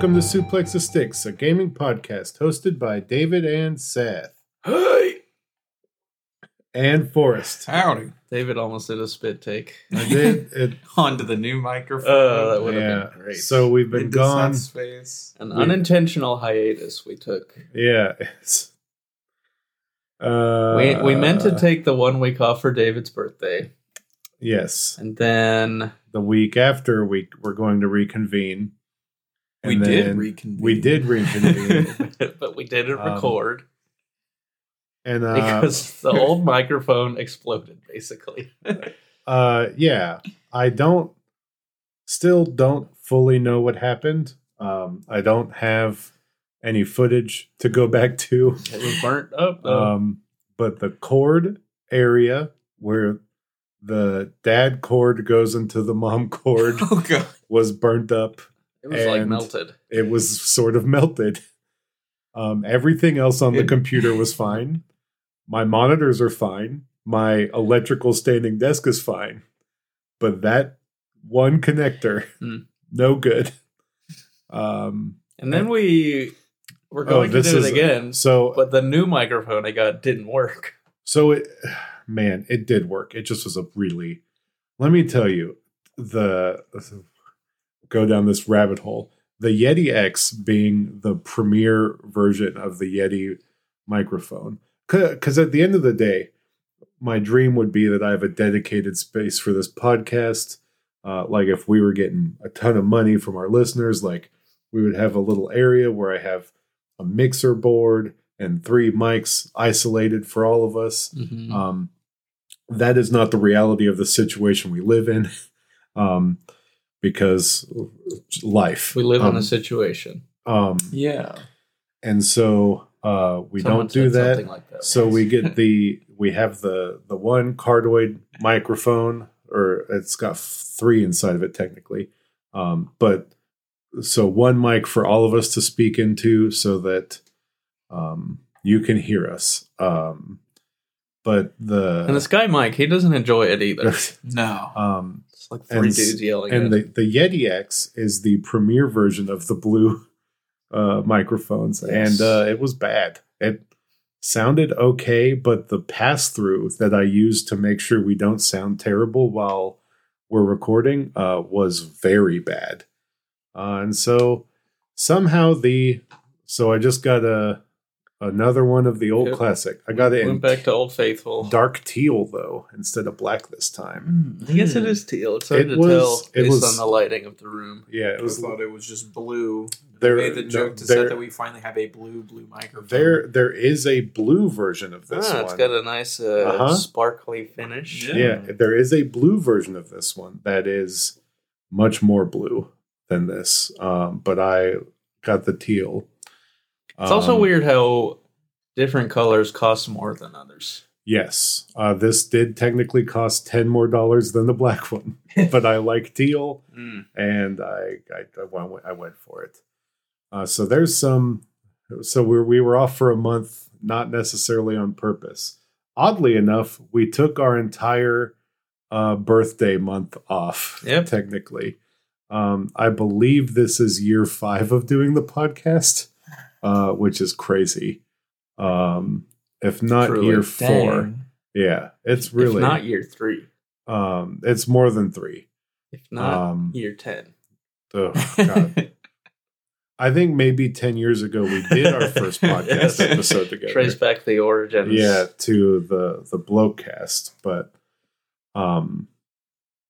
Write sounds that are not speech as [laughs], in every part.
Welcome to Suplex the Sticks, a gaming podcast hosted by David and Seth Hey, and Forrest. howdy. David almost did a spit take. I did it. [laughs] Onto the new microphone. Oh, that would have Yeah. been great. So we've been Into gone. Seth's face. An we- unintentional hiatus we took. Yeah. It's, uh, we we meant to take the one week off for David's birthday, Yes. and then The week after we we're going to reconvene. We did reconvene. We did reconvene. [laughs] but we didn't Um, record and uh, because the [laughs] old microphone exploded. Basically, [laughs] uh yeah i don't still don't fully know what happened um i don't have any footage to go back to it was burnt up. um but the cord area where the dad cord goes into the mom cord Oh was burnt up it was like melted. it was sort of melted um everything else on the computer was fine my monitors are fine my electrical standing desk is fine but that one connector Hmm. no good um And then we were oh, going to do it again, so but the new microphone I got didn't work. so it man it did work it just was a really let me tell you the go down this rabbit hole. The yeti x being the premier version of the yeti microphone. Because at the end of the day my dream would be that i have a dedicated space for this podcast. Uh, like if we were getting a ton of money from our listeners like we would have a little area where i have a mixer board and three mics isolated for all of us. Mhm. um, that is not the reality of the situation we live in. [laughs] Um, because life we live um, in a situation. um, Yeah. and so uh, we Someone don't do said that something Like that so we [laughs] get the we have the the one cardioid microphone or it's got three inside of it technically um, but so one mic for all of us to speak into so that um, you can hear us um, but the And this guy Mike, he doesn't enjoy it either. [laughs] No. um, It's like And three s- dudes yelling. and the, the Yeti X is the premier version of the blue uh, microphones, Yes. and uh, it was bad. It sounded okay, but the pass through that I used to make sure we don't sound terrible while we're recording uh, was very bad, uh, and so somehow the so I just got a another one of the old Yep. classic. I got it in Went back to Old Faithful. dark teal though instead of black this time. Mm. I guess it is teal. It's hard It to was- tell it based was- on the lighting of the room. Yeah, it I was thought it was just blue. there. made the no, joke to there- set that we finally have a blue blue microphone. There, there is a blue version of this ah, one. it's got a nice uh, Uh-huh. sparkly finish. Yeah. yeah, there is a blue version of this one that is much more blue than this. Um, but I got the teal. It's also Um, weird how different colors cost more than others. Yes, uh, this did technically cost ten more dollars than the black one, [laughs] but I like teal, Mm. and I I, I, went, I went for it. Uh, so there's some. So we we were off for a month, not necessarily on purpose. Oddly enough, we took our entire uh, birthday month off. Yep. technically. Um, I believe this is year five of doing the podcast, uh, which is crazy. Um, if not Truly. year four, Dang. yeah, it's really if not year three, um, it's more than three. if not Um, year ten. oh, God. [laughs] I think maybe 10 years ago we did our first [laughs] podcast Yes. episode together. Trace back the origins. yeah, to the the Blokecast, but um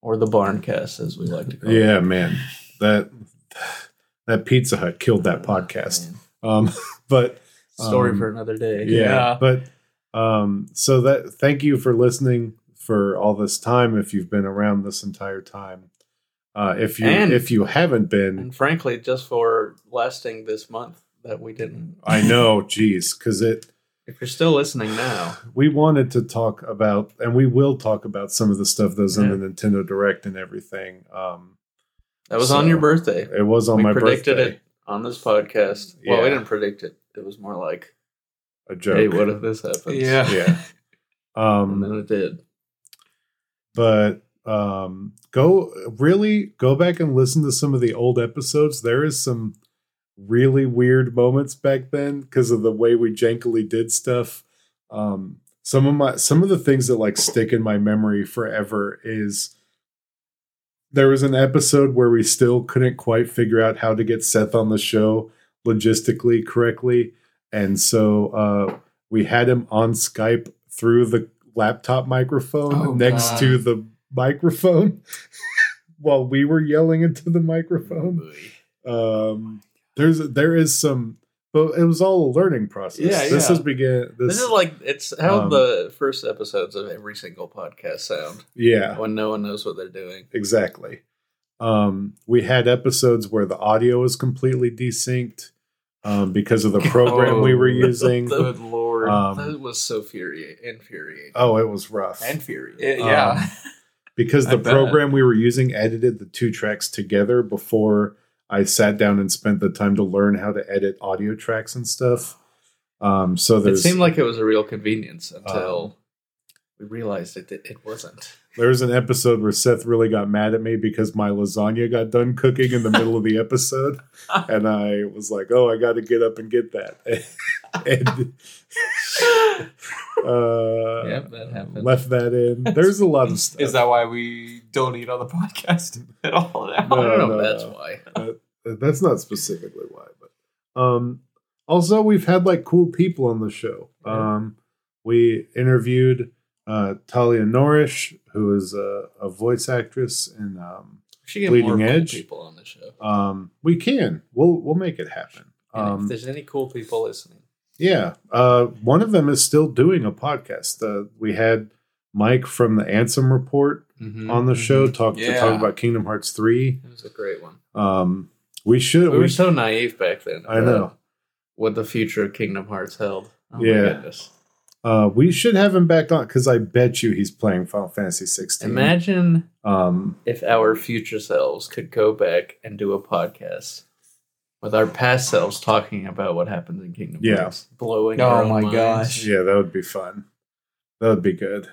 or the barncast as we like to call yeah, it. Yeah, man. That that Pizza Hut killed that podcast. Um [laughs] but Story um, for another day. yeah, Yeah. but um so that thank you for listening for all this time if you've been around this entire time. Uh if you And- if you haven't been And frankly, just for lasting this month that we didn't. I know, geez, because it If you're still listening now, we wanted to talk about, and we will talk about some of the stuff that was in the Nintendo Direct and everything. Um, that was So, on your birthday. it was on we my predicted birthday. it on this podcast. Well, we didn't predict it. It was more like, A joke. hey, what if this happens? Yeah. Yeah. Um, And then Um, it did. but um, go really go back and listen to some of the old episodes. There is some really weird moments back then because of the way we jankily did stuff. Um, some of my some of the things that like stick in my memory forever is there was an episode where we still couldn't quite figure out how to get Seth on the show logistically correctly, and so uh, we had him on Skype through the laptop microphone Oh, next God. to the microphone [laughs] while we were yelling into the microphone. Um, there's there is some, but it was all a learning process. Yeah, this yeah. has began. This, This is like it's how um, the first episodes of every single podcast sound yeah, when no one knows what they're doing. exactly. Um, we had episodes where the audio was completely desynced um, because of the program we were [laughs] Oh. using. Good [laughs] lord. Um, that was so furia- infuriating. oh, it was rough. and Fury. Yeah. because [laughs] the program we were using edited the two tracks together before I sat down and spent the time to learn how to edit audio tracks and stuff. Um, so it seemed like it was a real convenience Um, until we realized it it wasn't. There was an episode where Seth really got mad at me because my lasagna got done cooking in the middle of the episode, [laughs] and I was like, "Oh, I got to get up and get that." [laughs] and [laughs] uh, Yep, that happened. left that in. There's a lot of stuff. Is that why we don't eat on the podcast at all now? I don't know no, that's no. why. That's not specifically why, but um, also we've had like cool people on the show. Um, we interviewed uh, Talia Norrish, who is a, a voice actress, and um, We Bleeding more cool Edge? people on the show. um, we can we'll we'll make it happen. And if Um, there's any cool people listening, yeah, uh, one of them is still doing a podcast. Uh, we had Mike from the Ansem Report on the show talk to talk about Kingdom Hearts three. it was a great one. Um, we should We we were so naive back then. I know. what the future of Kingdom Hearts held. Oh Yeah. My goodness! Uh, we should have him back on because I bet you he's playing Final Fantasy 16. Imagine Um, if our future selves could go back and do a podcast with our past selves talking about what happens in Kingdom Yeah. Hearts, blowing. Oh our own my minds. gosh. yeah, that would be fun. That would be good.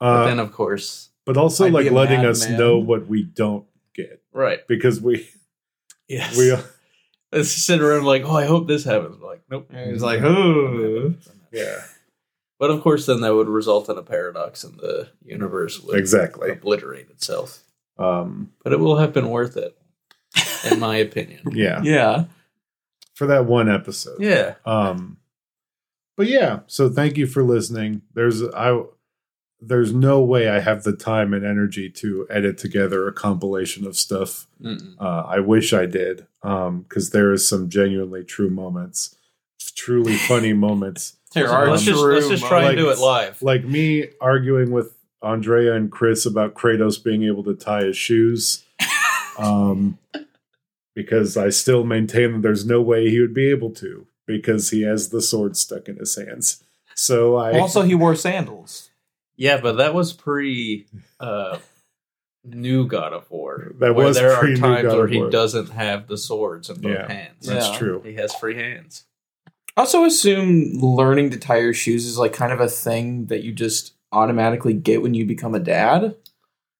But Uh, then, of course, but also I'd like letting us madman. know what we don't get right? because we Yes. we Let's sit around like, oh, I hope this happens. Like, nope. It's like, oh. yeah But of course, then that would result in a paradox, and the universe would exactly. obliterate itself. Um, But it will have been worth it, in my opinion. [laughs] yeah, Yeah. for that one episode. Yeah. Um, but yeah, so thank you for listening. There's I there's no way I have the time and energy to edit together a compilation of stuff. Uh, I wish I did, because there is some genuinely true moments, truly funny moments, There So are let's just let's just try and do it live. like me arguing with Andrea and Chris about Kratos being able to tie his shoes. [laughs] Um, because I still maintain that there's no way he would be able to because he has the sword stuck in his hands. So I Also, he wore sandals. Yeah, but that was pre uh, new God of War. That was there are pre-new times God where of he doesn't have the swords in both Yeah. hands. that's Yeah. true. He has free hands. I also assume learning to tie your shoes is like kind of a thing that you just automatically get when you become a dad.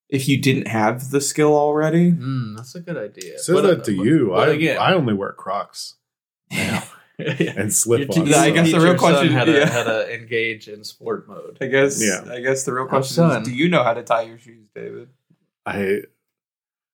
If you didn't have the skill already. Mm, that's a good idea. Says But, that uh, to but- you. but I again, I only wear Crocs [laughs] yeah. and slip Your ons. I guess the real question- how to, yeah. how to engage in sport mode. I guess Yeah. I guess the real question son. is do you know how to tie your shoes, David? I,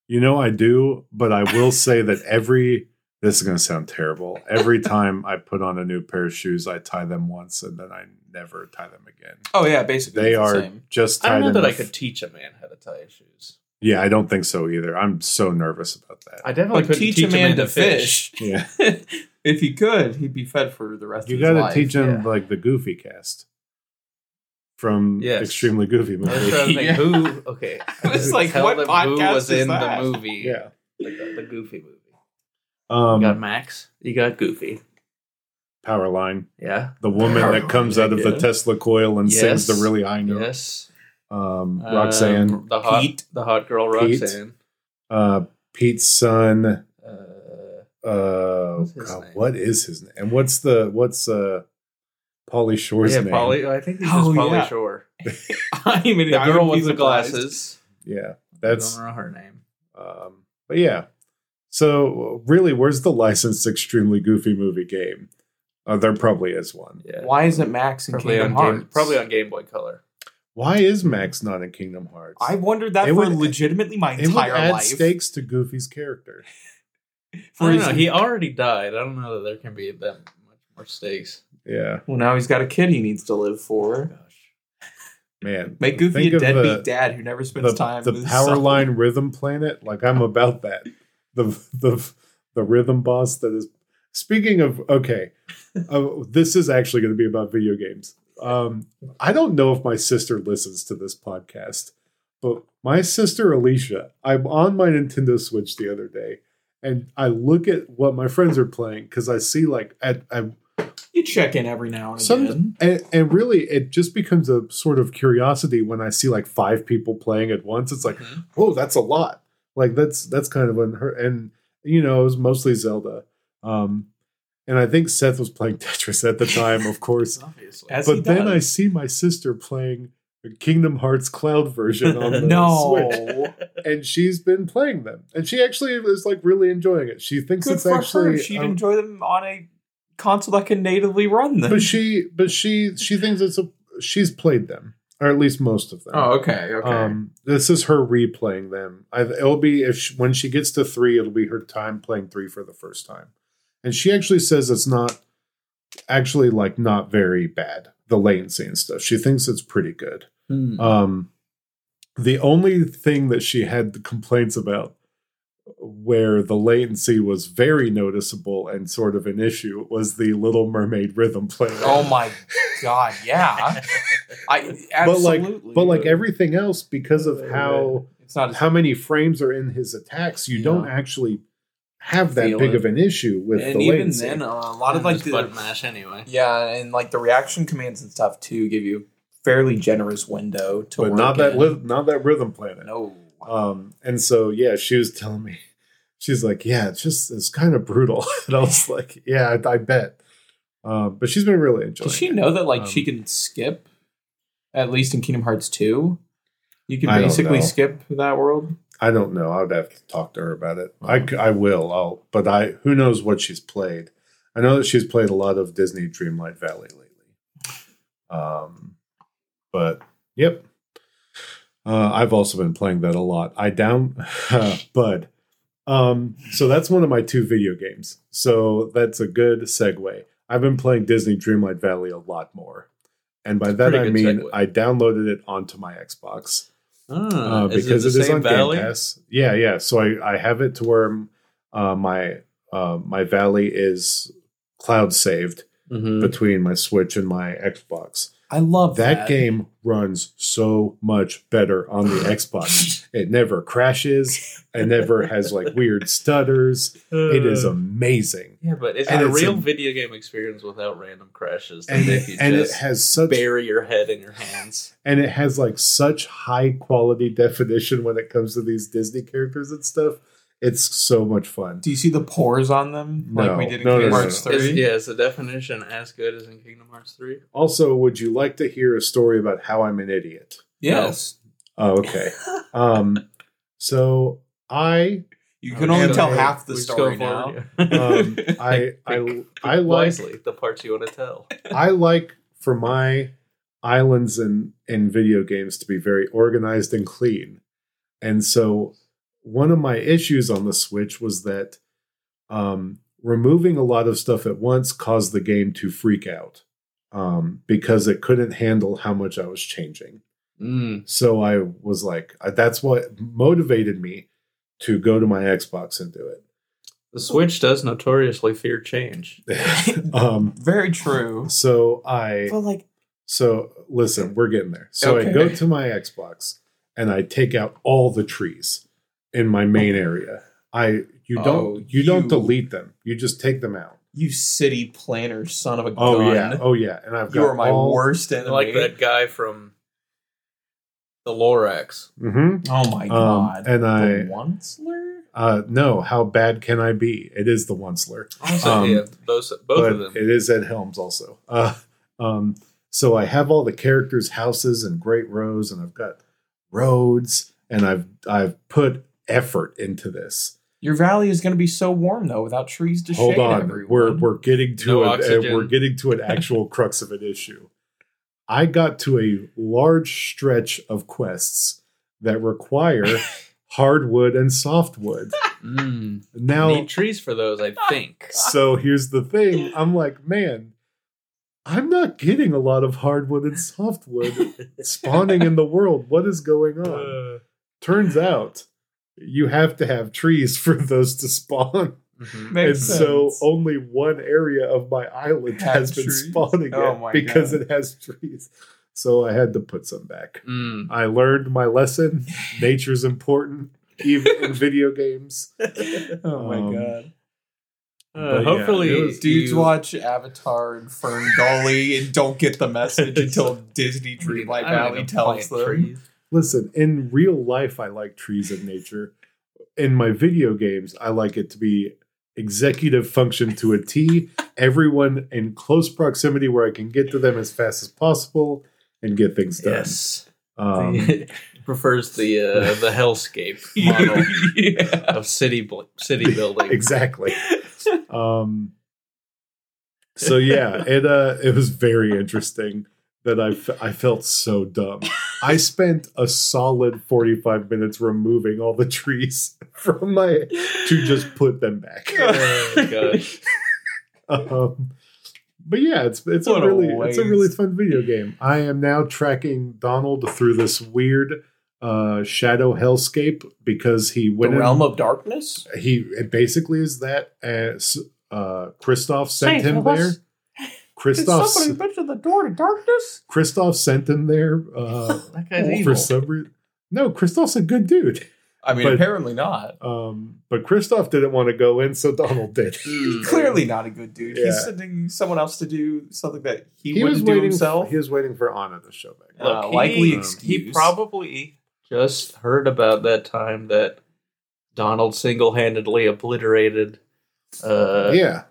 you know, I do, but I will say that every this is going to sound terrible. Every [laughs] time I put on a new pair of shoes, I tie them once and then I never tie them again. Oh yeah, basically They it's the are same. just I don't know that I could teach a man how to tie his shoes. Yeah, I don't think so either. I'm so nervous about that. I definitely Like couldn't teach a man to fish. fish. [laughs] yeah, [laughs] if he could, he'd be fed for the rest you of his life. You've got to teach him yeah. like the Goofy cast from Yes. Extremely Goofy I was movie. to think Yeah. who. Okay, I was like, what them podcast who was is in that? the movie? yeah, like the, the Goofy movie. Um, You got Max. You got Goofy. Powerline, Yeah. the woman that Powerline, comes out of the. Tesla coil and sings the really high note. Yes. Um, Roxanne, Um, the hot, Pete. the hot girl Pete. Roxanne. uh, Pete's son. Uh, Uh, What's his God, name? what is his name? And what's the what's uh, Pauly Shore's yeah, name? Pauly. I think he's Oh, just Pauly yeah. Shore. [laughs] [laughs] I mean, The girl with the glasses. Yeah, That's that's I don't know her name. um, but yeah. So really, where's the licensed extremely goofy movie game? Uh, there probably is one. Yeah. Why isn't Max in Probably Kingdom on Hearts? game, probably on Game Boy Color. Why is Max not in Kingdom Hearts? I wondered that It for would- legitimately my it would add life. stakes to Goofy's character. For [laughs] I don't know. He already died. I don't know that there can be that much more stakes. Yeah, well, now he's got a kid he needs to live for. Gosh. man. Make Goofy a deadbeat the- dad who never spends the, time the with his power line rhythm planet like i'm about that the the the rhythm boss that is speaking of okay uh, this is actually going to be about video games um i don't know if my sister listens to this podcast but my sister alicia i'm on my nintendo switch the other day and i look at what my friends are playing because i see like at, at You check in every now and some again. and, and really it just becomes a sort of curiosity when i see like five people playing at once it's like Mhm. whoa that's a lot like that's that's kind of unheard and you know it was mostly zelda um and i think seth was playing [laughs] tetris at the time of course Obviously. As he but then i see my sister playing the kingdom hearts cloud version on the [laughs] no. switch and she's been playing them and she actually is like really enjoying it she thinks Good it's for actually her. She'd um, enjoy them on a console that can natively run them. but she but she she thinks it's a she's played them or at least most of them. Oh, okay, okay. um this is her replaying them. I, it'll be if she, when she gets to three it'll be her time playing three for the first time. And she actually says it's not actually like not very bad the latency and stuff. She thinks it's pretty good. Hmm. um the only thing that she had the complaints about where the latency was very noticeable and sort of an issue was the little mermaid rhythm player oh my god, yeah. [laughs] I but like but like everything else because of how it's not how many frames are in his attacks you Yeah. don't actually have that Feel big it. of an issue with and the even latency then, uh, a lot of like the button mash anyway. yeah, and like the reaction commands and stuff too give you fairly generous window to but work not that in. li- not that rhythm planet no. Um and so yeah she was telling me she's like yeah it's just it's kind of brutal. [laughs] And i was like yeah i, I bet. Um but she's been really enjoying Does she it. know that like Um, she can skip at least in Kingdom Hearts 2? You can basically skip that world. i don't know. I would have to talk to her about it. I I will. I'll but i who knows what she's played? I know that she's played a lot of disney dreamlight valley lately. Um but yep uh, I've also been playing that a lot. I down [laughs] Bud. Um, so that's one of my two video games. So that's a good segue. I've been playing Disney Dreamlight Valley a lot more. And by that I mean segue. I downloaded it onto my Xbox Ah, uh, because is it it is the on valley? Game Pass. Yeah, yeah. So I, I have it to where uh, my uh, my valley is cloud saved Mhm. between my Switch and my Xbox. I love That, that, game runs so much better on the Xbox. [laughs] It never crashes. It never has like weird stutters. It is Uh, amazing. yeah, but is and a it's real a- video game experience without random crashes? And, make you and it has such bury your head in your hands. and it has like such high quality definition when it comes to these Disney characters and stuff. It's so much fun. Do you see the pores on them like we did in No, no, Kingdom no, Hearts no. 3? Is, yeah, is the definition as good as in Kingdom Hearts 3? Also, would you like to hear a story about how I'm an idiot? Yes. Oh, okay. [laughs] um, so I You can only tell I- half the story now. um, [laughs] I I I like wisely the parts you want to tell. [laughs] I like for my islands in in video games to be very organized and clean. And so one of my issues on the Switch was that um, removing a lot of stuff at once caused the game to freak out um, because it couldn't handle how much I was changing. Mm. So I was like, uh, that's what motivated me to go to my Xbox and do it. The Switch does notoriously fear change. [laughs] [laughs] um, Very true. so I But like, So listen, we're getting there. So I go to my Xbox and I take out all the trees in my main area. I you don't Oh, you, don't delete them. You just take them out. you city planner son of a Oh gun. yeah. Oh yeah. And I've You are my all, worst enemy. like that guy from the Lorax. Mhm. Oh my Um, god. and I the Onceler? uh no, how bad can I be? It is the Onceler. Also, Um, yeah, both both of them. it is Ed Helms also. Uh, um, so I have all the characters' houses and great rows, and I've got roads, and I've I've put effort into this. Your valley is going to be so warm though, without trees to Hold shade on, everyone. we're we're getting to No an, uh, oxygen. we're getting to an actual [laughs] crux of an issue. I got to a large stretch of quests that require [laughs] hardwood and softwood. Mm. Now, Need trees for those, I think. so here's the thing: I'm like, man, I'm not getting a lot of hardwood and softwood spawning in the world. What is going on? [laughs] Uh, Turns out, you have to have trees [laughs] for those to spawn. mhm. Makes and so only one area of my island Had has been trees? spawning Oh it my because God. it has trees. So I had to put some back. Mm. I learned my lesson. [laughs] Nature's important, even in [laughs] video games. oh my Um, god. Uh, But yeah, hopefully, was- Dudes you- watch Avatar and Fern Gully and don't get the message until Disney Dreamlight I don't Valley tells plant them. trees. Listen, in real life, I like trees and nature. In my video games, I like it to be executive function to a T. Everyone in close proximity where I can get to them as fast as possible and get things done. Yes, Um, [laughs] prefers the uh, the hellscape [laughs] model yeah. of city bl- city [laughs] building. exactly. Um, so yeah, it uh, it was very interesting that I I felt so dumb. I [laughs] spent a solid forty five minutes removing all the trees [laughs] from my to just put them back. [laughs] Oh, God. um, but yeah, it's it's What a a really it's a really fun video game. I am now tracking Donald through this weird uh, shadow hellscape because he The went in- realm of darkness? he it basically is that as uh Kristoff sent him there. Kristoff been to the door to darkness? Kristoff sent him there uh [laughs] That guy's for evil. some reason. No, Kristoff's a good dude. I mean, But- apparently not. Um but Kristoff didn't want to go in, so Donald did. [laughs] Mm. Clearly not a good dude. Yeah. He's sending someone else to do something that he, He was wouldn't do waiting himself. he was waiting for Anna to show back. Uh, Look, likely he, excuse. he probably just heard about that time that Donald single-handedly obliterated uh, yeah,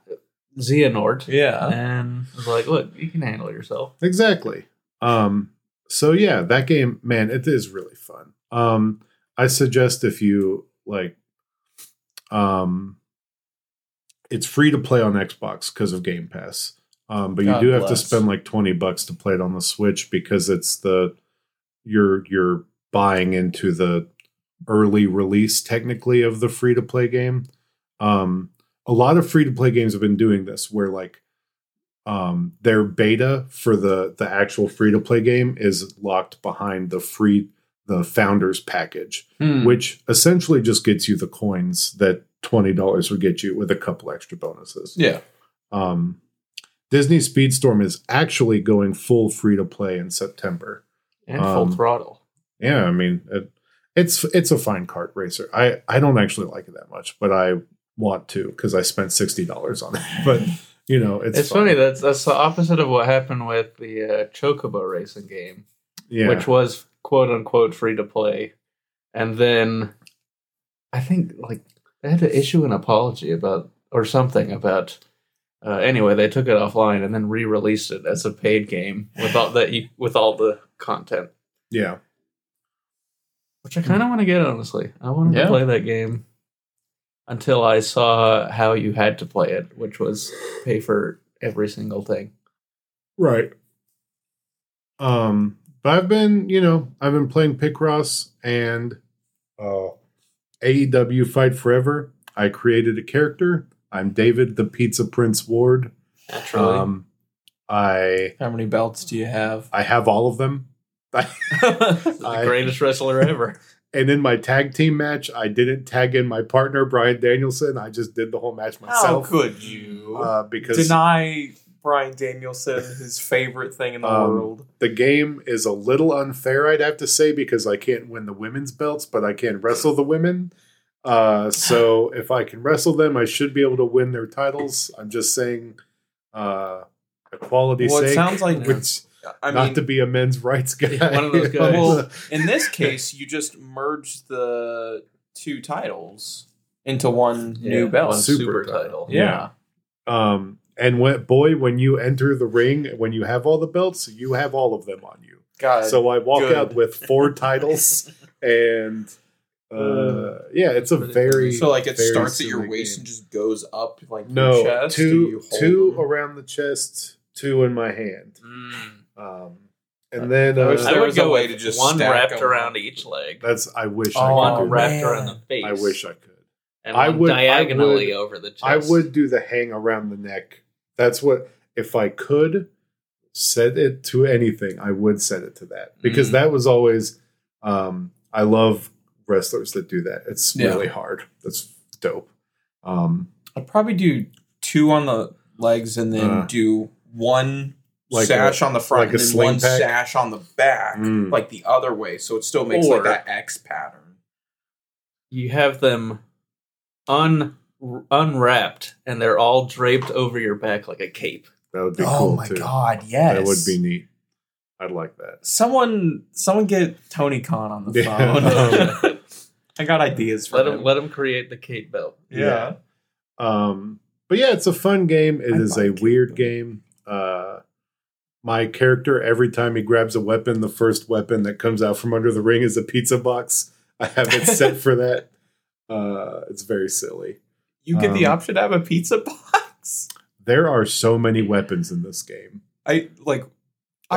Xehanort, yeah. and was like, "Look, you can handle yourself." exactly. Um so yeah, that game, man, it is really fun. Um I suggest if you like um it's free to play on Xbox because of Game Pass. Um, but you God do have to spend like 20 bucks to play it on the Switch because it's the you're you're buying into the early release technically of the free to play game. Um a lot of free to play games have been doing this where like um their beta for the the actual free to play game is locked behind the free the founders package Hmm. which essentially just gets you the coins that $20 would get you with a couple extra bonuses. yeah. Um, Disney Speedstorm is actually going full free to play in September. And full Um, throttle. Yeah, I mean, it, it's it's a fine kart racer. I I don't actually like it that much, but I want to because I spent sixty dollars on it. But [laughs] you know, it's It's, fun. funny that's that's the opposite of what happened with the uh, Chocobo racing game, yeah, which was quote unquote free to play, and then I think like they had to issue an apology about or something about. Uh, anyway, they took it offline and then re-released it as a paid game with all that you, with all the content, yeah. which I kind of want to get. Honestly, I wanted Yeah. to play that game until I saw how you had to play it, which was pay for every single thing. Right. Um, but I've been, you know, I've been playing Picross and uh AEW Fight Forever. I created a character. I'm David the Pizza Prince Ward. Naturally. Um I How many belts do you have? I have all of them. [laughs] [laughs] the I- greatest wrestler ever. And in my tag team match, I didn't tag in my partner Bryan Danielson. I just did the whole match myself. How could you Uh, because deny Bryan Danielson his favorite thing in the Um, world? the game is a little unfair, I'd have to say, because I can't win the women's belts, but I can wrestle the women. Uh, so [laughs] if I can wrestle them, I should be able to win their titles. I'm just saying, uh, equality Well, it sounds like- which I not mean, to be a men's rights guy. Yeah, one of those [laughs] guys. Well, in this case, you just merge the two titles into one new belt. one Super super, title. title. Yeah. um, and when, boy, when you enter the ring, when you have all the belts, you have all of them on you. God, so I walk good. out with four [laughs] titles and Uh, yeah, it's a very So like it starts at your waist game. and just goes up like your no chest. two you hold two them. around the chest, two in my hand, Mm. Um, and then I wish uh, I there would was a go way to just one stack wrapped them around each leg, that's I wish Oh, I one could do wrapped man. around the face. that. I wish I could. and I one would- I diagonally would- over the chest. I would do the hang around the neck. That's what if I could set it to anything, I would set it to that because Mm. that was always. Um, I love wrestlers that do that. It's Yeah. really hard. That's dope. Um, I'd probably do two on the legs and then Uh, do one like sash a- on the front like a and then one pack? sash on the back, Mm. like the other way, so it still makes Or- like that X pattern. you have them un unwrapped and they're all draped over your back like a cape. that would be oh cool my too. god, yes, That would be neat. I'd like that. Someone, someone get Tony Khan on the Yeah. phone. [laughs] [laughs] I got ideas for let him. him let him create the cape belt. yeah. Um, but yeah, it's a fun game. It I'd is buy a a weird Belt. game. Uh, my character, every time he grabs a weapon, the first weapon that comes out from under the ring is a pizza box. I have it set for that. [laughs] Uh, it's very silly. You get the Um, option to have a pizza box. There are so many weapons in this game. I like. What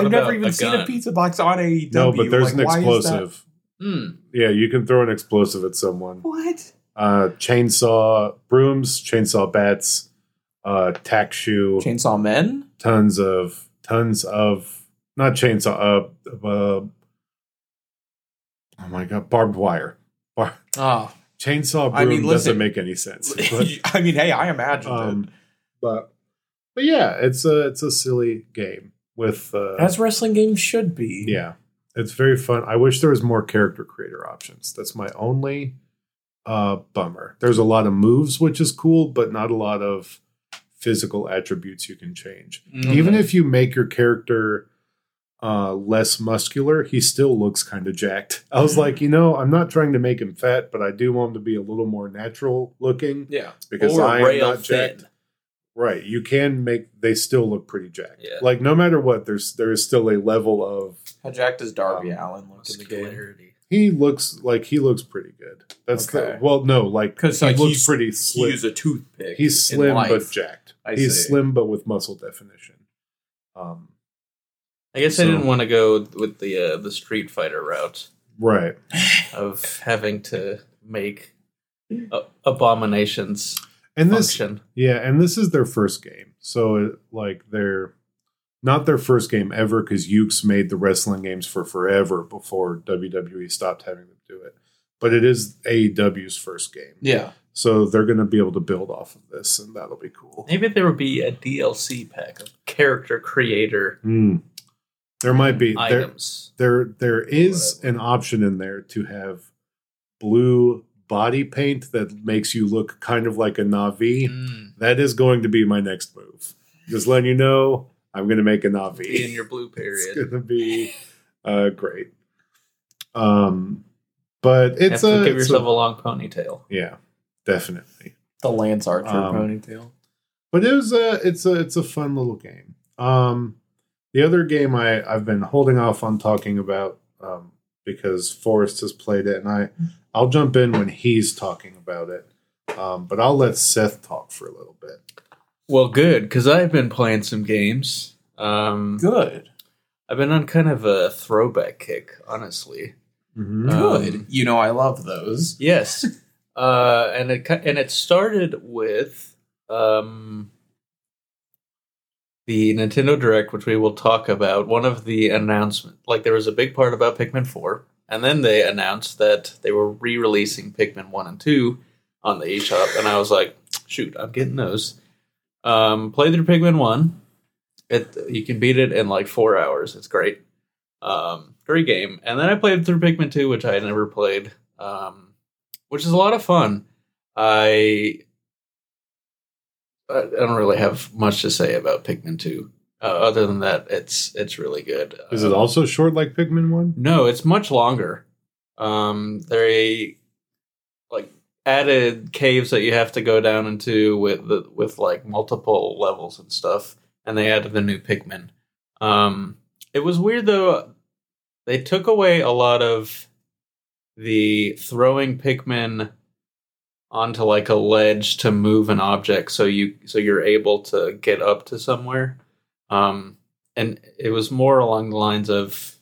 I've never even a seen a pizza box on AEW. No, but there's Like, an why is that- explosive. Hmm. Yeah, you can throw an explosive at someone. What? Uh, chainsaw brooms, chainsaw bats, uh, tack shoe. Chainsaw Men? tons of tons of not chainsaw uh, uh oh my god barbed wire. Bar- Oh, chainsaw broom I mean, doesn't make any sense [laughs] but, [laughs] I mean, hey, I imagined um but but yeah it's a it's a silly game with uh. As wrestling games should be. yeah. It's very fun. I wish there was more character creator options. That's my only uh bummer. There's a lot of moves which is cool but not a lot of physical attributes you can change Mhm. even if you make your character uh less muscular he still looks kind of jacked [laughs] i was like you know i'm not trying to make him fat but i do want him to be a little more natural looking yeah, because Or i am rail not jacked right you can make they still look pretty jacked Yeah. like no matter what there's there is still a level of how jacked does Darby Um, Allin look in the game? Muscularity. he looks like he looks pretty good that's Okay. the well no like 'Cause, he like, looks he's- pretty He slim used a toothpick. he's slim but jacked I he's see. slim but with muscle definition um I guess So- I didn't want to go with the uh, the Street Fighter route right of having to make uh, abominations and this function. Yeah, and this is their first game. So it, like they're not their first game ever because Yuke's made the wrestling games for forever before WWE stopped having them do it. But it is AEW's first game. Yeah, So they're going to be able to build off of this and that'll be cool. Maybe there will be a DLC pack of character creator Hmm. There might be there, items. there there is Whatever. an option in there to have blue body paint that makes you look kind of like a Na'vi. Mm, That is going to be my next move. Just letting you know, I'm going to make a Na'vi. be in your blue [laughs] period. it's going to be uh, great. Um, but it's Have to a, give it's yourself a a long ponytail. yeah, definitely. the Lance Archer Um, ponytail. But it was a it's a it's a fun little game. Um, the other game I I've been holding off on talking about um, because Forrest has played it, and I I'll jump in when he's talking about it. Um, but I'll let Seth talk for a little bit. Well, good because I've been playing some games. Um, Good, I've been on kind of a throwback kick, honestly. Mhm. Uh, good. Um, you know, I love those. Yes, [laughs] uh, and it and it started with um, the Nintendo Direct, which we will talk about. One of the announcements, like there was a big part about Pikmin Four, and then they announced that they were re-releasing Pikmin One and Two on the eShop, and I was like, shoot, I'm getting those. Um, played through Pikmin One. It you can beat it in like four hours. It's great. Um, great game. And then I played through Pikmin 2, which I had never played, um, which is a lot of fun. I I don't really have much to say about Pikmin 2. Uh, other than that, it's it's really good. Is it also short like Pikmin one? no, it's much longer. Um, they like added caves that you have to go down into with the, with like multiple levels and stuff, and they added the new Pikmin. Um, it was weird though. They took away a lot of the throwing Pikmin onto like a ledge to move an object so you so you're able to get up to somewhere. Um, and it was more along the lines of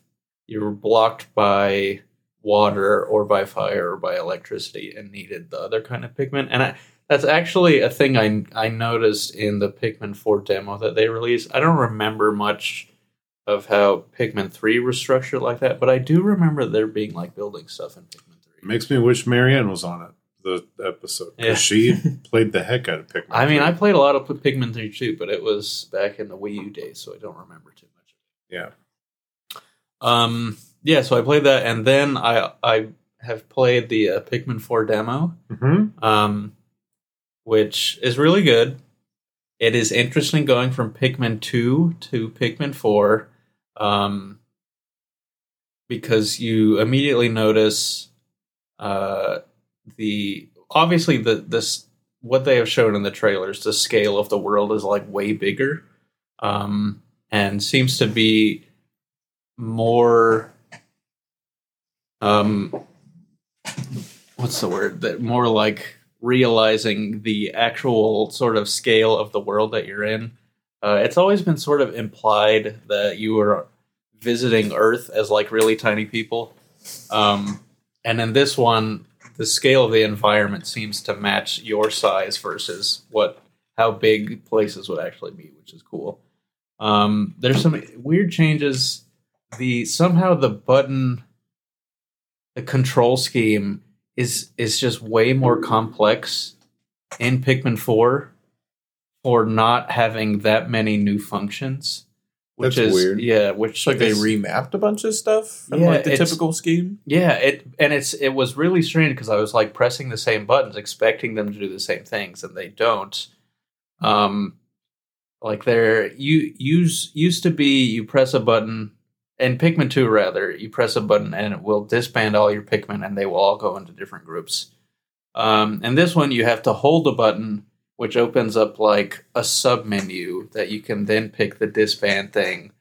you were blocked by water or by fire or by electricity and needed the other kind of Pikmin. And I, that's actually a thing I I noticed in the Pikmin 4 demo that they released. I don't remember much of how Pikmin 3 was structured like that, but I do remember there being like building stuff in Pikmin 3. Makes me wish Marianne was on it the episode because Yeah. she [laughs] played the heck out of Pikmin. I mean, 3. I played a lot of Pikmin 3 too, but it was back in the Wii U days, so I don't remember too much. yeah. Um, yeah, so I played that, and then I I have played the uh, Pikmin 4 demo, hmm um, which is really good. It is interesting going from Pikmin 2 to Pikmin 4, um, because you immediately notice uh, the obviously the this what they have shown in the trailers. The scale of the world is like way bigger, um, and seems to be more. Um, what's the word that more like realizing the actual sort of scale of the world that you're in. Uh, it's always been sort of implied that you were visiting Earth as like really tiny people, um, and in this one, the scale of the environment seems to match your size versus what how big places would actually be, which is cool. Um, there's some weird changes. The somehow the button, the control scheme is is just way more complex in Pikmin Four for not having that many new functions. Which That's is weird. yeah, which like they remapped a bunch of stuff from Yeah, like the typical scheme. yeah, it and it's it was really strange because I was like pressing the same buttons, expecting them to do the same things, and they don't. Um, like they're you use used to be you press a button, and Pikmin two rather you press a button and it will disband all your Pikmin and they will all go into different groups. Um, and this one you have to hold a button, which opens up like a sub menu that you can then pick the disband thing,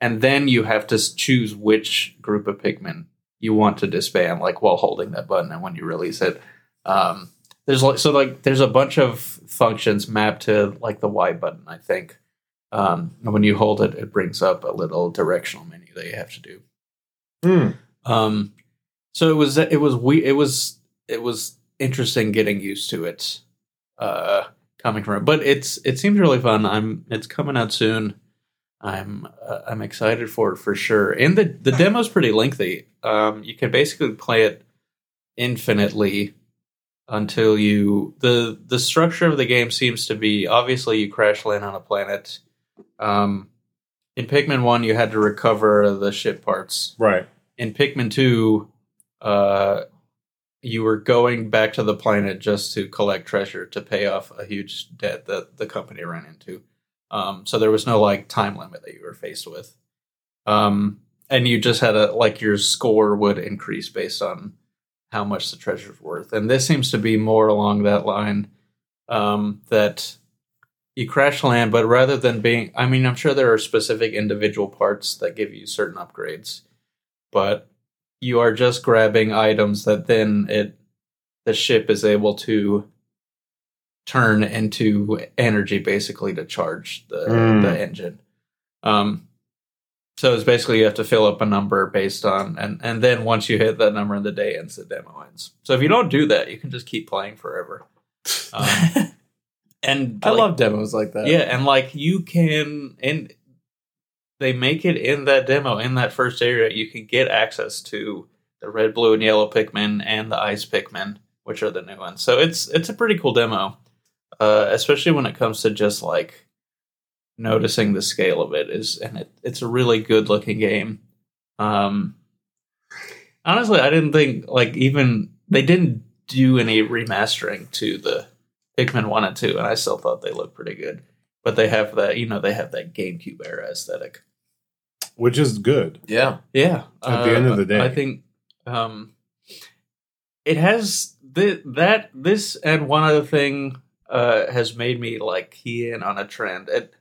and then you have to choose which group of Pikmin you want to disband, like while holding that button and when you release it. Um, there's like so like there's a bunch of functions mapped to like the Y button, I think. Um, and when you hold it, it brings up a little directional menu that you have to do. Hmm. Um, so it was it was we it was it was interesting getting used to it, uh, coming from it. But it's it seems really fun. I'm it's coming out soon. I'm uh, I'm excited for it for sure. And the the demo's pretty lengthy. Um, you can basically play it infinitely until you the the structure of the game seems to be obviously you crash land on a planet. Um, in Pikmin one, you had to recover the ship parts Right. in Pikmin 2, uh, you were going back to the planet just to collect treasure to pay off a huge debt that the company ran into. Um, so there was no like time limit that you were faced with. Um, and you just had a like your score would increase based on how much the treasure's worth. And this seems to be more along that line um, that you crash land, but rather than being, I mean, I'm sure there are specific individual parts that give you certain upgrades but you are just grabbing items that then it the ship is able to turn into energy basically to charge the Mm. the engine. Um so it's basically you have to fill up a number based on and and then once you hit that number in the day ends the demo ends. So if you don't do that, you can just keep playing forever. [laughs] Um, and I like- love demos like that. yeah, and like you can, and they make it in that demo in that first area. You can get access to the red, blue, and yellow Pikmin and the ice Pikmin, which are the new ones. So it's it's a pretty cool demo, uh, especially when it comes to just like noticing the scale of it. Is and it, it's a really good looking game. Um, honestly, I didn't think like even they didn't do any remastering to the Pikmin one and two, and I still thought they looked pretty good. But they have that, you know, they have that GameCube era aesthetic. Which is good. Yeah. Yeah. At the end of the day. I think um, it has th- that this and one other thing uh, has made me like key in on a trend. It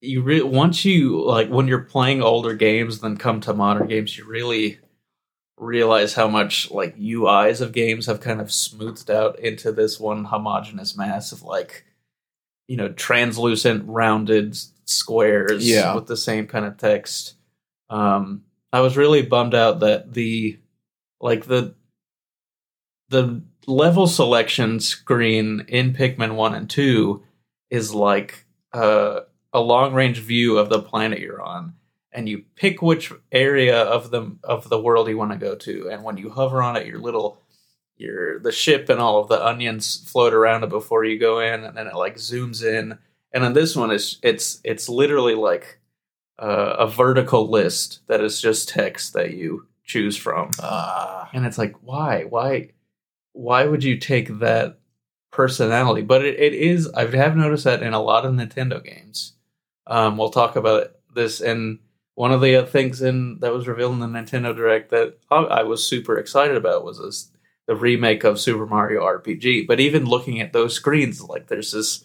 you re- once you like when you're playing older games, then come to modern games, you really realize how much like UIs of games have kind of smoothed out into this one homogeneous mass of like you know translucent rounded squares Yeah. with the same kind of text. Um, I was really bummed out that the like the the level selection screen in Pikmin 1 and 2 is like uh, a long range view of the planet you're on and you pick which area of the of the world you want to go to and when you hover on it your little your the ship and all of the onions float around it before you go in and then it like zooms in and on this one it's it's it's literally like uh, a vertical list that is just text that you choose from. Ah. and it's like why? Why why would you take that personality? But it, it is i have noticed that in a lot of nintendo games. Um, we'll talk about this in one of the things in that was revealed in the nintendo direct that i, I was super excited about was this the remake of super mario rpg but even looking at those screens like there's this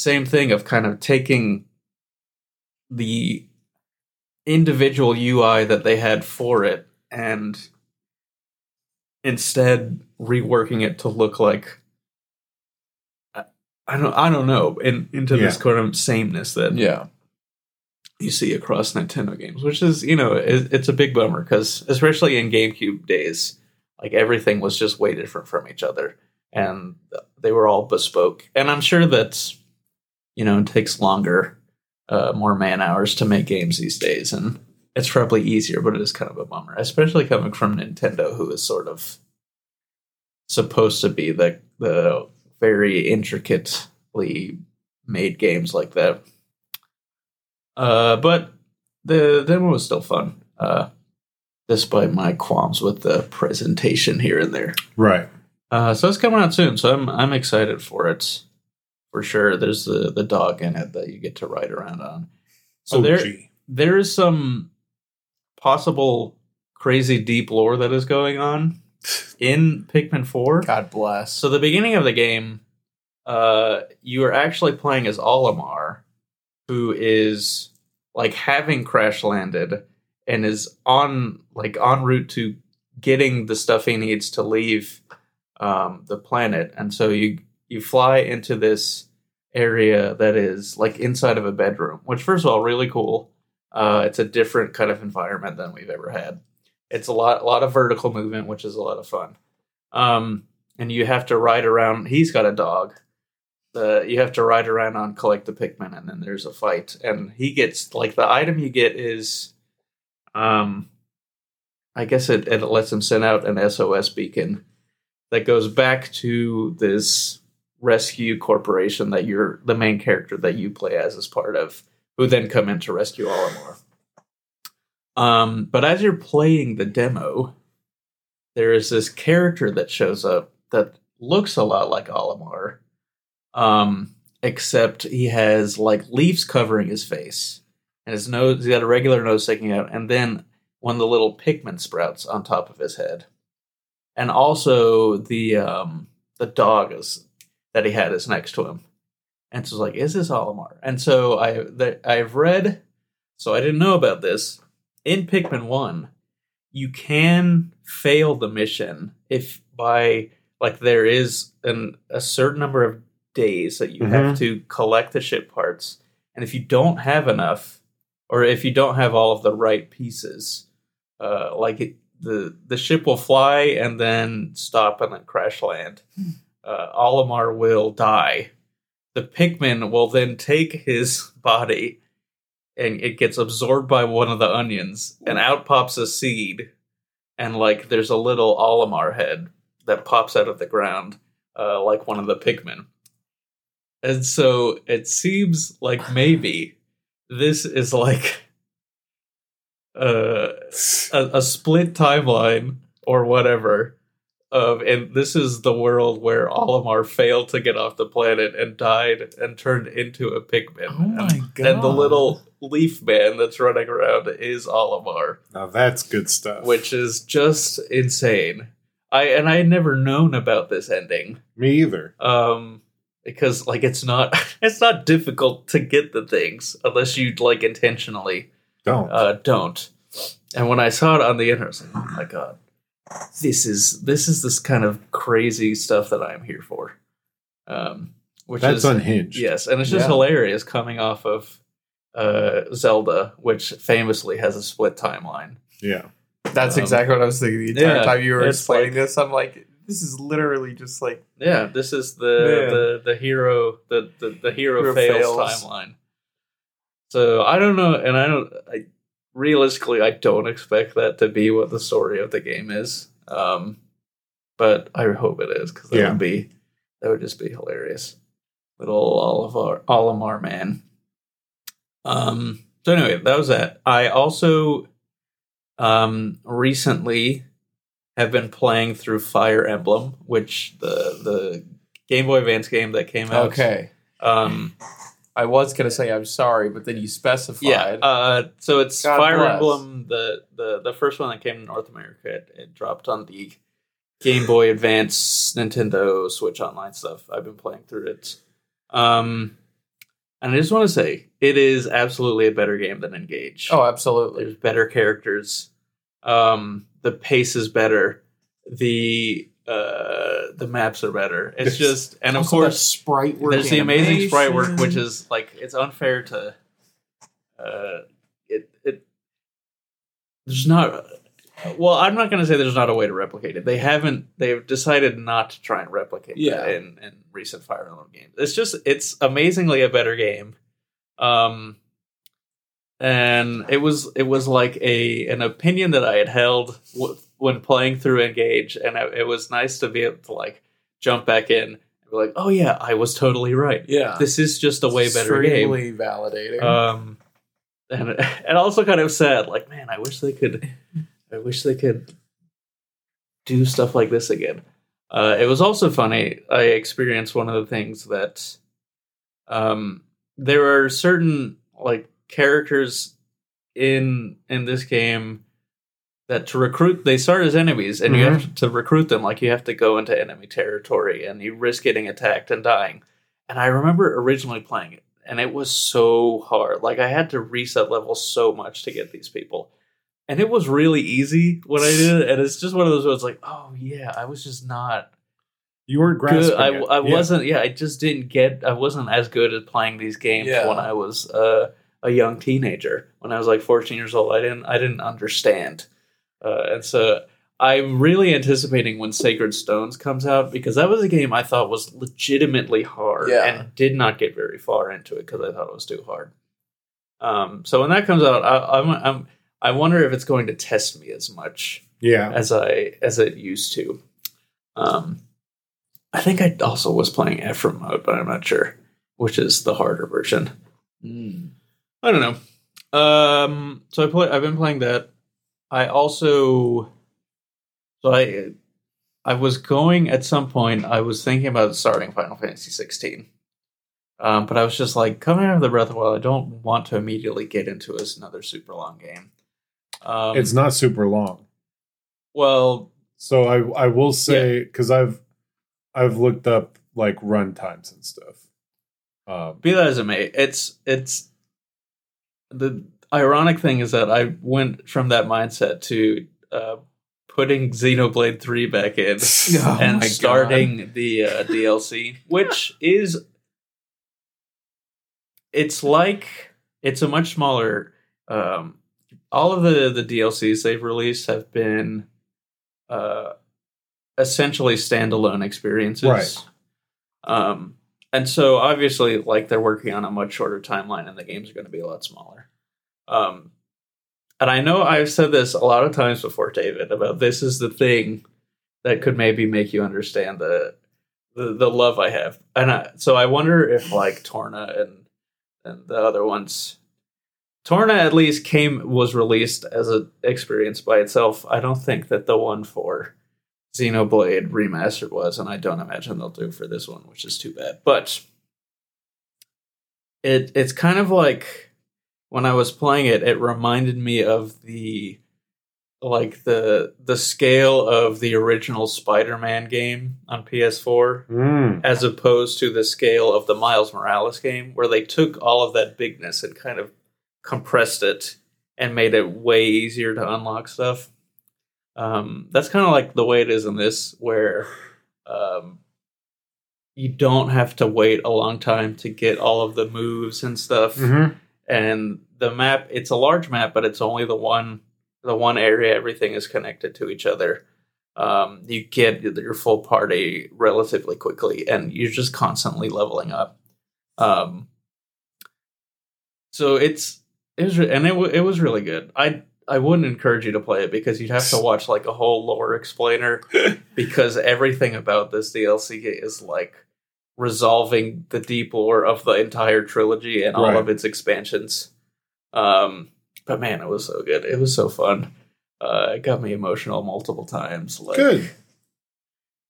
same thing of kind of taking the individual ui that they had for it and instead reworking it to look like I, don't I don't know in, into this Yeah. kind of sameness that Yeah. you see across Nintendo games, which is you know it, it's a big bummer because especially in GameCube days, like everything was just way different from each other, and they were all bespoke. And I'm sure that you know it takes longer, uh, more man hours to make games these days, and it's probably easier, but it is kind of a bummer, especially coming from Nintendo, who is sort of supposed to be the the very intricately made games like that. Uh, but the demo was still fun, uh, despite my qualms with the presentation here and there. Right. Uh, so it's coming out soon, so I'm I'm excited for it for sure. There's the the dog in it that you get to ride around on. So oh, there gee. there is some possible crazy deep lore that is going on [laughs] in Pikmin 4. God bless. So the beginning of the game, uh, you are actually playing as Olimar, who is like having crash landed and is on like en route to getting the stuff he needs to leave um, the planet. And so you you fly into this area that is like inside of a bedroom, which first of all really cool. Uh, it's a different kind of environment than we've ever had. It's a lot a lot of vertical movement, which is a lot of fun. Um, and you have to ride around. He's got a dog. You have to ride around on collect the Pikmin, and then there's a fight. And he gets like the item you get is, um, I guess it, it lets him send out an SOS beacon that goes back to this rescue corporation that you're the main character that you play as is part of, who then come in to rescue Olimar. Um, but as you're playing the demo, there is this character that shows up that looks a lot like Olimar, um, except he has like leaves covering his face, and his nose. He's got a regular nose sticking out, and then one of the little Pikmin sprouts on top of his head, and also the um, the dog is that he had is next to him, and so it's like, is this Olimar? And so I that I've read, so I didn't know about this. In Pikmin One you can fail the mission if by like there is an a certain number of days that you have to collect the ship parts. And if you don't have enough or if you don't have all of the right pieces uh like it, the the ship will fly and then stop and then crash land uh olimar will die the pikmin will then take his body and it gets absorbed by one of the onions and out pops a seed and like there's a little olimar head that pops out of the ground uh, like one of the Pikmin. And so it seems like maybe this is like uh, a, a split timeline or whatever of and this is the world where Olimar failed to get off the planet and died and turned into a Pikmin. Oh my and, god. and the little leaf man that's running around is Olimar Now that's good stuff. which is just insane. I and I had never known about this ending. me either. Um because like it's not [laughs] it's not difficult to get the things unless you like intentionally Don't. uh don't. and when I saw it on the internet, I was like, "Oh my god, this is this is this kind of crazy stuff that I am here for." Um, which That's is unhinged. yes, and it's just Yeah. hilarious coming off of uh, Zelda, which famously has a split timeline. Yeah. That's Um, exactly what I was thinking the entire yeah, time you were explaining like- this. I'm like, this is literally just like Yeah, this is the the the hero the the, the hero, Hero fails, fails. timeline. So I don't know, and I don't. I, realistically, I don't expect that to be what the story of the game is. Um, but I hope it is because that Yeah. would be that would just be hilarious. Little Oliver Olimar man. Um. So anyway, that was that. I also, um, recently have been playing through Fire Emblem, which the the Game Boy Advance game that came out. okay. Um. I was gonna say I'm sorry, but then you specified. Yeah. Uh. So it's God Fire bless. Emblem, the the the first one that came to North America. It, it dropped on the Game Boy Advance, Nintendo Switch Online stuff. I've been playing through it. Um. And I just want to say, it is absolutely a better game than Engage. oh, absolutely. There's better characters. Um, the pace is better. The uh, the maps are better. It's just, and of Also, course, sprite work. there's the amazing sprite work, which is like it's unfair to. Uh, it it there's not. Well, I'm not going to say there's not a way to replicate it. They haven't. They've decided not to try and replicate Yeah. in in recent Fire Emblem games. It's just it's amazingly a better game. Um, and it was it was like a an opinion that I had held when playing through Engage, and it, it was nice to be able to like jump back in and be like, oh yeah, I was totally right. yeah, This is just a way better game. Extremely validating. Um, and [laughs] and also kind of sad, like man, I wish they could, I wish they could do stuff like this again. Uh, it was also funny. I experienced one of the things that, um, there are certain like characters in in this game that to recruit they start as enemies and you have to recruit them like you have to go into enemy territory and you risk getting attacked and dying and i remember originally playing it and it was so hard like i had to reset levels so much to get these people and it was really easy when i did it and it's just one of those where it's like oh yeah i was just not You weren't grasping. good. I, it. I Yeah. wasn't. Yeah, I just didn't get. I wasn't as good at playing these games Yeah. when I was uh, a young teenager. When I was like 14 years old, I didn't. I didn't understand, uh, and so I'm really anticipating when Sacred Stones comes out because that was a game I thought was legitimately hard Yeah. and did not get very far into it because I thought it was too hard. Um, so when that comes out, I, I'm, I'm I wonder if it's going to test me as much Yeah. as I as it used to. Um, I think I also was playing Ephraim mode, but I'm not sure which is the harder version. Mm. I don't know. Um, so I play. I've been playing that. I also, so I, I was going at some point. I was thinking about starting Final Fantasy 16. Um, but I was just like coming out of the Breath of the Wild. I don't want to immediately get into another super long game. Um, it's not super long. well, So I I will say because I've I've looked up like run times and stuff. Um, be that as it may, it's it's the ironic thing is that I went from that mindset to uh, putting Xenoblade Three back in [laughs] Oh and God. starting the uh, DLC, [laughs] which is it's like it's a much smaller. Um, all of the the DLCs they've released have been uh, essentially standalone experiences, Right. Um, and so obviously, like they're working on a much shorter timeline, and the games are going to be a lot smaller. Um, and I know I've said this a lot of times before, David, about this is the thing that could maybe make you understand the the, the love I have. And I, so I wonder if like Torna and and the other ones, Torna at least came was released as an experience by itself. I don't think that the one for Xenoblade Remastered was, and I don't imagine they'll do for this one, which is too bad. But it it's kind of like when I was playing it, it reminded me of the like the the scale of the original Spider-Man game on PS4 mm, as opposed to the scale of the Miles Morales game where they took all of that bigness and kind of compressed it and made it way easier to unlock stuff. Um, that's kind of like the way it is in this, where um, you don't have to wait a long time to get all of the moves and stuff. Mm-hmm. And the map, it's a large map, but it's only the one the one area everything is connected to each other. Um, you get your full party relatively quickly, and you're just constantly leveling up. Um, so it's it was re- and it w- it was really good. I I wouldn't encourage you to play it because you'd have to watch like a whole lore explainer [laughs] because everything about this DLC is like resolving the deep lore of the entire trilogy and all Right. of its expansions. Um, but man, it was so good. It was so fun. Uh, it got me emotional multiple times. Like Good.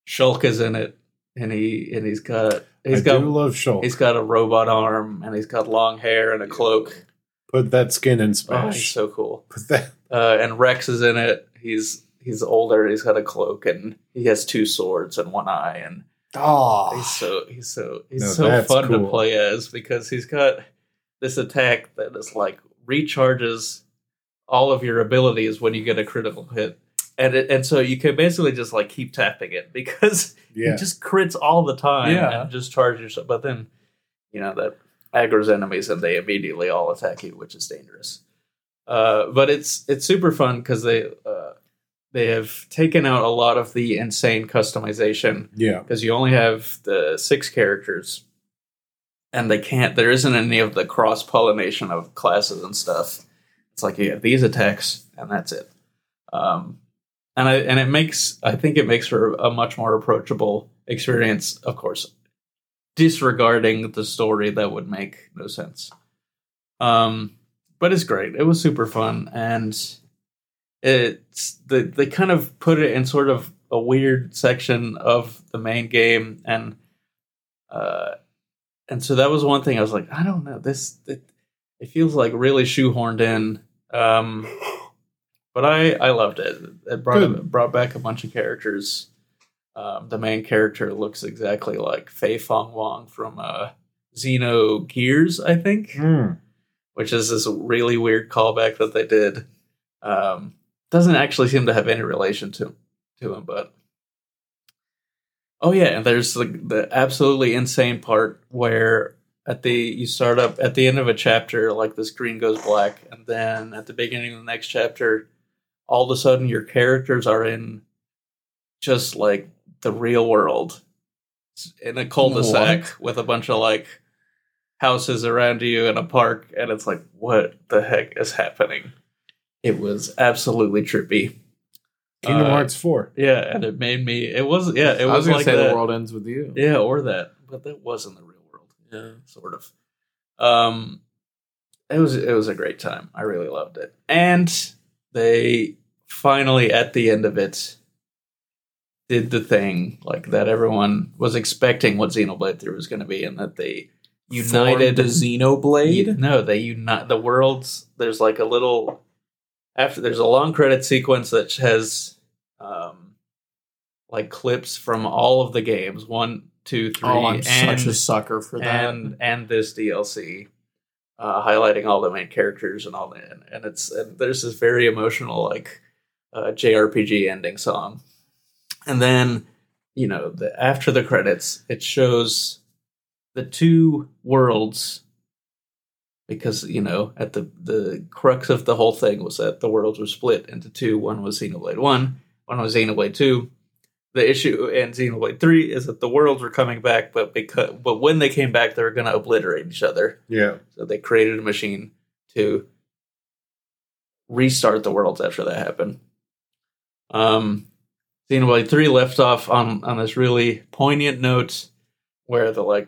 Shulk is in it, and he and he's got he's I got love Shulk. he's got a robot arm, and he's got long hair and a cloak. Put that skin in Oh, he's so cool. Put that. Uh, and Rex is in it. He's he's older. He's got a cloak, and he has two swords and one eye, and Oh, he's so he's so he's No, so that's fun to play as because he's got this attack that is like recharges all of your abilities when you get a critical hit. And it, and so you can basically just like keep tapping it [laughs] because Yeah. it just crits all the time Yeah. and just charges yourself. But then, you know, that aggro's enemies and they immediately all attack you, which is dangerous. Uh, but it's it's super fun because they uh, they have taken out a lot of the insane customization. Yeah. because you only have the six characters and they can't there isn't any of the cross pollination of classes and stuff. It's like you have these attacks and that's it. Um and i and it makes i think it makes for a much more approachable experience of course disregarding the story that would make no sense. Um but it's great. It was super fun and it's the they kind of put it in sort of a weird section of the main game and uh and so that was one thing I was like I don't know this it, it feels like really shoehorned in um but I I loved it it brought Good. brought back a bunch of characters um the main character looks exactly like Fei Fong Wong from uh Xenogears I think Mm. which is this really weird callback that they did. Um, doesn't actually seem to have any relation to to him, but. Oh yeah, and there's the, the absolutely insane part where at the you start up at the end of a chapter, like the screen goes black, and then at the beginning of the next chapter, all of a sudden your characters are in just like the real world. In a cul-de-sac with a bunch of like houses around you in a park and it's like what the heck is happening it was absolutely trippy Kingdom Uh, Hearts 4. yeah and it made me it was yeah it I was, was gonna like say that. the world ends with you. yeah or that but that wasn't the real world yeah sort of um it was it was a great time i really loved it and they finally at the end of it did the thing like that everyone was expecting what xenoblade 3 was going to be and that they united Formed the Xenoblade. no, they unite the worlds. There's like a little after there's a long credit sequence that has um like clips from all of the games one, two, three, Oh, I'm and such a sucker for that. and and this DLC, uh, highlighting all the main characters and all that. And, and it's and there's this very emotional like uh, JRPG ending song, and then you know the after the credits it shows the two worlds because you know at the the crux of the whole thing was that the worlds were split into two. One was xenoblade 1 one was xenoblade 2 the issue in xenoblade 3 is that the worlds were coming back but because but when they came back they were going to obliterate each other. Yeah. so they created a machine to restart the worlds after that happened. Um xenoblade 3 left off on on this really poignant note where the like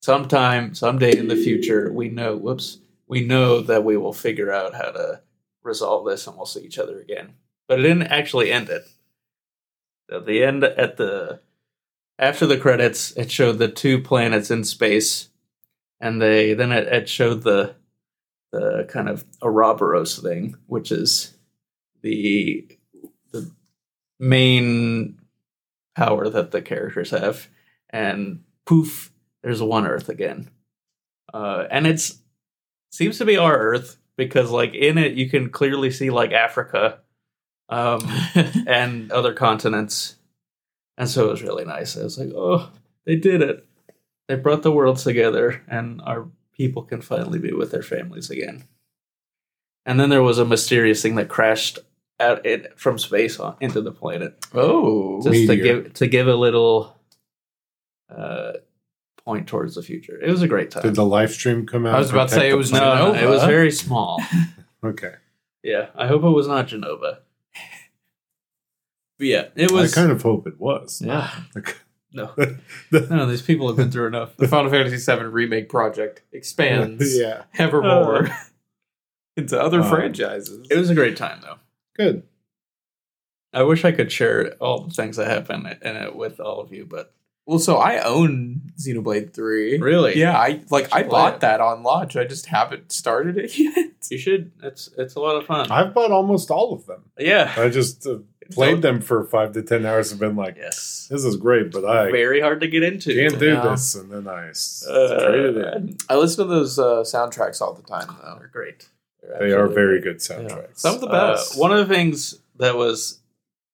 sometime someday in the future we know whoops we know that we will figure out how to resolve this and we'll see each other again. But it didn't actually end it. At the end at the after the credits it showed the two planets in space and they then it, it showed the the kind of Ouroboros thing which is the the main power that the characters have and poof there's one Earth again, uh, and it's seems to be our Earth because like in it you can clearly see like Africa um, [laughs] and other continents, and so it was really nice. I was like, oh, they did it. They brought the worlds together, and our people can finally be with their families again. And then there was a mysterious thing that crashed out it from space on, into the planet oh, just to give to give a little uh, point towards the future. It was a great time. Did the live stream come out? I was about to say it was no, no, it was very small. [laughs] Okay. yeah, I hope it was not Jenova. But yeah, it was. I kind of hope it was. yeah, [laughs] Like, [laughs] no, no, these people have been through enough. the Final Fantasy VII remake project expands yeah. evermore into other Um, franchises. It was a great time though. Good. I wish I could share all the things that happened in it with all of you, but well, so I own Xenoblade Three. really, Yeah, I like I bought it. that on launch. I just haven't started it [laughs] yet. you should. It's it's a lot of fun. I've bought almost all of them. yeah, I just uh, played them for five to ten hours and been like, yes, this is great, but I very hard to get into. can't do Yeah. this. And then I s- Uh, traded it. I listen to those uh, soundtracks all the time, though. They're great. They're They are very great. good soundtracks. Some of the Uh, best. one of the things that was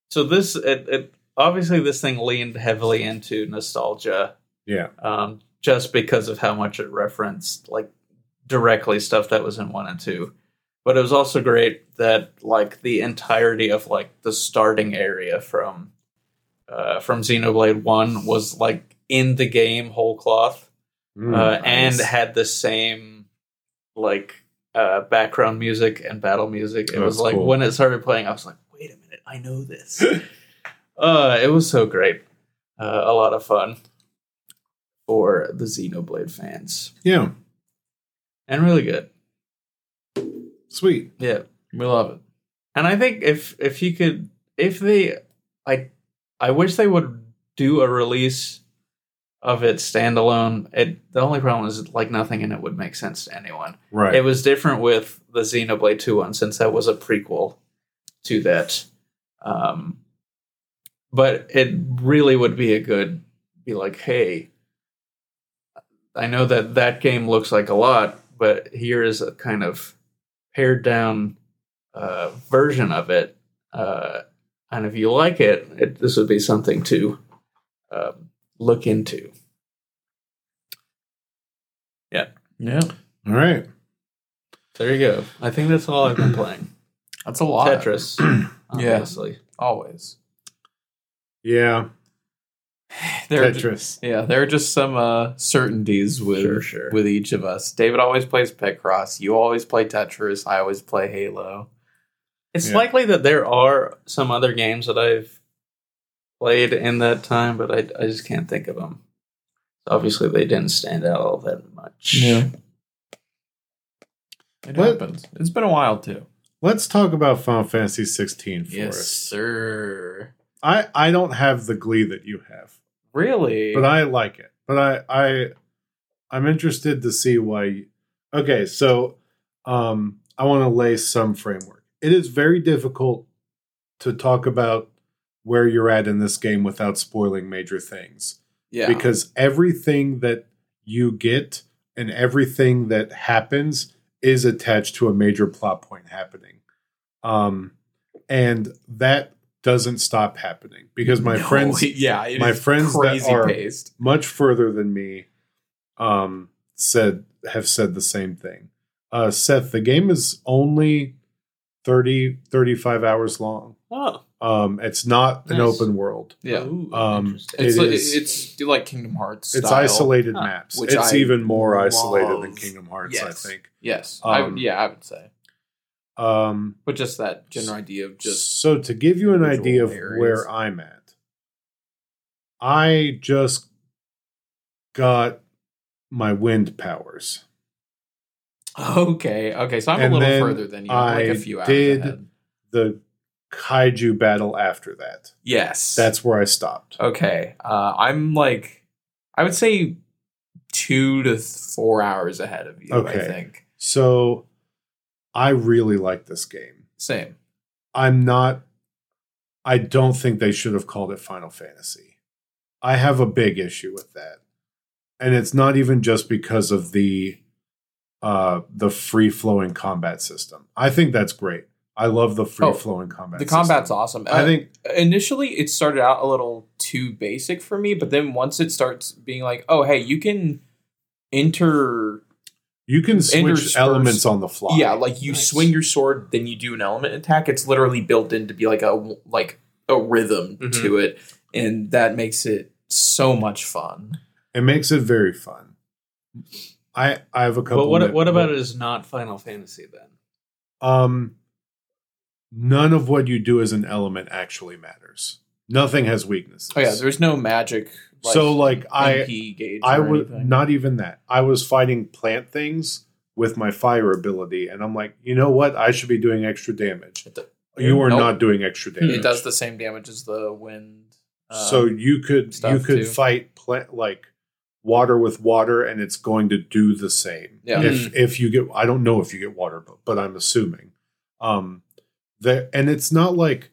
so this it, it obviously this thing leaned heavily into nostalgia Yeah. um, just because of how much it referenced like directly stuff that was in one and two. But it was also great that like the entirety of like the starting area from uh, from Xenoblade One was like in the game whole cloth Mm, uh, nice. and had the same like uh, background music and battle music. It was like cool. when it started playing, I was like, "Wait a minute, I know this." [laughs] uh, it was so great, uh, a lot of fun for the Xenoblade fans, yeah. and really good. Sweet. Yeah, We love it. and I think if if you could, if they, I, I wish they would do a release of it standalone. It the only problem is like nothing in it would make sense to anyone. Right. It was different with the Xenoblade 2 one since that was a prequel to that. Um, but it really would be a good, be like, hey, I know that that game looks like a lot, but here is a kind of pared down uh, version of it. Uh, and if you like it, it, this would be something to um, look into. Yeah, Yeah. All right. There you go. I think that's all I've been playing. [clears throat] that's a lot. Tetris, [clears throat] Yeah. always. Yeah. [sighs] There are ju- Tetris. yeah, there are just some uh, certainties with Sure, sure. with each of us. David always plays Picross. You always play Tetris. I always play Halo. It's Yeah. likely that there are some other games that I've played in that time, but I, I just can't think of them. Obviously, they didn't stand out all that much. Yeah. It What- happens. It's been a while too. Let's talk about Final Fantasy 16 for Yes, us. sir. I, I don't have the glee that you have, Really? but I like it. But I I I'm interested to see why. You, okay, so um, I want to lay some framework. It is very difficult to talk about where you're at in this game without spoiling major things. yeah. because everything that you get and everything that happens is attached to a major plot point happening. Um, and that doesn't stop happening because my No, friends [laughs] yeah, it my is friends that are- paced. much further than me um, said have said the same thing. Uh, Seth, the game is only 30, 35 hours long. Oh, Um, it's not an open world. Yeah, Ooh, Um, it's it like, is- it's like Kingdom Hearts. It's isolated Huh. maps. Which it's I even more isolated than. Kingdom Hearts, Yes. I think. Yes, I Um, would, yeah, I would say, Um, but just that general idea of just so to give you an idea of areas. where I'm at, I just got my wind powers. okay, okay. So I'm And a little further than you, I'm like I a few hours did- ahead. The kaiju battle after that. Yes, That's where I stopped. okay. Uh, I'm like, I would say two to four hours ahead of you. I Okay. think So I really like this game. same. I'm not I don't think they should have called it Final Fantasy. I have a big issue with that. And it's not even just because of the uh, the free flowing combat system. I think that's great. I love the free flowing combat. Oh, the combat's awesome. I Uh, think initially it started out a little too basic for me, but then once it starts being like, oh hey, you can enter you can switch intersperse- elements on the fly. Yeah, like you Nice. swing your sword, then you do an element attack. It's literally built in to be like a like a rhythm Mhm. to it, and that makes it so much fun. it makes it very fun. I I have a couple. But what that- what about it is not Final Fantasy then? Um, none of what you do as an element actually matters. Nothing has weaknesses. Oh yeah, there's no magic. So like I I or would anything. not even that. I was fighting plant things with my fire ability, and I'm like, you know what? I should be doing extra damage. It do- You are Nope. not doing extra damage. It does the same damage as the wind. uh, so you could you could too. fight plant like water with water, and it's going to do the same. Yeah. If if you get, I don't know if you get water, but, but I'm assuming. Um, that and it's not like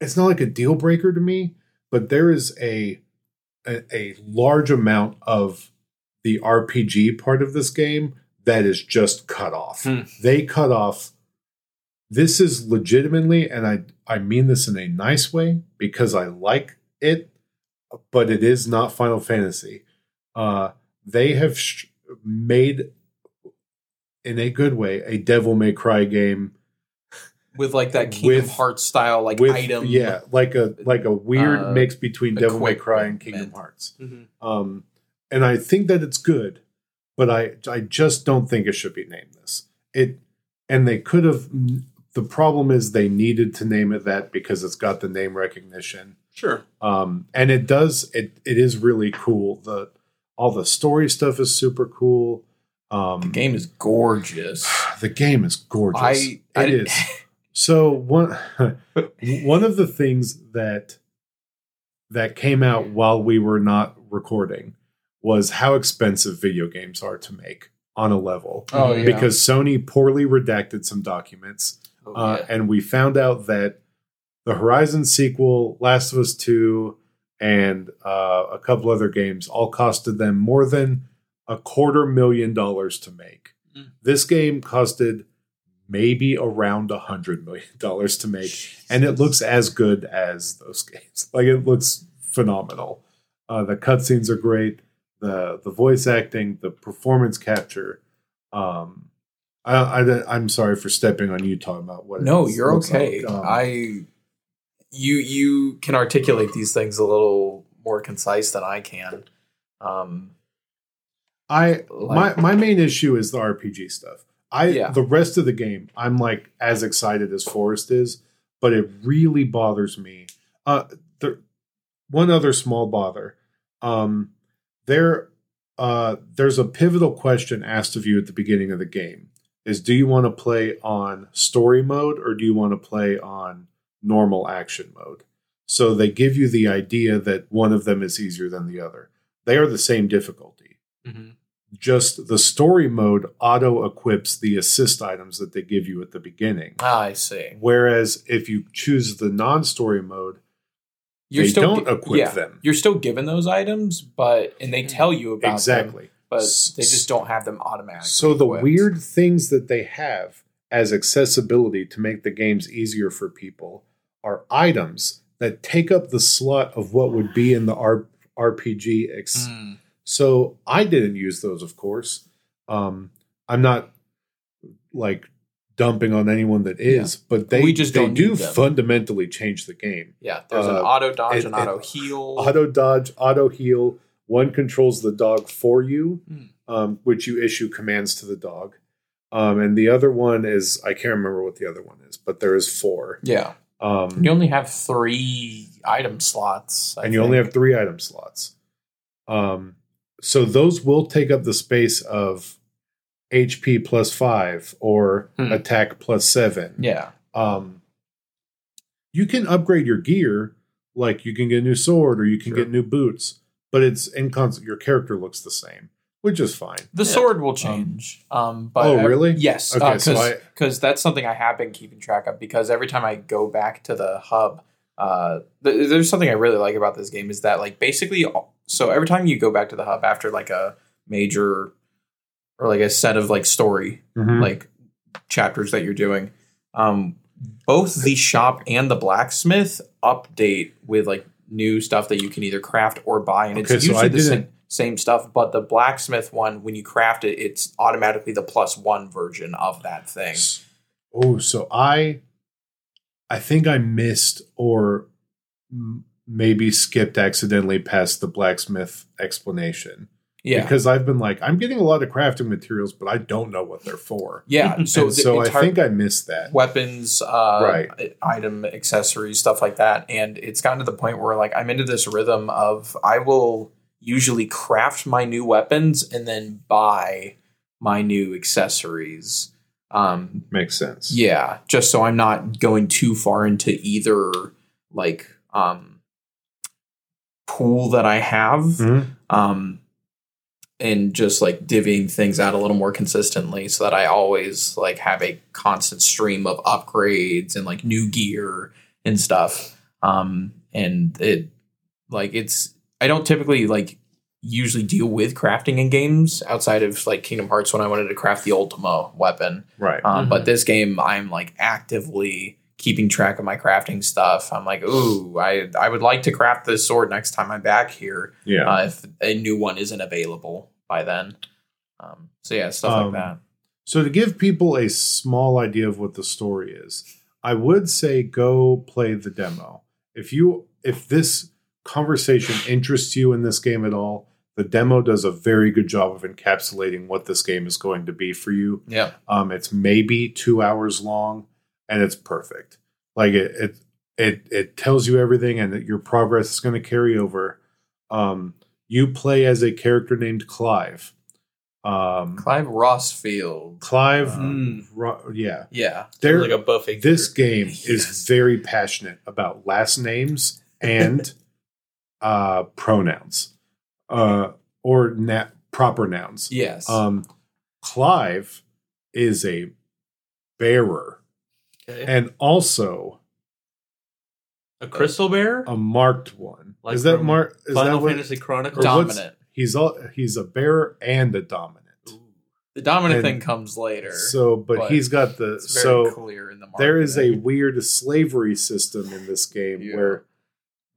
it's not like a deal breaker to me, but there is a a, a large amount of the RPG part of this game that is just cut off. Hmm. They cut off. This is legitimately, and I I mean this in a nice way because I like it, but it is not Final Fantasy. Uh, they have sh- made, in a good way, a Devil May Cry game with like that Kingdom with- Hearts style like with item. yeah, like a like a weird uh, mix between Devil May Cry and equipment. Kingdom Hearts. Mm-hmm. Um, and I think that it's good, but I I just don't think it should be named this. It and they could have. The problem is they needed to name it that because it's got the name recognition. sure. Um, and it does. It it is really cool. The all the story stuff is super cool. Um, The game is gorgeous. [sighs] the game is gorgeous. I, I it is. [laughs] So one [laughs] one of the things that that came out while we were not recording was how expensive video games are to make on a level. Oh yeah. Because Sony poorly redacted some documents, Oh, uh, yeah. and we found out that the Horizon sequel, Last of Us Two, and uh, a couple other games all costed them more than a quarter million dollars to make. Mm. This game costed maybe around a hundred million [laughs] dollars to make, and it looks as good as those games. Like it looks phenomenal. Uh, the cutscenes are great. The the voice acting, the performance capture. Um, I, I I'm sorry for stepping on you talking about what. No, is- you're okay. like. Um, I you you can articulate these things a little more concise than I can. Um, I like- my my main issue is the RPG stuff. I Yeah. the rest of the game, I'm like as excited as Forrest is, but it really bothers me. Uh, there, one other small bother. Um, there, uh, there's a pivotal question asked of you at the beginning of the game: is do you want to play on story mode or do you want to play on normal action mode? So they give you the idea that one of them is easier than the other. They are the same difficulty Mm-hmm. Just the story mode auto equips the assist items that they give you at the beginning. ah, I see. Whereas if you choose the non-story mode, You're they still don't gi- equip yeah, them. You're still given those items, but and they tell you about them, Exactly. but they just don't have them automatically. So the equipped. weird things that they have as accessibility to make the games easier for people are items that take up the slot of what would be in the R- RPG ex- Mm. So I didn't use those, of course. Um, I'm not like dumping on anyone that is, but they We just they do fundamentally change the game. Yeah, there's an Uh, auto dodge, and, an auto heal. Auto dodge, auto heal. One controls the dog for you, Hmm. um, which you issue commands to the dog. Um, and the other one is I can't remember what the other one is, but there is four. yeah, Um, you only have three item slots, I and you only have three item slots. Um, so those will take up the space of HP plus five or Hmm. attack plus seven. yeah. Um, you can upgrade your gear, like you can get a new sword or you can Sure. get new boots, but it's in constant. Your character looks the same, which is fine. The Yeah. sword will change. Um, but Oh, ev- really? yes. Okay, because so I- that's something I have been keeping track of. Because every time I go back to the hub, uh, th- there's something I really like about this game is that like basically, all- so every time you go back to the hub after like a major or like a set of like story Mhm. like chapters that you're doing. Um, both the shop and the blacksmith update with like new stuff that you can either craft or buy, and Okay, it's usually I the same, same stuff. But the blacksmith one, when you craft it, it's automatically the plus one version of that thing. Oh, so I, I think I missed or maybe skipped accidentally past the blacksmith explanation Yeah, because I've been like, I'm getting a lot of crafting materials, but I don't know what they're for. yeah. [laughs] So, So, the so I think I missed that. weapons, uh, Right. item, accessories, stuff like that. And it's gotten to the point where like I'm into this rhythm of I will usually craft my new weapons and then buy my new accessories. Um, Makes sense. yeah, just so I'm not going too far into either like um pool that I have Mhm. um, and just like divvying things out a little more consistently so that I always like have a constant stream of upgrades and like new gear and stuff. Um, and it like it's I don't typically like usually deal with crafting in games outside of like Kingdom Hearts when I wanted to craft the Ultima weapon. Right. Um, But Mhm. this game, I'm like actively keeping track of my crafting stuff. I'm like, ooh, I I would like to craft this sword next time I'm back here yeah. uh, if a new one isn't available by then. Um, so yeah, stuff Um, like that. So to give people a small idea of what the story is, I would say go play the demo. If you if this conversation interests you in this game at all, the demo does a very good job of encapsulating what this game is going to be for you. Yeah, Um, it's maybe two hours long, and it's perfect. Like it, it, it, it tells you everything, and that your progress is going to carry over. Um, you play as a character named Clive. Um, Clive Rosfield. Clive, Mm. Ro- yeah. Yeah, There, like a Buffy. this game [laughs] is very passionate about last names and [laughs] uh, pronouns, uh, or na- proper nouns. yes, Um, Clive is a bearer Okay. and also a crystal bear. a marked one. Like is that from mark? Is Final that what, Fantasy Chronicles. dominant. He's all, he's a bear and a dominant. The dominant and thing comes later. So, but, but he's got the it's very so clear in the market. there is a weird slavery system in this game Yeah. where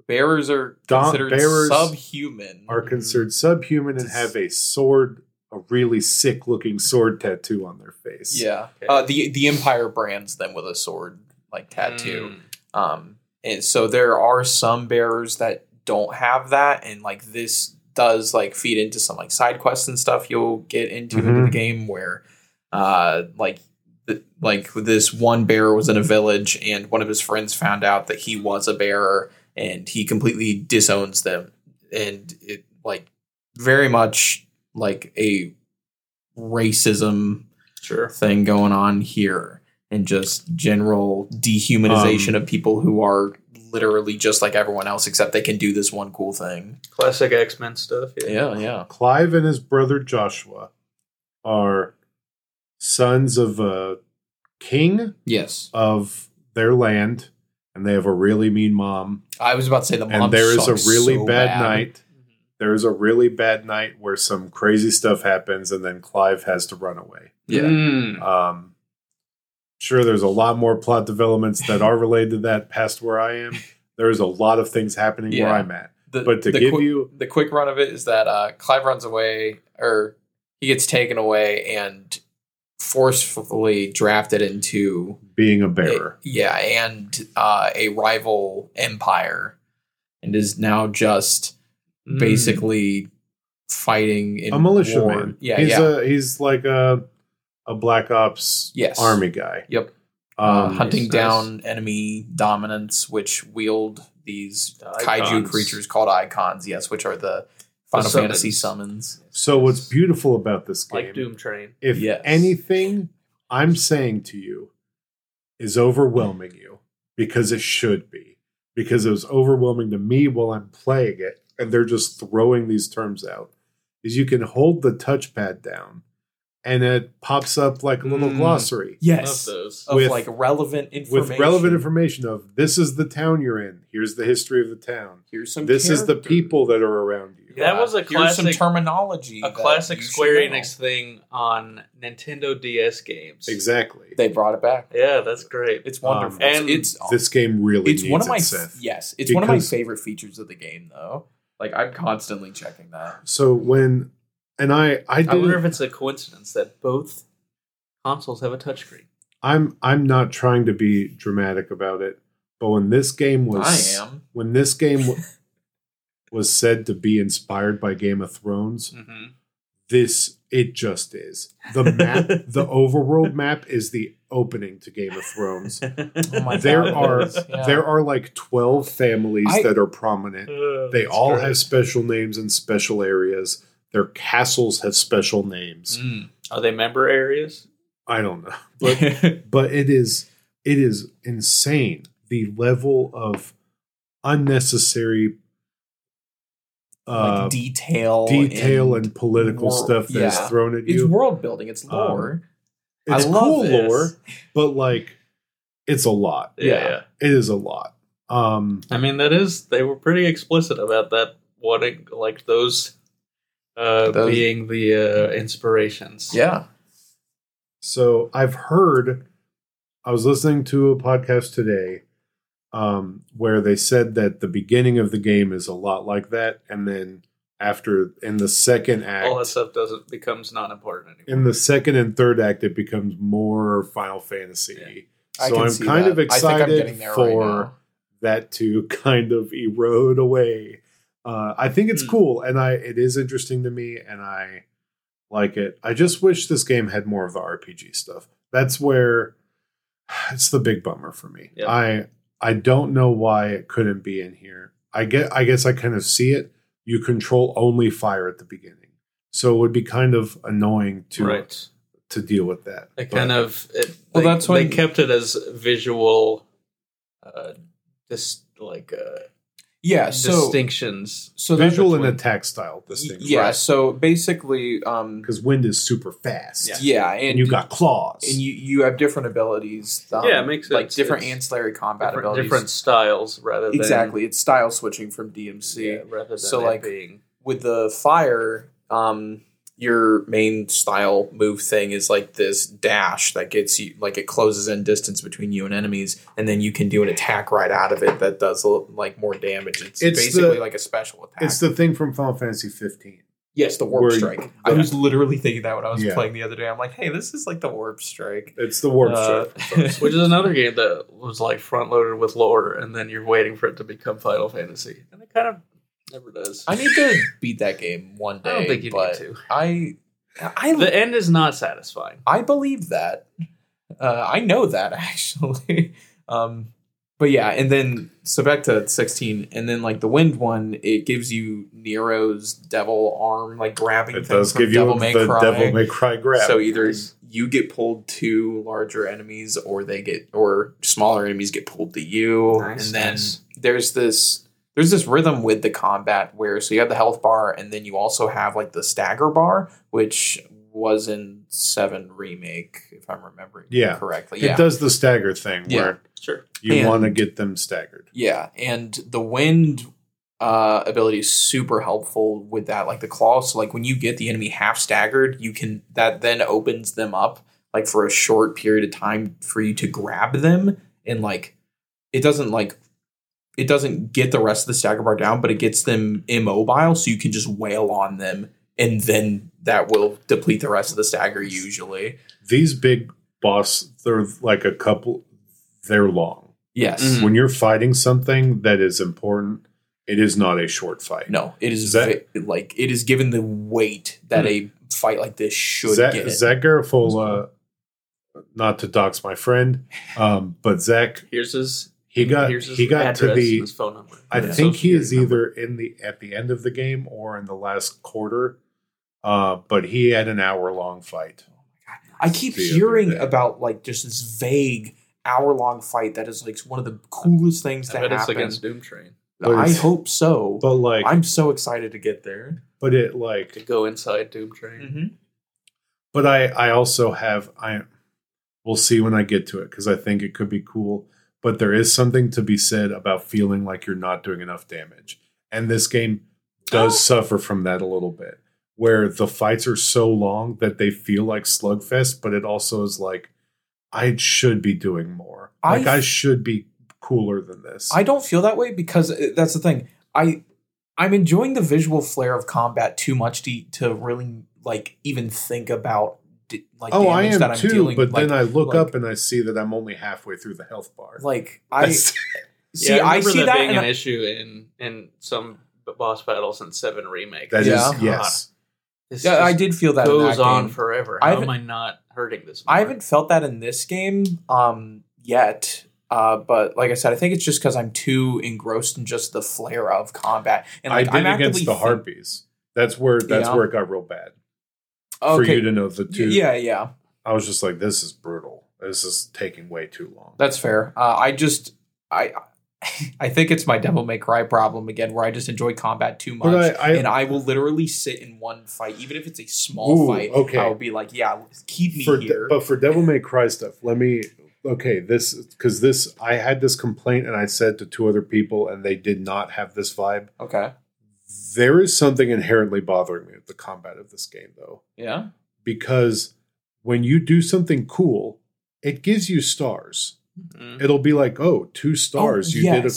bearers are Dom- considered bearers subhuman. are considered subhuman and have a sword, a really sick looking sword tattoo on their face. yeah, Okay. uh, the the Empire brands them with a sword like tattoo. Mm. Um, and so there are some bearers that don't have that, and like this does like feed into some like side quests and stuff you'll get into into Mhm. the game where, uh, like. th- Like this one bearer was in a village, and one of his friends found out that he was a bearer, and he completely disowns them, and it like very much like a racism Sure. thing going on here and just general dehumanization Um, of people who are literally just like everyone else except they can do this one cool thing. Classic X Men stuff. Yeah. Yeah, yeah. Clive and his brother Joshua are sons of a king Yes. of their land, and they have a really mean mom. I was about to say the mom and there is a really so bad, night. There is a really bad night where some crazy stuff happens, and then Clive has to run away. Yeah. Mm. Um, sure, there's a lot more plot developments that are related to that past where I am. [laughs] There's a lot of things happening where I'm at. The, But to give quick, you, the quick run of it is that uh, Clive runs away or he gets taken away and forcefully drafted into being a a- bearer, yeah, and uh, a rival empire and is now just Mm. basically fighting in a militia war. man. Yeah, he's yeah. a he's like a a black ops Yes. army guy. Yep. uh, Um, hunting nice. down enemy dominants, which wield these kaiju creatures called Eikons. Yes, which are the Final The Fantasy summons. summons. so what's beautiful about this game, like Doom Train. if Yes. anything, I'm saying to you is overwhelming you because it should be because it was overwhelming to me while I'm playing it, and they're just throwing these terms out. Is you can hold the touchpad down and it pops up like a little Mm. glossary Yes. Love those. Of With- like relevant information. with relevant information of this is the town you're in. Here's the history of the town. Here's some This is the people that are around you. That was a Here's some classic- terminology. A classic you should Square know. Enix thing on Nintendo DS games. Exactly. They brought it back. Yeah, that's great. It's wonderful. Um, and it's this game really it's needs one of my it, Seth. yes, it's one of my favorite features of the game though. Like I'm constantly checking that. So when and I I I wonder if it's a coincidence that both consoles have a touchscreen. I'm I'm not trying to be dramatic about it, but when this game was I am. when this game [laughs] was said to be inspired by Game of Thrones, Mm-hmm. This it just is. The map, the [laughs] overworld map is the opening to Game of Thrones. [laughs] Oh my there God, are. Yeah. there are like 12 families I- that are prominent. They all have special names and special areas. Their castles have special names. Mm. Are they member areas? I don't know. But [laughs] but it is it is insane the level of unnecessary uh like detail, detail and, political wor- stuff that is yeah. thrown at you. it's world building. It's Um, lore. it's I love cool this. lore, but like it's a lot. Yeah, Yeah. yeah. It is a lot. Um I mean, that is they were pretty explicit about that. Wanting like those, uh, Those- being the uh, inspirations. yeah. So I've heard, I was listening to a podcast today um, where they said that the beginning of the game is a lot like that, and then after in the second act, all that stuff doesn't becomes not important anymore. in the second and third act, it becomes more Final Fantasy. I So can I'm see kind that. of I think I'm excited getting there right for now. that to [laughs] kind of erode away. Uh, I think it's Hmm. cool, and I it is interesting to me, and I like it. I just wish this game had more of the RPG stuff. That's where [sighs] it's the big bummer for me. Yep. I I don't know why it couldn't be in here. I get I guess I kind of see it. You control only fire at the beginning, so it would be kind of annoying to right. to deal with that. They But- kind of it, Well, they, that's they when- kept it as visual, uh, just like uh, Yeah. So distinctions. so that- visual and the attack style distinction. yeah. So basically, um, because wind is super fast. Yeah. yeah, and, and you got claws. and you you have different abilities. Um, Yeah, it makes like sense. different It's ancillary combat different, abilities. different styles rather than exactly. It's style switching from DMC. yeah, rather than So, it like, being with the fire, um, your main style move thing is like this dash that gets you like it closes in distance between you and enemies, and then you can do an attack right out of it that does like more damage. It's, It's basically the- like a special attack. it's the thing from Final Fantasy 15. yes, the warp where- strike. I was [laughs] literally thinking that when I was Yeah. playing the other day. I'm like, hey, this is like the warp strike. It's the warp Uh, strike. [laughs] [laughs] which is another game that was like front loaded with lore, and then you're waiting for it to become Final Fantasy, and it kind of never does. I need to beat that game one day. I don't think you but need to. I, I, The end is not satisfying. I believe that. Uh, I know that [laughs] actually. um, but yeah, and then so back to sixteen, and then like the wind one, it gives you Nero's devil arm, like grabbing It things does from give you May the Cry. Devil May Cry grab. So either you get pulled to larger enemies, or they get, or smaller enemies get pulled to you, Nice, and then nice. there's this there's this rhythm with the combat where so you have the health bar, and then you also have like the stagger bar, which was in Seven remake, if I'm remembering Yeah. correctly. it does the stagger thing Yeah. where Sure. you want to get them staggered. yeah, and the wind uh, ability is super helpful with that. Like the claw, so like when you get the enemy half staggered, you can that then opens them up like for a short period of time for you to grab them and like it doesn't like it doesn't get the rest of the stagger bar down, but it gets them immobile, so you can just wail on them, and then that will deplete the rest of the stagger usually. These big boss, they're like a couple, they're long. Yes. Mhm. When you're fighting something that is important, it is not a short fight. No, it is Is that- ve- like it is given the weight that a fight like this should Zach, get. Zach Garafola, not to dox my friend, um, but Zach, Here's his. He got here's his he got to address the his phone number. I Yeah. think he Social is security number. either in the at the end of the game or in the last quarter. Uh, but he had an hour long fight. I keep the other hearing day. about like just this vague hour long fight that is like one of the coolest things I to bet it's happen. against Doom Train But I it's- hope so. But like, I'm so excited to get there. but it like, to go inside Doom Train. Mm-hmm. but I I also have I we'll see when I get to it because I think it could be cool. But there is something to be said about feeling like you're not doing enough damage, and this game does Oh. suffer from that a little bit, where the fights are so long that they feel like slugfest, but it also is like I should be doing more. I Like I should be cooler than this. I don't feel that way because uh, that's the thing. I I'm enjoying the visual flair of combat too much to to really like even think about d- like oh, I am that I'm too. dealing. but like, then I look like- up and I see that I'm only halfway through the health bar. like [laughs] I see yeah, I I, see that, that being an I- issue in in some boss battles in Seven Remake. that is Yeah. yes. This yeah, I did feel that in goes that on game. forever. I How am haven't- I not hurting this? More? I haven't felt that in this game um yet. Uh, but like I said, I think it's just because I'm too engrossed in just the flair of combat. And like, I did I'm against the think- harpies. That's where that's Yeah. where it got real bad. For you to know the two, yeah, yeah. I was just like, this is brutal. This is taking way too long. That's fair. Uh, I just I [laughs] I think it's my Devil May Cry problem again, where I just enjoy combat too much, I- I- and I will literally sit in one fight, even if it's a small Ooh, fight. okay. I will be like, yeah, keep me for de- here. but for Devil May Cry stuff, let me okay this because this I had this complaint and I said to two other people and they did not have this vibe. okay, There is something inherently bothering me with the combat of this game though, yeah, because when you do something cool, it gives you stars. Mm. It'll be like, oh, two stars. Oh, you did a.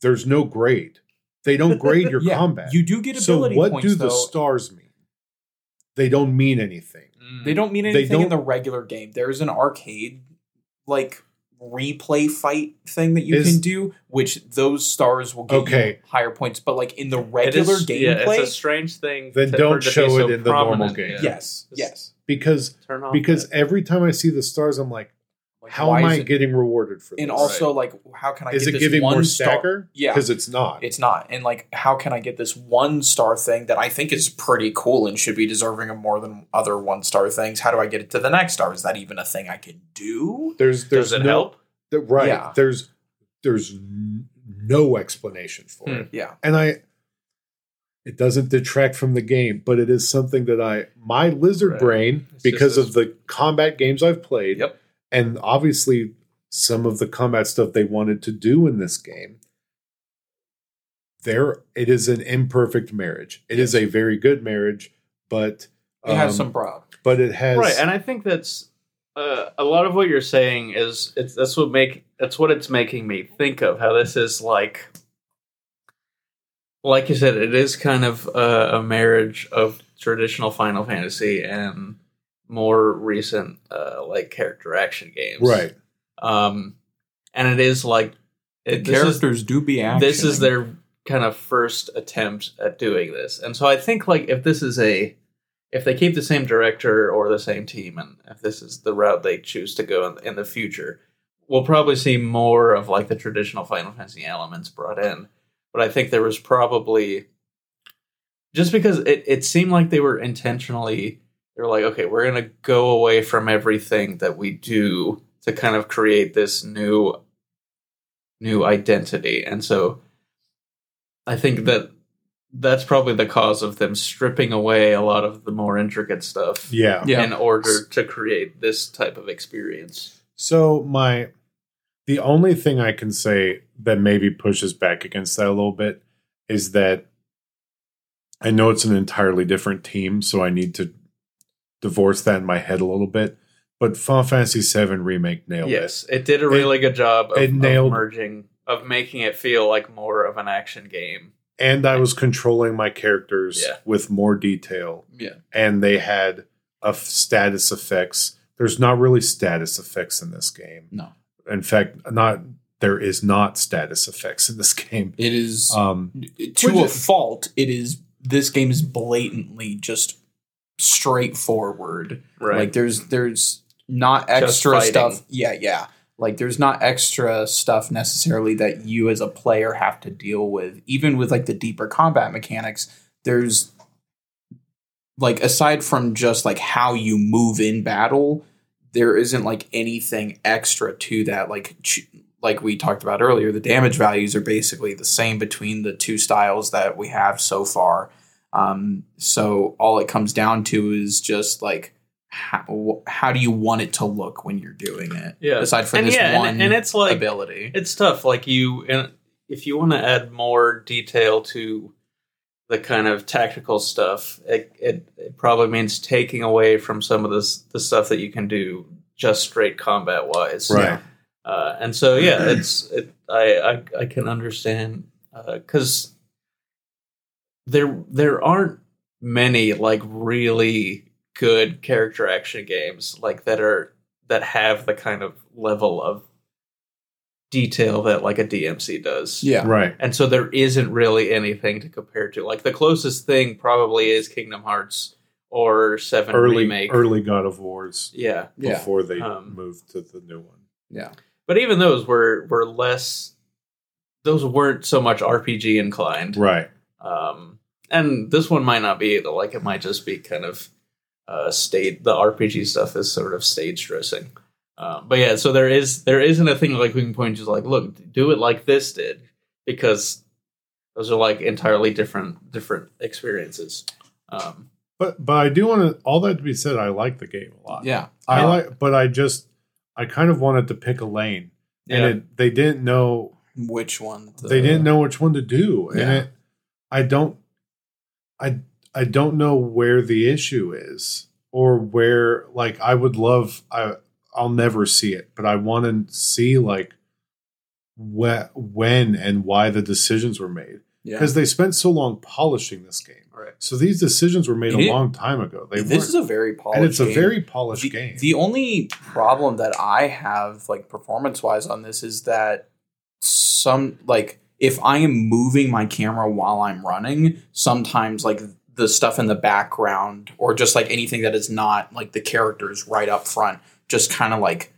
There's no grade. They don't grade your yeah, combat. You do get ability. so what points do the stars mean? They don't mean anything. Mm. They don't mean anything in don't- the regular game. There's an arcade like replay fight thing that you Is- can do, which those stars will get Okay. you higher points. But like in the It regular is- yeah, gameplay, it's a strange thing. Then to- don't for it show so it in the normal game. yeah. yes, Just yes. Because because that. every time I see the stars, I'm like, Like, how am I it- getting rewarded for this? And also, like, how can I is get it this giving one more star? stagger? Yeah. because it's not. It's not. And like, how can I get this one star thing that I think is pretty cool and should be deserving of more than other one star things? How do I get it to the next star? Is that even a thing I can do? there's there's Does it no help? th- right. Yeah. There's there's no explanation for Hmm. it, Yeah. and I. It doesn't detract from the game, but it is something that I my lizard Right. brain It's because of the combat games I've played. Yep. And obviously some of the combat stuff they wanted to do in this game there it is an imperfect marriage it is a very good marriage but It has um, some problems. but it has right and i think that's uh, a lot of what you're saying is it's that's what make that's what it's making me think of how this is like like you said it is kind of a, a marriage of traditional final fantasy and more recent uh, like character action games. Right. Um and it is like it, this is Characters do be action. this is their kind of first attempt at doing this. And so i think like if this is a if they keep the same director or the same team and if this is the route they choose to go in, in the future we'll probably see more of like the traditional final fantasy elements brought in. But i think there was probably just because it, it seemed like they were intentionally they were like okay we're going to go away from everything that we do to kind of create this new new identity. And so i think that that's probably the cause of them stripping away a lot of the more intricate stuff yeah. Yeah. in order to create this type of experience. So my the only thing i can say that maybe pushes back against that a little bit is that i know it's an entirely different team so i need to divorce that in my head a little bit but final fantasy 7 remake nailed it yes it did a really good job of, it nailed- of merging of making it feel like more of an action game and I was controlling my characters Yeah. with more detail, yeah. and they had a status effects. There's not really status effects in this game. No. In fact, not there is not status effects in this [laughs] game. It is Um, to a fault. It is this game is blatantly just straightforward. Right. Like there's there's not extra stuff. Yeah, yeah. Like there's not extra stuff necessarily that you as a player have to deal with. Even with like the deeper combat mechanics, there's like aside from just like how you move in battle, there isn't like anything extra to that. Like ch- like we talked about earlier, the damage values are basically the same between the two styles that we have so far. Um, so all it comes down to is just like how, how do you want it to look when you're doing it? Yeah. Aside from and this yeah, one and, and it's like ability. it's tough. Like you, and if you want to add more detail to the kind of tactical stuff, it, it, it probably means taking away from some of this the stuff that you can do just straight combat wise. Right. Uh, and so yeah, it's it, I, I I can understand because there there aren't many like really good character action games like that are that have the kind of level of detail that like a DMC does. Yeah. Right. And so there isn't really anything to compare to. Like the closest thing probably is Kingdom Hearts or Seven Early remake. early God of Wars Yeah. Yeah. before they Um, moved to the new one. Yeah. But even those were were less those weren't so much RPG inclined. Right. Um and this one might not be either. Like it might just be kind of uh state the RPG stuff is sort of stage dressing. Um, but yeah, so there is there isn't a thing like we can point to like, look, do it like this did, because those are like entirely different different experiences. Um, But but I do want to. All that to be said, I like the game a lot. Yeah. I Yeah. like, but I just I kind of wanted to pick a lane, and yeah, it, they didn't know Which one? the- they didn't know which one to do, and it I don't I I don't know where the issue is or where like I would love I I'll never see it, but I want to see like wh- when and why the decisions were made Yeah. because they spent so long polishing this game. right. So these decisions were made It a long time ago. They This weren't- is a very polished and it's a game. very polished the, game. The only problem that I have, like performance wise, on this is that some like if I am moving my camera while I'm running, sometimes like the stuff in the background or just like anything that is not like the characters right up front just kind of like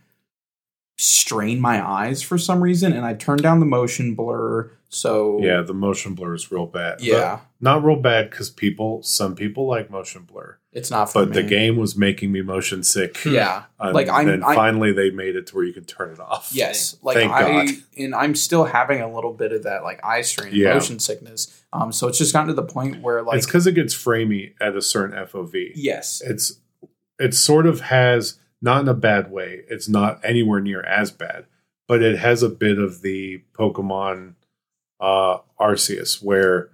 strain my eyes for some reason and I turn down the motion blur so yeah, the motion blur is real bad. But yeah not real bad because people, some people like motion blur, it's not for but the game was making me motion sick. yeah And Like, I'm- then I- finally they made it to where you can turn it off. Yes, [laughs] like Thank I God. and I'm still having a little bit of that like eye strain, Yeah. motion sickness. Um, so it's just gotten to the point where like it's because it gets framey at a certain FOV. yes, It's it sort of has not in a bad way. It's not anywhere near as bad, but it has a bit of the Pokemon uh Arceus where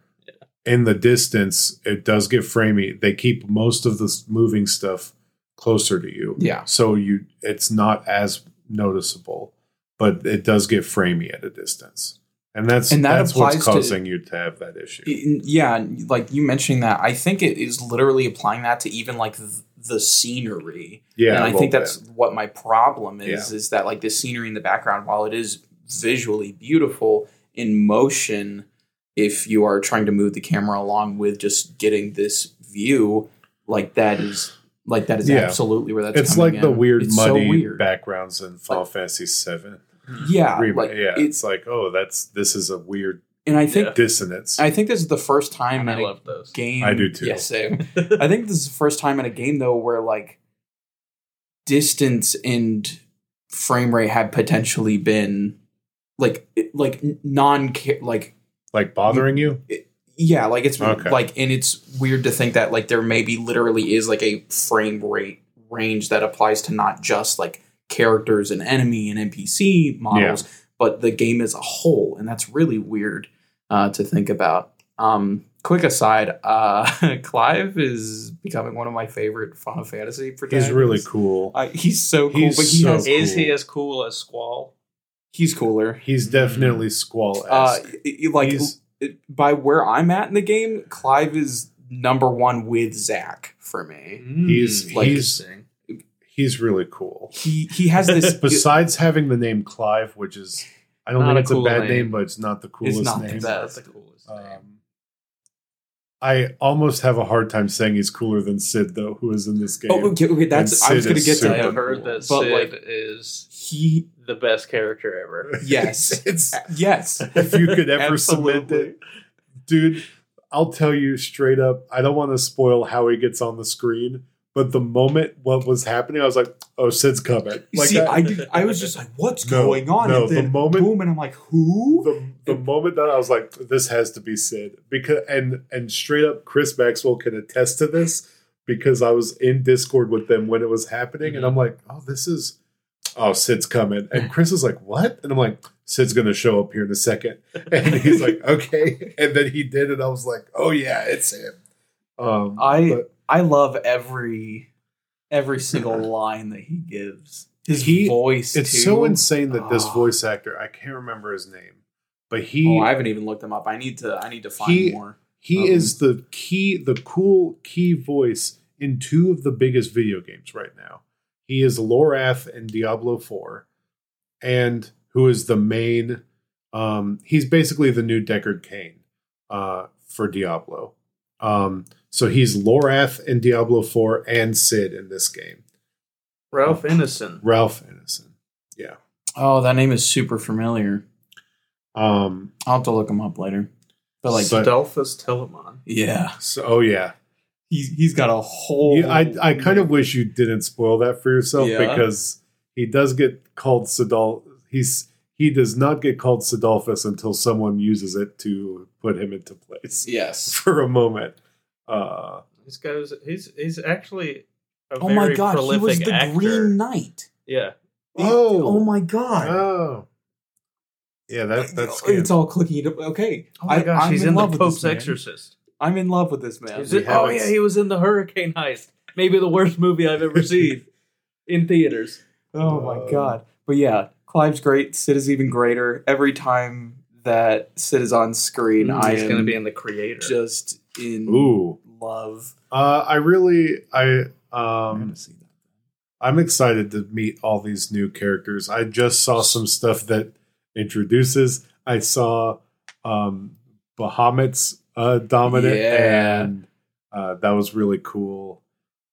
in the distance it does get framey. They keep most of the moving stuff closer to you. yeah, So you it's not as noticeable, but it does get framey at a distance. And that's And that that's what's applies to- causing you to have that issue. Yeah. Like you mentioning that, I think it is literally applying that to even like the scenery. Yeah, and I think bit. that's what my problem is. Is that like the scenery in the background, while it is visually beautiful in motion, if you are trying to move the camera along with just getting this view, like that is like that is Yeah. absolutely where that's. it's coming like the weird It's so muddy weird. backgrounds in Final Fantasy Seven. Yeah, Remake. like yeah, it's it's like oh, that's this is a weird and I think Yeah. dissonance. I think this is the first time And I in a love those. game. I do too. Yeah, same. [laughs] I think this is the first time in a game though where like distance and frame rate had potentially been like it- like non like like bothering you. yeah like it's Okay. like and it's weird to think that like there maybe literally is like a frame rate range that applies to not just like characters and enemy and npc models but the game as a whole and that's really weird uh, to think about um quick aside uh [laughs] clive is becoming one of my favorite final fantasy protagonists He's really cool. uh, he's so cool He's but he so has Is he as cool as Squall? He's cooler He's definitely squall uh esque. y- y- like He's- by where I'm at in the game, Clive is number one with Zach for me. He's- like- he's- he's really cool. He he has this. [laughs] Besides having the name Clive, which is I don't Not think a it's a bad name. name. but it's not the coolest not the name. best. That's the coolest name. Um, I almost have a hard time saying he's cooler than Cid, though, who is in this game. oh, okay, okay. That's I was gonna get to super I that. have heard that But, Cid like- is He the best character ever. [laughs] yes It's- yes. if you could ever [laughs] submit it, dude, I'll tell you straight up. I don't want to spoil how he gets on the screen, but the moment what was happening, I was like, "Oh, Cid's coming!" Like See, that- I did, I was just like, what's No, going on? no, and the moment- boom, and I'm like, who? the, the moment that I was like, "This has to be Cid," because and and straight up, Chris Maxwell can attest to this. because I was in Discord with them when it was happening, and I'm Mm-hmm. like, oh, this is oh, Cid's coming, and [laughs] Chris is like, what? And I'm like, Cid's gonna show up here in a second, and he's like, [laughs] okay, and then he did, and I was like, oh yeah, it's him. Um, I but I love every every single [laughs] line that he gives. His He- voice. it's too. so insane that this Oh. voice actor, I can't remember his name, but he Oh, I haven't even looked him up. I need to. I need to find He- more. He Um, is the key, the cool key voice in two of the biggest video games right now. He is Lorath in Diablo 4, and who is the main. Um, he's basically the new Deckard Cain uh, for Diablo. Um, so he's Lorath in Diablo 4 and Cid in this game. Ralph Ineson. Ralph Ineson. Yeah. Oh, that name is super familiar. Um, I'll have to look him up later. But like, So- Adolphus Telamon. yeah, so, oh, yeah. He's he's got a whole. Yeah, I I kind of wish you didn't spoil that for yourself Yeah. because he does get called Sidol. He's he does not get called Cidolfus until someone uses it to put him into place yes. [laughs] for a moment. Uh, This guy's he's he's actually a Oh very my god, he was the actor. Green Knight. Yeah. Oh. oh my god. oh, yeah, that that's it's all clicking. Okay. Oh my I- gosh, I'm he's in in, the love with this Pope's. Exorcist. I'm in love with this man. Is it- oh yeah, he was in the Hurricane Heist. Maybe the worst movie I've ever [laughs] seen in theaters. Oh my Um, god. But yeah, Clive's great. Cid is even greater. Every time that Cid is on screen, I he's am going to be in the creator. just in Ooh, love. uh, I really I I'm um see that. I'm excited to meet all these new characters. I just saw some stuff that introduces. I saw um Bahamut's uh dominant Yeah. and uh that was really cool.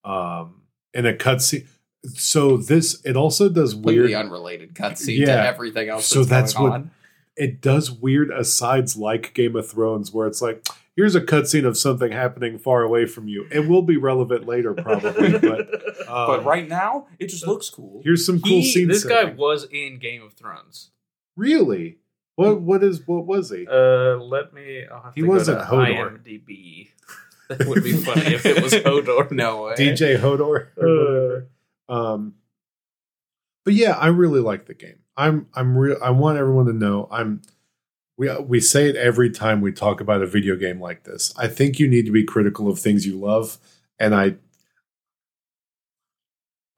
Um in a cutscene. So this it also does Completely weird unrelated cutscene Yeah. to everything else. So that's, that's going what- on. it does weird asides like Game of Thrones where it's like here's a cutscene of something happening far away from you. It will be relevant later probably, [laughs] but um, but right now, it just looks cool. here's some cool He- scenes. this guy was in Game of Thrones. Really? What what is what was he? Uh, let me. I'll have He to wasn't Hodor. IMDb. [laughs] That would be funny if it was Hodor. No way. DJ Hodor [laughs] or whatever. Um but yeah, I really like the game. I'm I'm real I want everyone to know I'm we we say it every time we talk about a video game like this. I think you need to be critical of things you love and I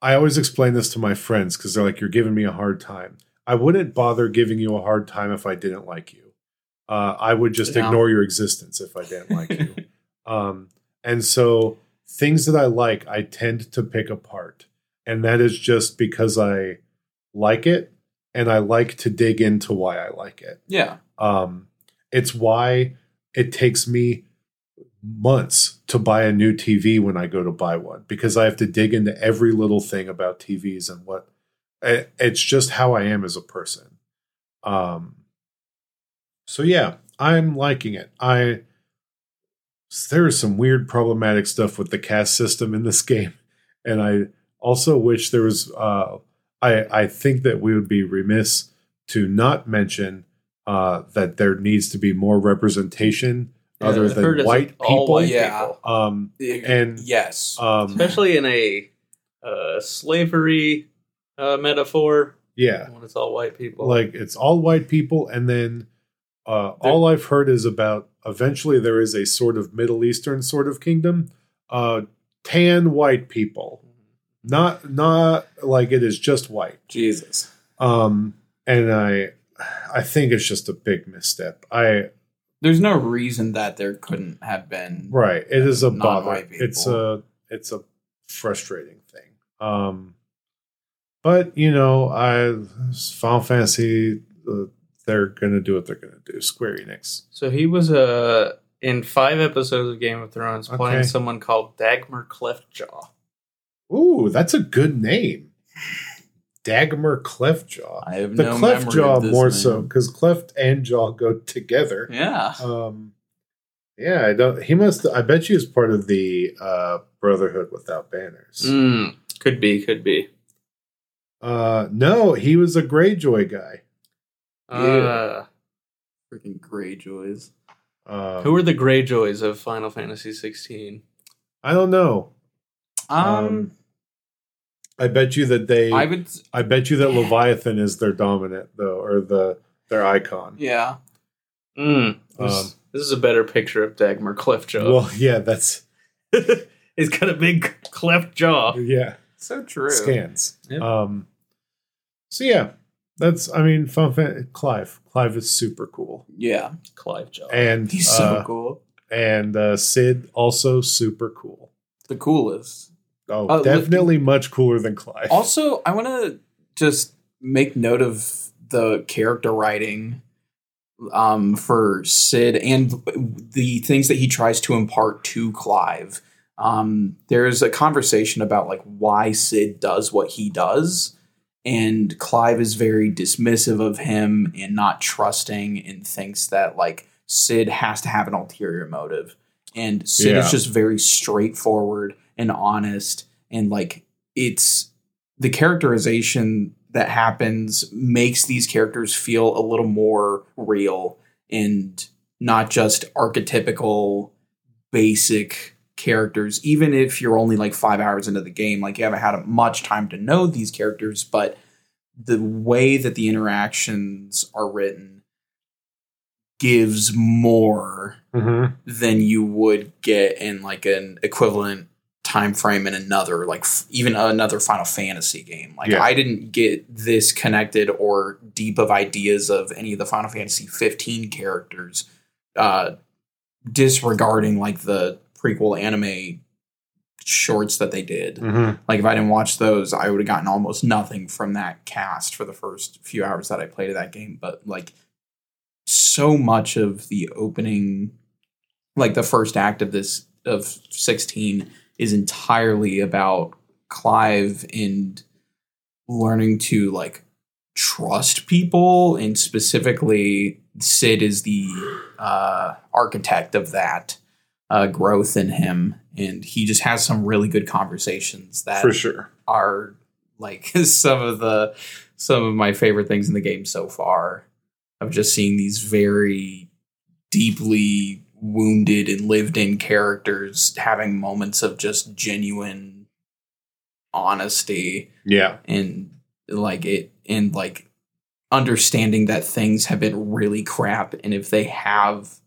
I always explain this to my friends cuz they're like you're giving me a hard time. I wouldn't bother giving you a hard time if I didn't like you. Uh, I would just Yeah. ignore your existence if I didn't like you. [laughs] Um, and so things that I like, I tend to pick apart. And that is just because I like it and I like to dig into why I like it. Yeah. Um, it's why it takes me months to buy a new TV when I go to buy one because I have to dig into every little thing about TVs and what it- it's just how I am as a person. Um, so yeah, I'm liking it. I there is some weird problematic stuff with the caste system in this [laughs] game, and I also wish there was. Uh, I I think that we would be remiss to not mention uh, that there needs to be more representation Yeah, other than it's white people. white Yeah. people. Um, And- yes. um, especially in a uh, slavery uh, metaphor yeah, when it's all white people. like it's all white people and then uh, all i've heard is about eventually there is a sort of middle eastern sort of kingdom uh, tan white people. Not not like it is just white. Jesus. um and i i think it's just a big misstep. I There's no reason that there couldn't have been. right. It is a bother. Non-white it's a it's a frustrating thing. Um but you know i final fantasy uh, they're gonna do what they're gonna do square enix so he was uh, in five episodes of Game of Thrones playing someone called Dagmar Cleftjaw. Ooh, that's a good name. Dagmar Cleftjaw. I have The no cleft memory jaw of this more man. so because cleft and jaw go together. Yeah. Um, yeah, I don't. He must. I bet you is part of the uh, Brotherhood without banners. Mm, could be, could be. Uh, no, he was a Greyjoy guy. Uh, Freaking Greyjoys. Um, who are the Greyjoys of Final Fantasy 16? I don't know. Um, I bet you that they. I would. I, bet you that Leviathan is their dominant though, or the their Eikon. Yeah. Mm, this, Um, this is a better picture of Dagmar cleft jaw. Well, yeah, that's [laughs] He's got a big cleft jaw. yeah. So true. Scans. Yep. Um. So yeah, that's. I mean, fun. Fan, Clive. Clive is super cool, Yeah. Clive jaw. and He's so uh, cool. and uh, Cid also super cool. The coolest. Oh, Uh, definitely much cooler than Clive. Also, I want to just make note of the character writing um, for Cid and the things that he tries to impart to Clive. Um, there's a conversation about like why Cid does what he does, and Clive is very dismissive of him and not trusting, and thinks that like Cid has to have an ulterior motive, and Cid Yeah. is just very straightforward and honest, and like it's the characterization that happens makes these characters feel a little more real and not just archetypical basic characters even if you're only like 5 hours into the game like you haven't had much time to know these characters but the way that the interactions are written gives more Mhm. than you would get in like an equivalent time frame in another like f- even another final fantasy game like Yeah. i didn't get this connected or deep of ideas of any of the final fantasy 15 characters uh disregarding like the prequel anime shorts that they did. Mhm. like if i didn't watch those i would have gotten almost nothing from that cast for the first few hours that i played of that game. But like so much of the opening like the first act of this of 16 is entirely about clive and learning to like trust people and specifically cid is the uh architect of that uh growth in him and he just has some really good conversations that For sure. are like [laughs] some of the some of my favorite things in the game so far of just seeing these very deeply wounded and lived in characters having moments of just genuine honesty Yeah. and like it and like understanding that things have been really crap and if they have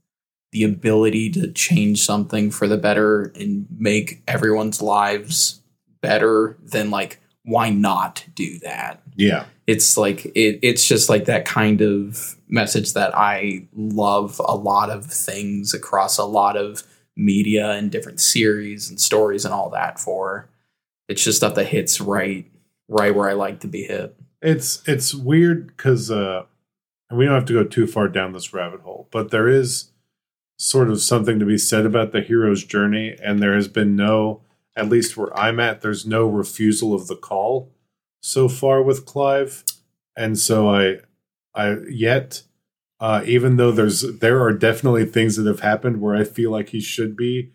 the ability to change something for the better and make everyone's lives better then like why not do that? Yeah. it's like it, it's just like that kind of message that i love a lot of things across a lot of media and different series and stories and all that for. It's just stuff that hits right right where i like to be hit. It's it's weird because uh, and we don't have to go too far down this rabbit hole, but there is sort of something to be said about the hero's journey, and there has been no, at least where I'm at, there's no refusal of the call so far with Clive, and so I, I yet, uh, even though there's there are definitely things that have happened where I feel like he should be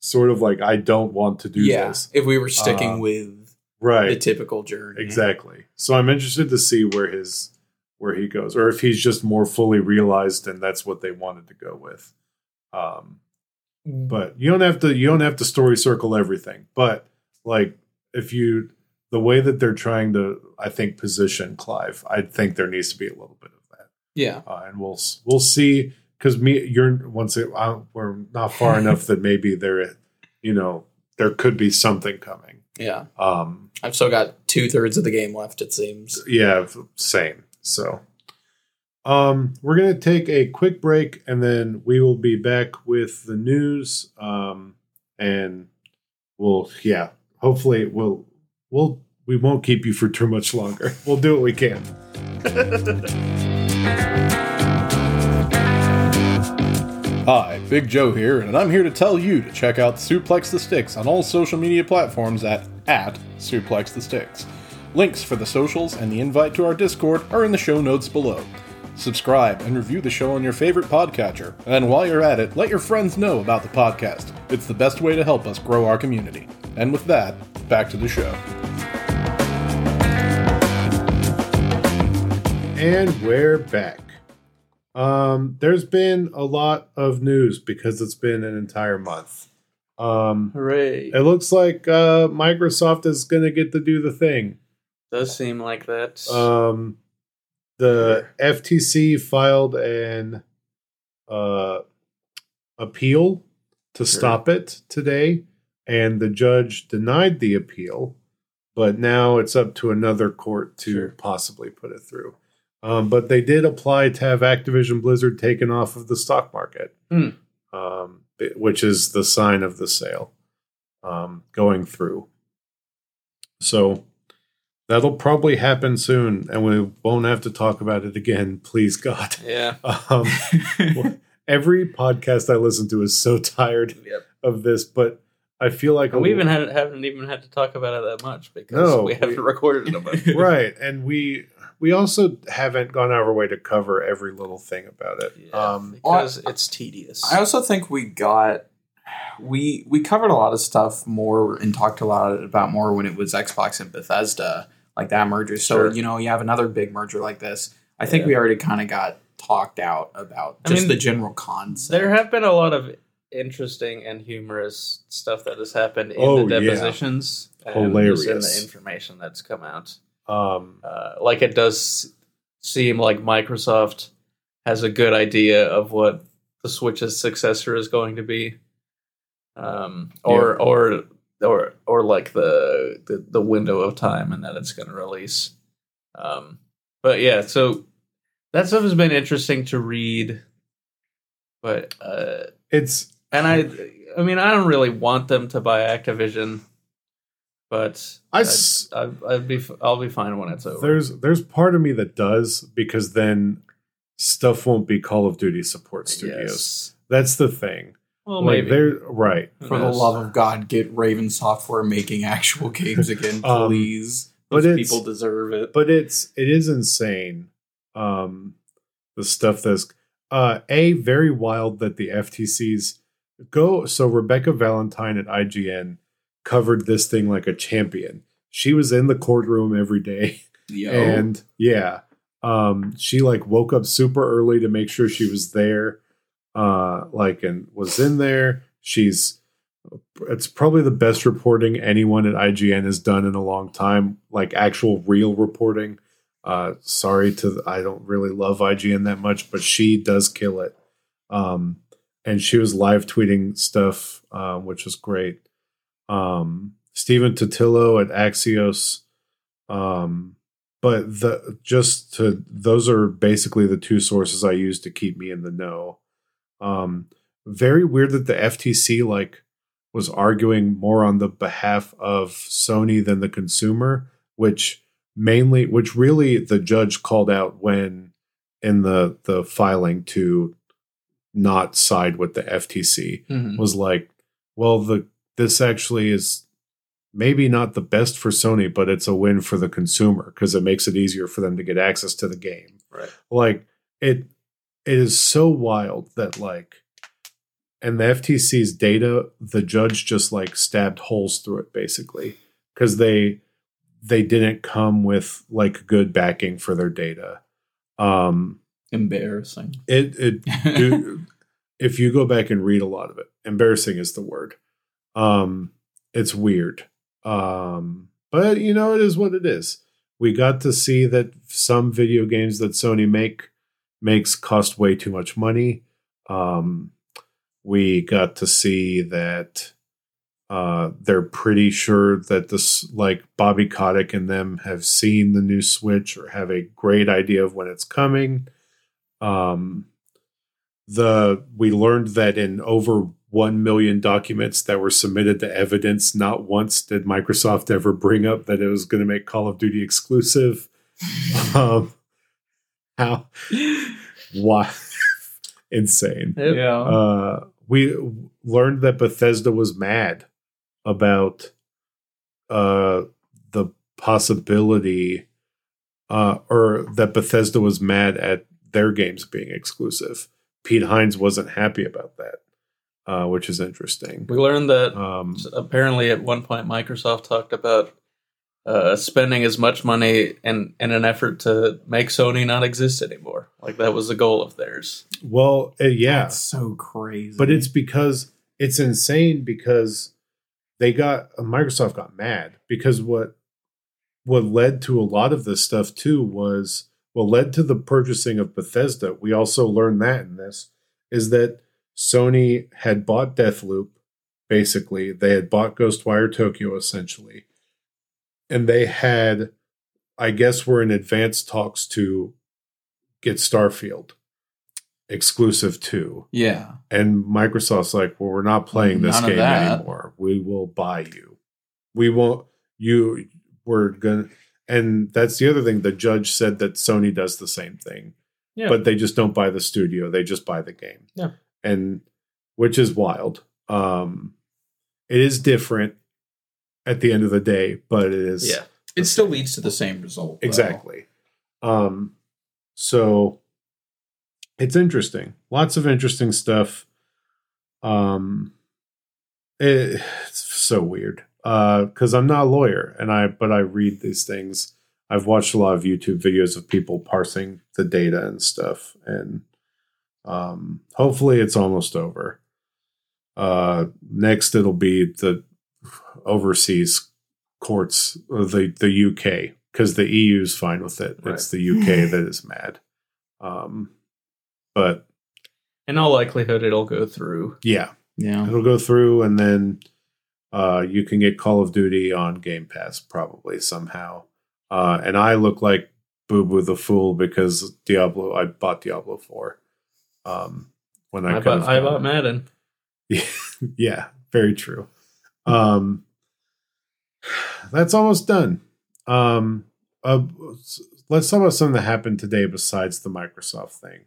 sort of like I don't want to do yeah this, if we were sticking Uh, with right? the typical journey Exactly. So I'm interested to see where his where he goes, or if he's just more fully realized and that's what they wanted to go with. Um, but you don't have to you don't have to story circle everything. But like if you the way that they're trying to, I think position Clive, I think there needs to be a little bit of that, yeah. Uh, and we'll we'll see because me you're once it I, we're not far [laughs] enough that maybe there you know there could be something coming. yeah. Um, i've still got two-thirds of the game left it seems. yeah same so um we're gonna take a quick break and then we will be back with the news um and we'll yeah hopefully we'll we'll we won't keep you for too much longer [laughs] we'll do what we can [laughs] Hi, Big Joe here, and I'm here to tell you to check out Suplex the Sticks on all social media platforms at, at Suplex the Sticks. Links for the socials and the invite to our Discord are in the show notes below. Subscribe and review the show on your favorite podcatcher, and while you're at it, let your friends know about the podcast. It's the best way to help us grow our community. And with that, back to the show. and we're back um there's been a lot of news because it's been an entire month Um, Hooray! it looks like uh, Microsoft is going to get to do the thing. Does seem like that. Um, the FTC filed an uh, appeal to Sure. stop it today, and the judge denied the appeal. But now it's up to another court to Sure. possibly put it through. Um, but they did apply to have Activision Blizzard taken off of the stock market, Hmm. um, which is the sign of the sale um, going through. So that'll probably happen soon, and we won't have to talk about it again. Please, God. yeah. [laughs] Um, every podcast I listen to is so tired Yep. of this, but I feel like And we even had, haven't even had to talk about it that much because No, we haven't we- recorded about [laughs] it. right, and we we also haven't gone out of our way to cover every little thing about it. Yeah, Um, because it's tedious. I also think we got we we covered a lot of stuff more and talked a lot about more when it was Xbox and Bethesda, like that merger. So Sure. you know, you have another big merger like this. I think Yeah. we already kind of got talked out about I just mean, the general concept. there have been a lot of interesting and humorous stuff that has happened in Oh, the yeah. depositions and just in the information that's come out. um, Uh, like it does seem like Microsoft has a good idea of what the Switch's successor is going to be, um, or or or or like the, the the window of time and that it's going to release. Um, but yeah, so that stuff has been interesting to read, but uh, it's and I I mean I don't really want them to buy Activision, but I I'd, I'd be I'll be fine when it's over. there's there's part of me that does because then stuff won't be Call of Duty support studios. Yes. That's the thing. Well, like maybe. they're right. Who For the love of God, get Raven Software making actual games again, [laughs] Um, please. but Those people deserve it. but it's it is insane um the stuff that's uh a very wild that the ftc's go so rebekah valentine at ign covered this thing like a champion she was in the courtroom every day Yo. and yeah um she like woke up super early to make sure she was there uh like and was in there. She's it's probably the best reporting anyone at IGN has done in a long time like actual real reporting. Uh sorry to I don't really love IGN that much but she does kill it. Um and she was live tweeting stuff um which was great. Um Stephen Totilo at Axios um but the just to those are basically the two sources I use to keep me in the know. Um, very weird that the FTC like was arguing more on the behalf of Sony than the consumer, which mainly, which really the judge called out when in the the filing to not side with the FTC Mhm. was like, well, the this actually is maybe not the best for Sony, but it's a win for the consumer because it makes it easier for them to get access to the game. Right. Like it it is so wild that like and the FTC's data, the judge just like stabbed holes through it basically because they they didn't come with like good backing for their data. Um Embarrassing. it it do, [laughs] if you go back and read a lot of it embarrassing is the word um it's weird um but you know it is what it is we got to see that some video games that sony make makes cost way too much money. Um we got to see that uh they're pretty sure that this like bobby kotick and them have seen the new switch or have a great idea of when it's coming. Um the we learned that in over 1 million documents that were submitted to evidence not once did microsoft ever bring up that it was going to make call of duty exclusive. [laughs] Um how why insane. Yeah. uh we learned that bethesda was mad about uh the possibility uh or that bethesda was mad at their games being exclusive. Pete hines wasn't happy about that uh which is interesting. We learned that um apparently at one point Microsoft talked about uh, spending as much money in, in an effort to make Sony not exist anymore. Like that was the goal of theirs. well uh, yeah That's so crazy. but it's because it's insane because they got Microsoft got mad because what what led to a lot of this stuff too was what led to the purchasing of Bethesda. We also learned that in this is that Sony had bought Deathloop. Basically, they had bought Ghostwire Tokyo essentially, and they had, I guess, were in advanced talks to get Starfield exclusive to. Yeah. And Microsoft's like, well, we're not playing this None game anymore. We will buy you. We won't. You. We're gonna. And that's the other thing. The judge said that Sony does the same thing, Yeah. but they just don't buy the studio. They just buy the game. Yeah. And which is wild. Um, it is different at the end of the day, but it is yeah. It still leads to the same result. though. Exactly. Um, so it's interesting. Lots of interesting stuff. Um, it- it's so weird. Uh, because I'm not a lawyer, and I but I read these things. I've watched a lot of YouTube videos of people parsing the data and stuff, and um, hopefully it's almost over. Uh, next it'll be the overseas courts, uh, the the UK, because the EU's fine with it. It's the UK [laughs] that is mad. Um, but In all likelihood, it'll go through. yeah, Yeah. it'll go through, and then uh, you can get Call of Duty on Game Pass probably somehow. Uh, and I look like Boo Boo the Fool because Diablo. I bought Diablo four. Um, when I, I, bought, I bought. Madden. Yeah, [laughs] yeah, very true. Um, that's almost done. Um, uh, let's talk about something that happened today besides the Microsoft thing.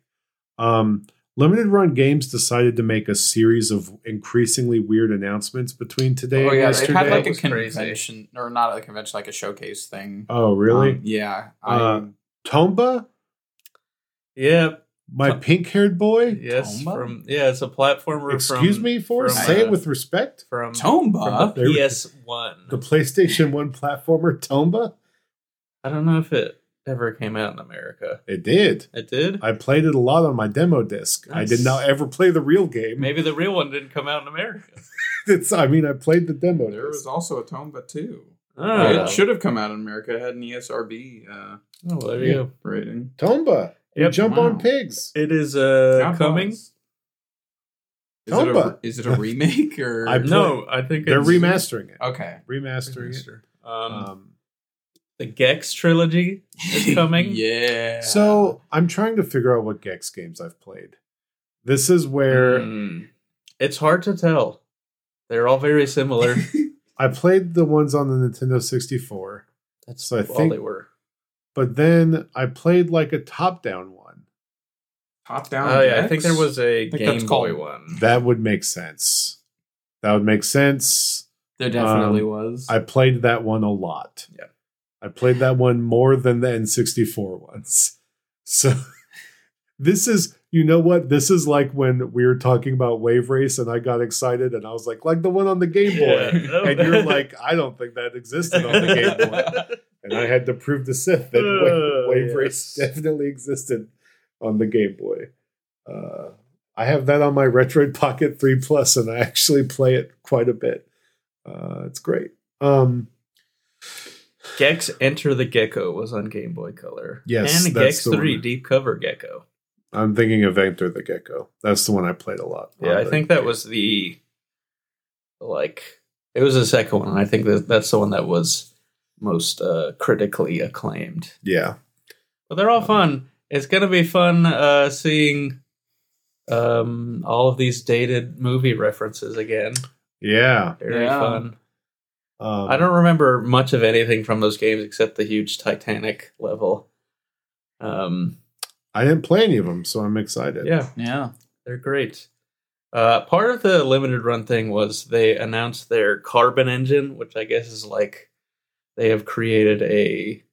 Um, Limited Run Games decided to make a series of increasingly weird announcements between today Oh and yeah, yesterday. they've had like a was crazy. convention, or not a convention, like a showcase thing. oh, really? Um, yeah. I, Uh, Tomba, Yeah. My pink-haired boy. Yes. Tomba? From yeah, it's a platformer. Excuse from, me, for from, say uh, it with respect. from Tomba. from PS One. The PlayStation One platformer Tomba. I don't know if it ever came out in America. It did. It did. I played it a lot on my demo disc. I did not ever play the real game. Maybe the real one didn't come out in America. [laughs] It's, I mean, I played the demo There was also a Tomba too. Oh, It should have come out in America. It had an ESRB uh, oh well, there you go. rating. Tomba. You Yep. jump Wow. on pigs. It is uh God coming. bless. Is it, a, is it a remake or [laughs] I- No, I think They're it's remastering it. okay? Remastering it. Um, Um, the Gex trilogy is [laughs] coming. yeah. so I'm trying to figure out what Gex games I've played. This is where Mm. It's hard to tell. They're all very similar. [laughs] I played the ones on the Nintendo 64, That's So I all think- they were. But then I played like a top-down one. top down. Oh yeah, I think there was a Game Boy one. That would make sense. That would make sense. There definitely Um, was. I played that one a lot. Yeah. I played that one more than the N64 ones. [laughs] So this is, you know what? This is like when we were talking about Wave Race and I got excited and I was like, like the one on the Game Boy. Yeah. And you're like, I don't think that existed on the Game Boy. [laughs] And I had to prove to Sith that Oh, Wave, Wave Race [laughs] definitely existed on the Game Boy. Uh, I have that on my Retroid Pocket 3 Plus and I actually play it quite a bit. Uh, it's great. Um, Gex Enter the Gecko was on Game Boy Color. Yes, and that's Gex the Three one. Deep Cover Gecko. I'm thinking of Enter the Gecko. That's the one I played a lot. Yeah, I the think that was the like it was the second one. and I think that that's the one that was most uh, critically acclaimed. Yeah. But they're all fun. It's gonna be fun uh, seeing um, all of these dated movie references again. Yeah. Very Yeah. fun. Um, I don't remember much of anything from those games except the huge Titanic level. Um, I didn't play any of them, so I'm excited. yeah, yeah. they're great. Uh, part of the limited run thing was they announced their carbon engine, which I guess is like they have created a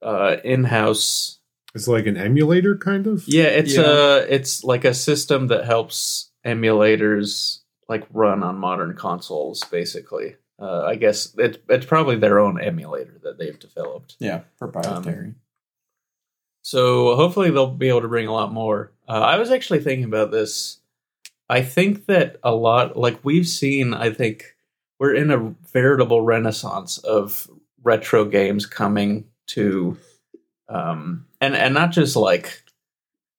uh, in-house. It's like an emulator, kind of. Yeah, it's Yeah. a it's like a system that helps emulators like run on modern consoles. Basically, uh, I guess it's it's probably their own emulator that they've developed. Yeah. Proprietary. So hopefully they'll be able to bring a lot more. Uh, I was actually thinking about this. I think that a lot, like we've seen, I think we're in a veritable renaissance of retro games coming to, um, and and not just like,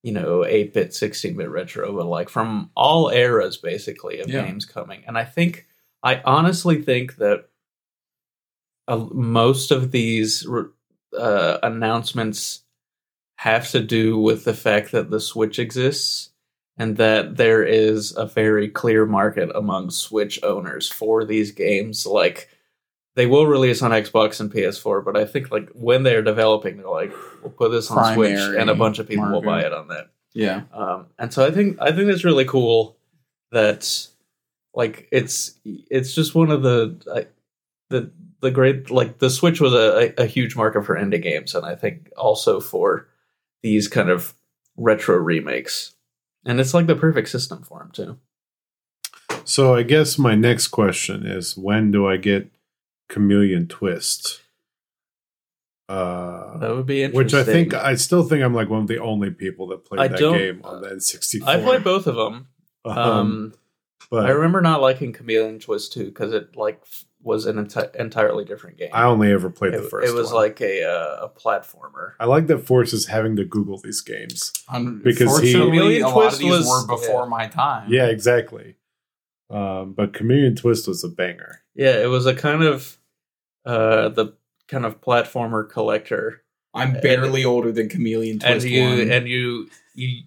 you know, eight bit, sixteen bit retro, but like from all eras basically of Yeah. games coming. And I think, I honestly think that uh, most of these uh, announcements have to do with the fact that the Switch exists and that there is a very clear market among Switch owners for these games. Like they will release on Xbox and PS4, but I think like when they're developing, they're like, we'll put this on Switch, and a bunch of people will buy it on that. Yeah. Um, and so I think I think it's really cool that like it's it's just one of the I, the the great like the Switch was a, a huge market for indie games, and I think also for these kind of retro remakes. And it's like the perfect system for him, too. So I guess my next question is when do I get Chameleon Twist? Uh, That would be interesting. which I think I still think I'm like one of the only people that played I that game on the N64. I played both of them. [laughs] Um, Um, but I remember not liking Chameleon Twist 2 because it like was an enti- entirely different game. I only ever played it, the first. it was one. like a uh, a platformer. I like that Force is having to Google these games. Un- Because he- Unfortunately, Chameleon a lot of these was- were before yeah. my time. Yeah, exactly. Um, but Chameleon Twist was a banger. Yeah, it was a kind of uh the kind of platformer collector. I'm barely older than Chameleon Twist and you one. and you you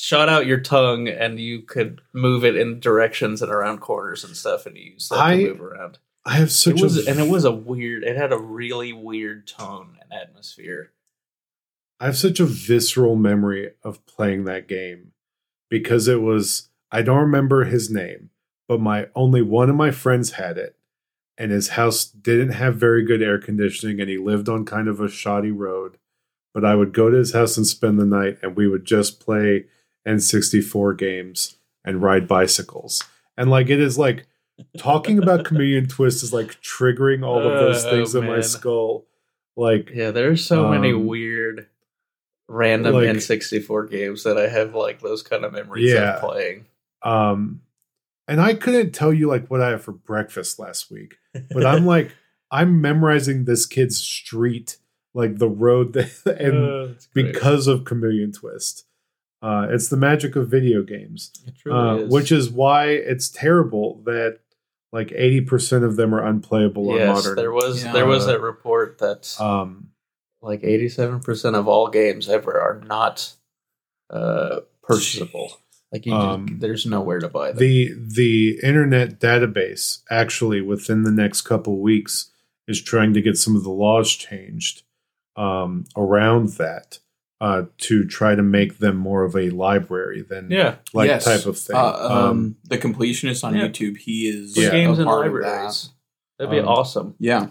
shot out your tongue and you could move it in directions and around corners and stuff and you used that I- to move around. I have such It was a and it was a weird it had a really weird tone and atmosphere. I have such a visceral memory of playing that game because it was I don't remember his name, but my only one of my friends had it and his house didn't have very good air conditioning and he lived on kind of a shoddy road. But I would go to his house and spend the night and we would just play N64 games and ride bicycles. And like it is like talking about [laughs] Chameleon Twist is like triggering all of those Oh, things in my skull. Like Yeah, there's so many Um, weird random like- N64 games that I have like those kind of memories Yeah. of playing. um and i couldn't tell you like what i had for breakfast last week but i'm [laughs] like i'm memorizing this kid's street like the road [laughs] that and Uh, because of chameleon twist uh it's the magic of video games it truly uh, is. which is why it's terrible that like 80% of them are unplayable on yes, modern there was Yeah. there was that report that um like 87% of all games ever are not uh purchasable. Like you Um, just, there's nowhere to buy them. the the internet database actually within the next couple weeks is trying to get some of the laws changed um, around that uh, to try to make them more of a library than yeah. like Yes. type of thing. Uh, um, um, the completionist on yeah. YouTube, he is Yeah. games a in part of libraries. That'd be Um, awesome. Yeah,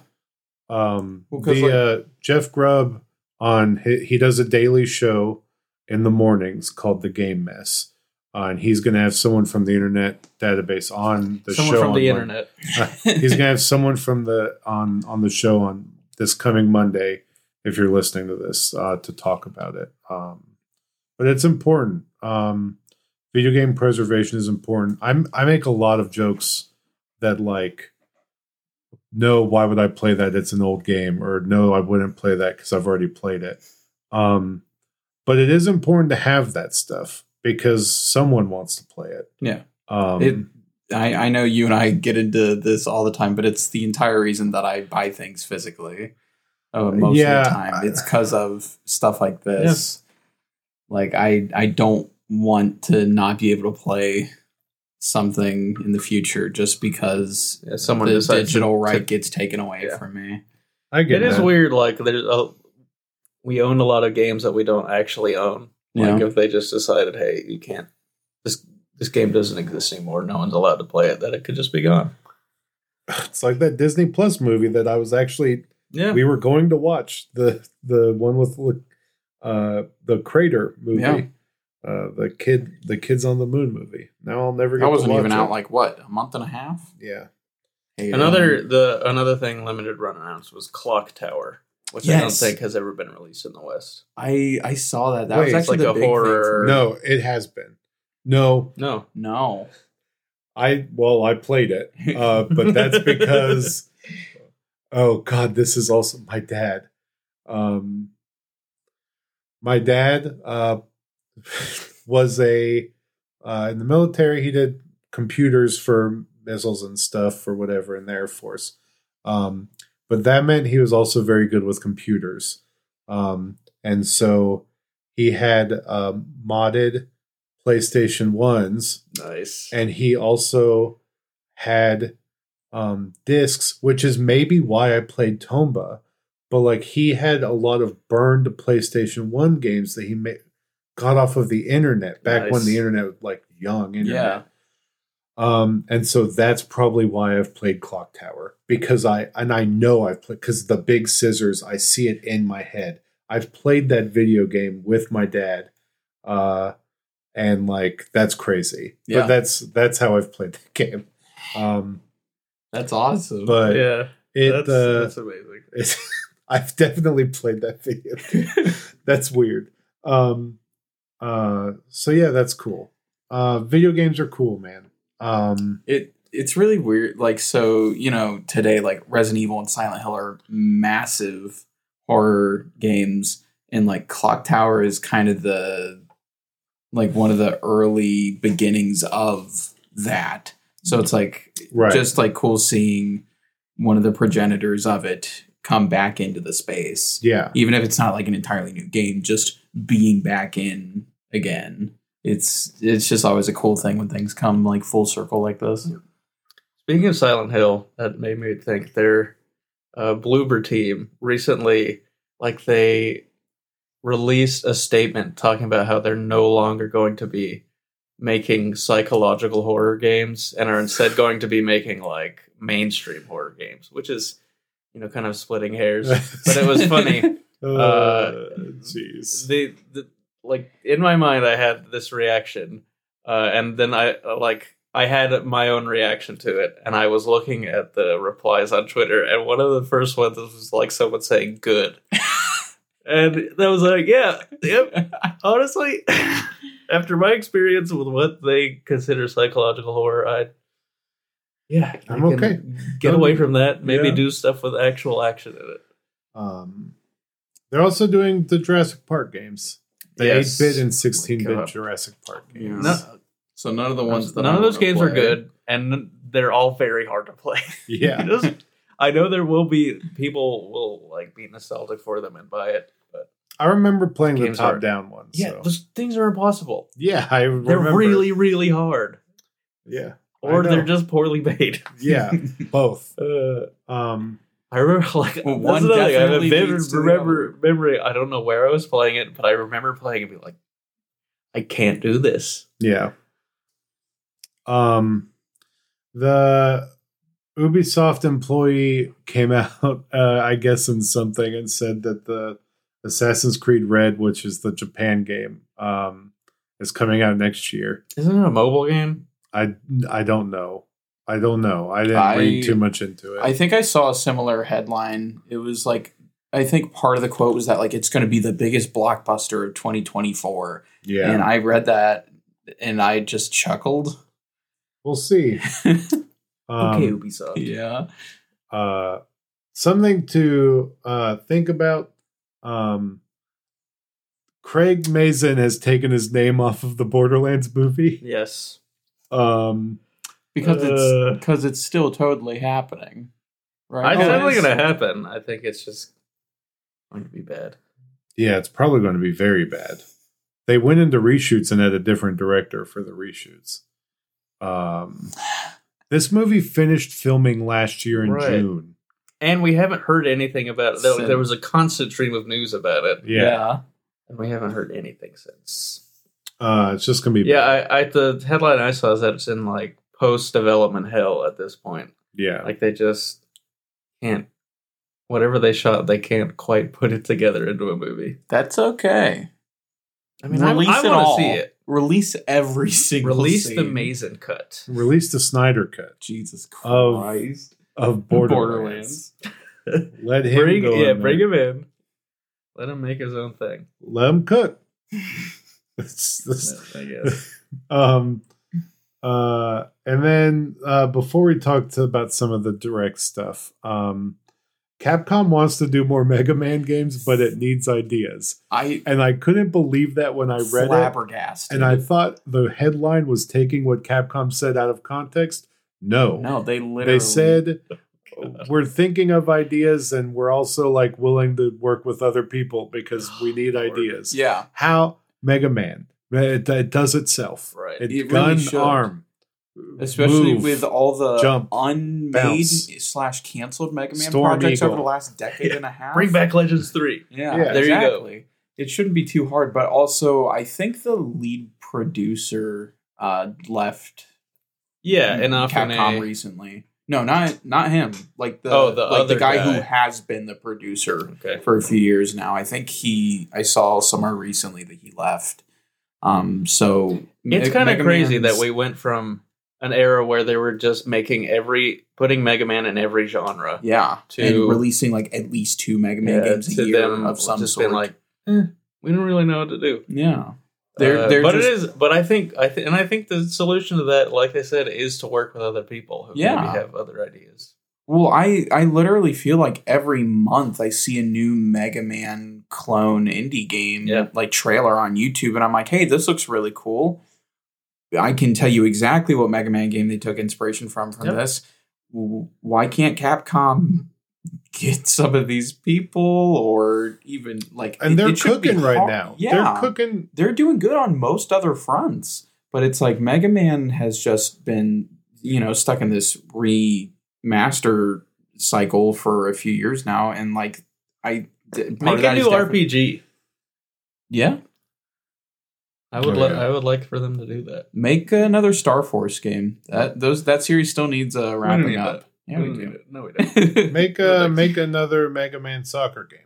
um, Well, 'cause, the like- uh, Jeff Grubb on he, he does a daily show in the mornings called the Game Mess, uh, and he's going to have someone from the internet database on the Someone show from the on Mon- internet. he's gonna have someone from the on on the show on this coming Monday if you're listening to this uh, to talk about it. Um, but it's important. Um, video game preservation is important. I'm I make a lot of jokes that like, no, why would I play that? It's an old game, or no, I wouldn't play that because I've already played it. Um, but it is important to have that stuff because someone wants to play it. Yeah. Um, It- I, I know you and I get into this all the time, but it's the entire reason that I buy things physically. Uh, most Yeah. of the time, it's because of stuff like this. Like I, I don't want to not be able to play something in the future just because Yeah, someone the decides to- digital right to- gets taken away Yeah. from me. I get It is that. weird. Like there's a, we own a lot of games that we don't actually own. Like Yeah. if they just decided, hey, you can't this this game doesn't exist anymore. No one's allowed to play it. That it could just be gone. It's like that Disney Plus movie that I was actually Yeah. we were going to watch the the one with uh the crater movie. Yeah. Uh the kid the kids on the moon movie. Now I'll never get That wasn't even it. out like what a month and a half. yeah. Hey, Another um, the another thing limited run announced was Clock Tower, which I don't think has ever been released in the West. I I saw that. That Wait, was actually like the a big horror- me. No, it has been. No, No. No. I well, I played it, uh, but that's [laughs] because oh god, this is also my dad. Um, my dad uh, [laughs] was a uh, in the military. He did computers for missiles and stuff for whatever in the Air Force. Um, but that meant he was also very good with computers. Um, and so he had um, modded PlayStation 1s Nice. and he also had um discs which is maybe why i played tomba. But like he had a lot of burned playstation 1 games that he ma- got off of the internet back when the internet was like young internet. Yeah. um and so that's probably why i've played clock tower because i and i know i've played because the big scissors i see it in my head. I've played that video game with my dad uh and like that's crazy. Yeah. but that's that's how i've played the [laughs] game. Um That's awesome. but yeah. it that's, uh that's amazing. [laughs] it's, i've definitely played that video [laughs] that's weird um uh so yeah that's cool uh video games are cool man um it it's really weird. Like so, you know, today like Resident Evil and Silent Hill are massive horror games, and like Clock Tower is kind of the like one of the early beginnings of that. So it's like right just like cool seeing one of the progenitors of it come back into the space. yeah Even if it's not like an entirely new game, just being back in again. It's it's just always a cool thing when things come like full circle like this. Speaking of Silent Hill, that made me think their uh, Bloober team recently, like they released a statement talking about how they're no longer going to be making psychological horror games and are instead going to be making like mainstream horror games, which is you know kind of splitting hairs. [laughs] But it was funny. uh jeez the, the like in my mind i had this reaction uh and then i uh, like i had my own reaction to it and i was looking at the replies on twitter and one of the first ones was like someone saying good [laughs] and that was like yeah yep honestly [laughs] after my experience with what they consider psychological horror i yeah I I'm can okay. get away from that maybe Yeah. do stuff with actual action in it Um, they're also doing the Jurassic Park games, the Yes. 8-bit and 16-bit God. Jurassic Park games. No. so none of the ones that none I of those wanna games are good and they're all very hard to play [laughs] Yeah, Just- i know there will be people will like be nostalgic for them and buy it but I remember playing the Games are- top-down ones. yeah so. those things are impossible yeah, I they're really really hard yeah, or they're just poorly made [laughs] yeah, [laughs] both. uh, Um, i remember [laughs] like Well, one another thing. i have a vivid leads to the remember memory i don't know where i was playing it but i remember playing it and be like i can't do this yeah. Um, the Ubisoft employee came out, uh, I guess, in something and said that the Assassin's Creed Red, which is the Japan game, um, is coming out next year. isn't it a mobile game I I don't know. I don't know. I didn't I- read too much into it. I think I saw a similar headline. It was like I think part of the quote was that like it's going to be the biggest blockbuster of 2024. yeah, And I read that and I just chuckled. we'll see. [laughs] Um, okay ubisoft yeah. uh, something to uh, think about. Um, Craig Mazin has taken his name off of the Borderlands movie. yes Um, Because Uh. it's because it's still totally happening. Right. It's definitely it's- going to happen. I think it's just going to be bad. yeah, it's probably going to be very bad. They went into reshoots and had a different director for the reshoots. Um, this movie finished filming last year in Right. June. And we haven't heard anything about it. There, Since- there was a constant stream of news about it, Yeah, yeah. and we haven't heard anything since. Uh, it's just going to be Yeah. I, I the headline I saw is that it's in like post development hell at this point. yeah. Like they just can't. Whatever they shot, they can't quite put it together into a movie. That's okay. I mean, I, Release I it want all. to see it. Release every single Release the scene. Mazin cut. Release the Snyder cut Jesus Of Christ. Of Borderlands. Borderlands. [laughs] Let him Bring go. yeah, bring there. him in. Let him make his own thing. Let him cook. [laughs] It's- this- I guess. [laughs] um uh and then uh before we talk to, about some of the direct stuff um capcom wants to do more mega man games but it needs ideas I and i couldn't believe that when i read it flabbergasted. and i thought the headline was taking what capcom said out of context no no, they literally they said [laughs] we're thinking of ideas and we're also like willing to work with other people because we [sighs] need Lord. ideas yeah. how mega man it, it does itself Right. it, It really gun should. arm Especially move, with all the jump, unmade bounce. slash canceled Mega Man Storm projects Eagle. over the last decade and a half. Bring back Legends 3. Yeah, Yeah. There you go. It shouldn't be too hard, but also I think the lead producer uh, left Yeah, and Capcom a, recently. No, not not him. Like the Oh, the like the guy, guy. who has been the producer Okay. for a few years now. I think he I saw somewhere recently that he left. Um, so It's kind of crazy Man's- that we went from an era where they were just making every putting Mega Man in every genre yeah to- and releasing like at least two Mega Man yeah, games a year them of some sort. like, eh, we don't really know what to do. yeah, they're Uh, they're but just, it is. But I think I think, and I think the solution to that, like I said, is to work with other people who Yeah. maybe have other ideas. Well, I I literally feel like every month I see a new Mega Man clone indie game Yeah. like trailer on YouTube, and I'm like, hey, this looks really cool. I can tell you exactly what Mega Man game they took inspiration from from Yep. this. Why can't Capcom get some of these people, or even like? and it- they're it cooking right hard- now Yeah, they're cooking they're doing good on most other fronts, but it's like Mega Man has just been, you know, stuck in this remaster cycle for a few years now, and like I d- part Make a new RPG. Yeah, I would. Oh, li- I would like for them to do that. make another Star Force game. That those that series still needs uh, wrapping up. that. Yeah, we don't do. it. No, we don't. [laughs] make uh, a make another mega man soccer game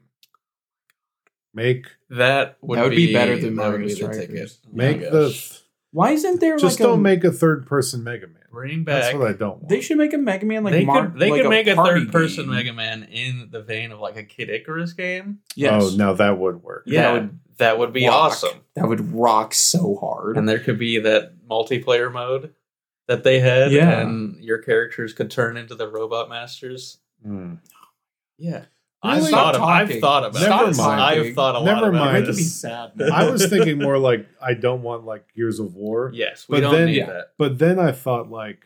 make That would, That would be better than Mario be Strikers. make Oh the gosh. Why isn't there just like don't a, make a third person mega man bring back. that's what i don't want They should make a Mega Man like they Mar- could they like could make a party third person game. Mega Man in the vein of like a Kid Icarus game. Yes, oh no that would work Yeah, that would would that would be rock. awesome. that would rock so hard. And there could be that multiplayer mode that they had, Yeah. and your characters could turn into the robot masters. Hmm. Yeah, Really? I've thought. Of, Stop I've thought about. Never this. mind. I've thought a lot Never about mind. Making me this. sad. i was thinking more like i don't want like gears of war Yes, we But don't then- need Yeah. that. but then i thought like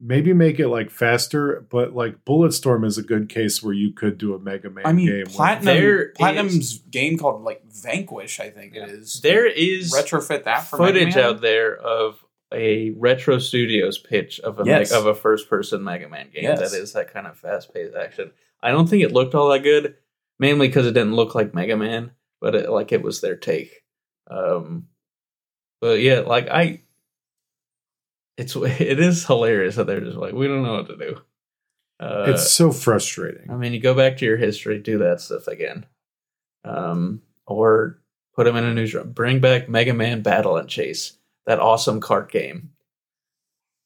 maybe make it like faster but like bulletstorm is a good case where you could do a mega man I mean, game Platinum. There Platinum's game called like Vanquish, I think it is. There is retrofit that for Mega footage Man? out there of a retro studios pitch of a Yes. Meg- of a first person Mega Man game Yes. that is that kind of fast paced action. I don't think it looked all that good, mainly because it didn't look like Mega Man, but it, like it was their take. Um, but yeah, like I, it's [laughs] it is hilarious that they're just like we don't know what to do. Uh, it's so frustrating I mean, you go back to your history, do that stuff again, um, or put them in a newsroom. Bring back Mega Man Battle and Chase, that awesome cart game.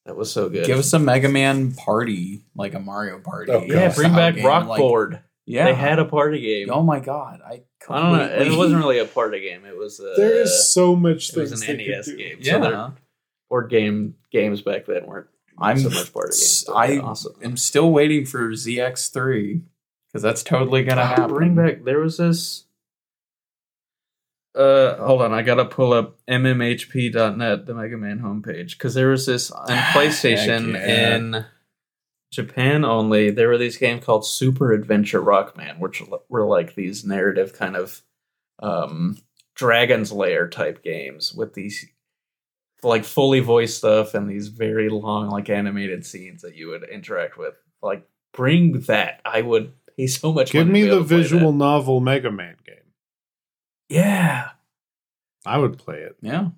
That was so good. Give us a Mega Man party, like a Mario Party. Oh, yeah, bring back game, Rock like- Board. Yeah, They had a party game. Oh my god, I. I don't know. It wasn't really a party game. It was uh, there is so much it was an they could NES do. game. So Yeah, board game games back then weren't I'm. so much party games. but I awesome. am still waiting for ZX3 because that's totally gonna happen. Bring back. There was this. Uh, hold on. I gotta pull up mmhp.net, the Mega Man homepage, because there was this on [sighs] PlayStation yeah. in Japan only. There were these games called Super Adventure Rockman, which were like these narrative kind of um, Dragon's Lair type games with these like fully voiced stuff and these very long like animated scenes that you would interact with. Like, bring that. I would pay so much. give me the visual novel mega man Yeah. i would play it Yeah,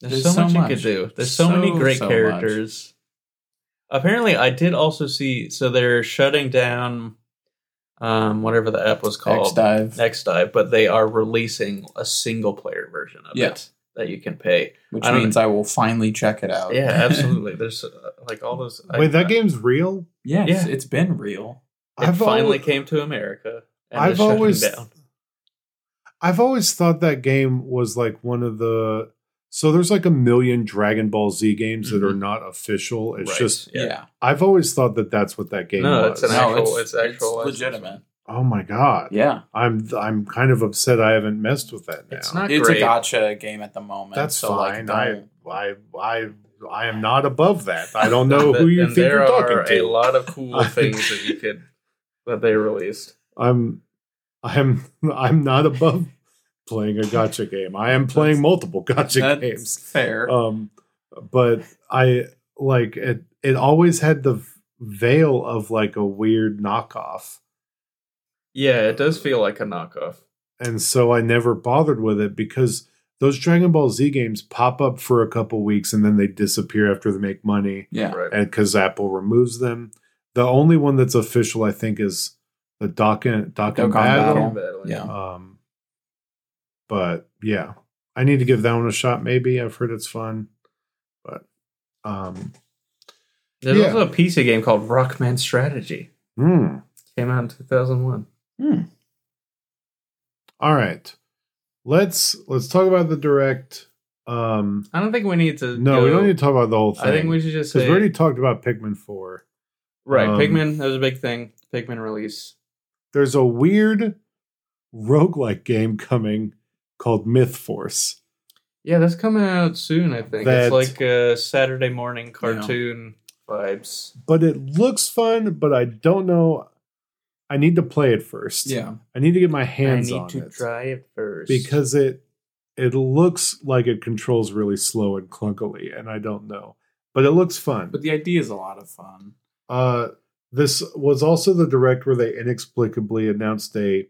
There's, There's so, so much, you could do. There's so, many great so characters. Apparently, I did also see. So they're shutting down, um, whatever the app was X called, Dive, X Dive, but they are releasing a single player version of Yeah. it that you can pay. which I means I will finally check it out. Yeah, [laughs] absolutely. There's uh, like all those. I- wait that I- game's real Yes, Yeah. it's been real. It finally always, came to America. And I've always down. I've always thought that game was like one of the. So there's like a million Dragon Ball Z games that are mm-hmm. not official. It's Right. just Yeah. Yeah. I've always thought that that's what that game No, was. it's an No, actual. it's- It's, actual. it's legitimate. oh my god! Yeah. I'm I'm kind of upset I haven't messed with that now. It's not It's great. a gotcha game at the moment. That's so fine. Like, I, I I I am not above that. I don't know [laughs] who you and think there you're talking are to. a lot of cool [laughs] things that you could that they released. I'm I'm I'm not above playing a gotcha [laughs] game. I am playing multiple gotcha that's games. fair. Um but I like it it always had the veil of like a weird knockoff. Yeah, it does feel like a knockoff. And so I never bothered with it because those Dragon Ball Z games pop up for a couple weeks and then they disappear after they make money. yeah. Right. and because Apple removes them. The only one that's official, I think, is the Dokkan Dokkan Dokkan Battle. Battle. Battle, Yeah. Um, but yeah, I need to give that one a shot. Maybe I've heard it's fun, but um, There's Yeah. also a PC game called Rockman Strategy. hmm. Came out in 2001. Hmm. all right. Let's let's talk about the direct. Um, I don't think we need to. no, go- we don't need to talk about the whole thing. I think we should just because we already talked about Pikmin Four. right. um, Pikmin that was a big thing. Pikmin release. There's a weird roguelike game coming called Myth Force. Yeah, that's coming out soon. I think That- it's like a Saturday morning cartoon vibes. but it looks fun. But I don't know. I need to play it first. Yeah. I need to get my hands on it. I need to it try it first because it it looks like it controls really slow and clunkily, and I don't know. But it looks fun. But the idea is a lot of fun. Uh, this was also the direct where they inexplicably announced a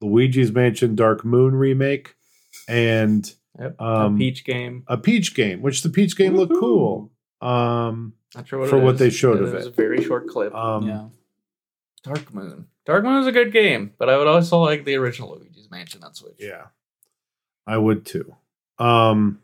Luigi's Mansion Dark Moon remake and Yep. um, a Peach game. a Peach game, which the Peach game looked cool. Um, Not sure what for it what is. they showed of was it. a very short clip. um, yeah. Dark Moon. Dark Moon is a good game, but I would also like the original Luigi's Mansion on Switch. Yeah, I would too. Um,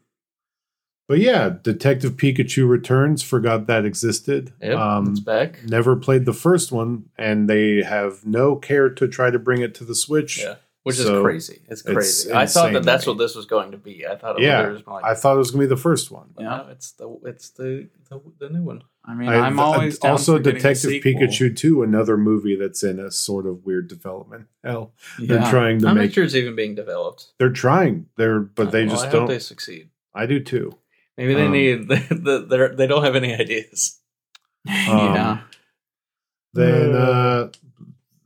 but yeah, Detective Pikachu Returns. Forgot that existed. Yep, um, it's back. never played the first one, and they have no care to try to bring it to the Switch. Yeah, which so is crazy. It's it's crazy. I thought that that's what this was going to be. I thought it Yeah, was like, I thought it was gonna be the first one. Yeah. no, it's the it's the the, the new one. I mean, I- I'm always down also for getting a Detective. Pikachu 2, another movie that's in a sort of weird development. Hell, they're trying to I'm make. sure it's even being developed. They're trying. They're but they Well, just I don't. They succeed. I do too. Maybe they Um, need [laughs] they they they don't have any ideas. [laughs] yeah. Then uh,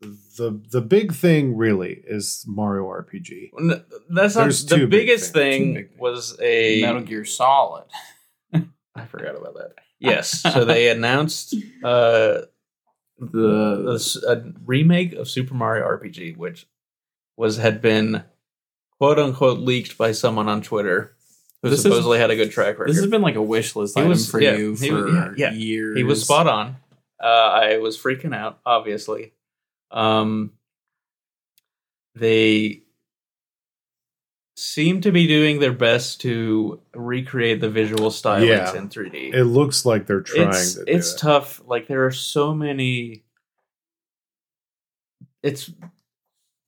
the the big thing really is Mario RPG. N- That's not the big biggest things, two thing. big. Was a Metal Gear Solid. [laughs] I forgot about that. Yes, so they announced uh, The this, a remake of Super Mario RPG, which was had been quote unquote leaked by someone on Twitter who This is- supposedly had a good track record. this has been like a wish list He item was- for yeah, you he for yeah, yeah. years. he was spot on. Uh, I was freaking out, obviously. Um, they seem to be doing their best to recreate the visual stylings Yeah. in 3D. It looks like they're trying it's to. it's do it. tough. Like there are so many. It's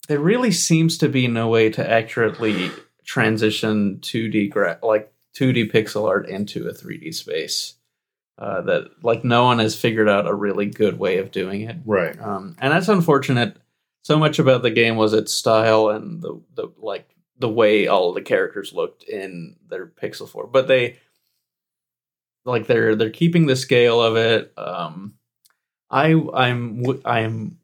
there really seems to be no way to accurately transition 2D gra- like 2D pixel art into a 3D space. Uh, that like no one has figured out a really good way of doing it, right. um, and that's unfortunate. So much about the game was its style and the the like the way all the characters looked in their pixel form, but they like they're they're keeping the scale of it. Um, I I'm I'm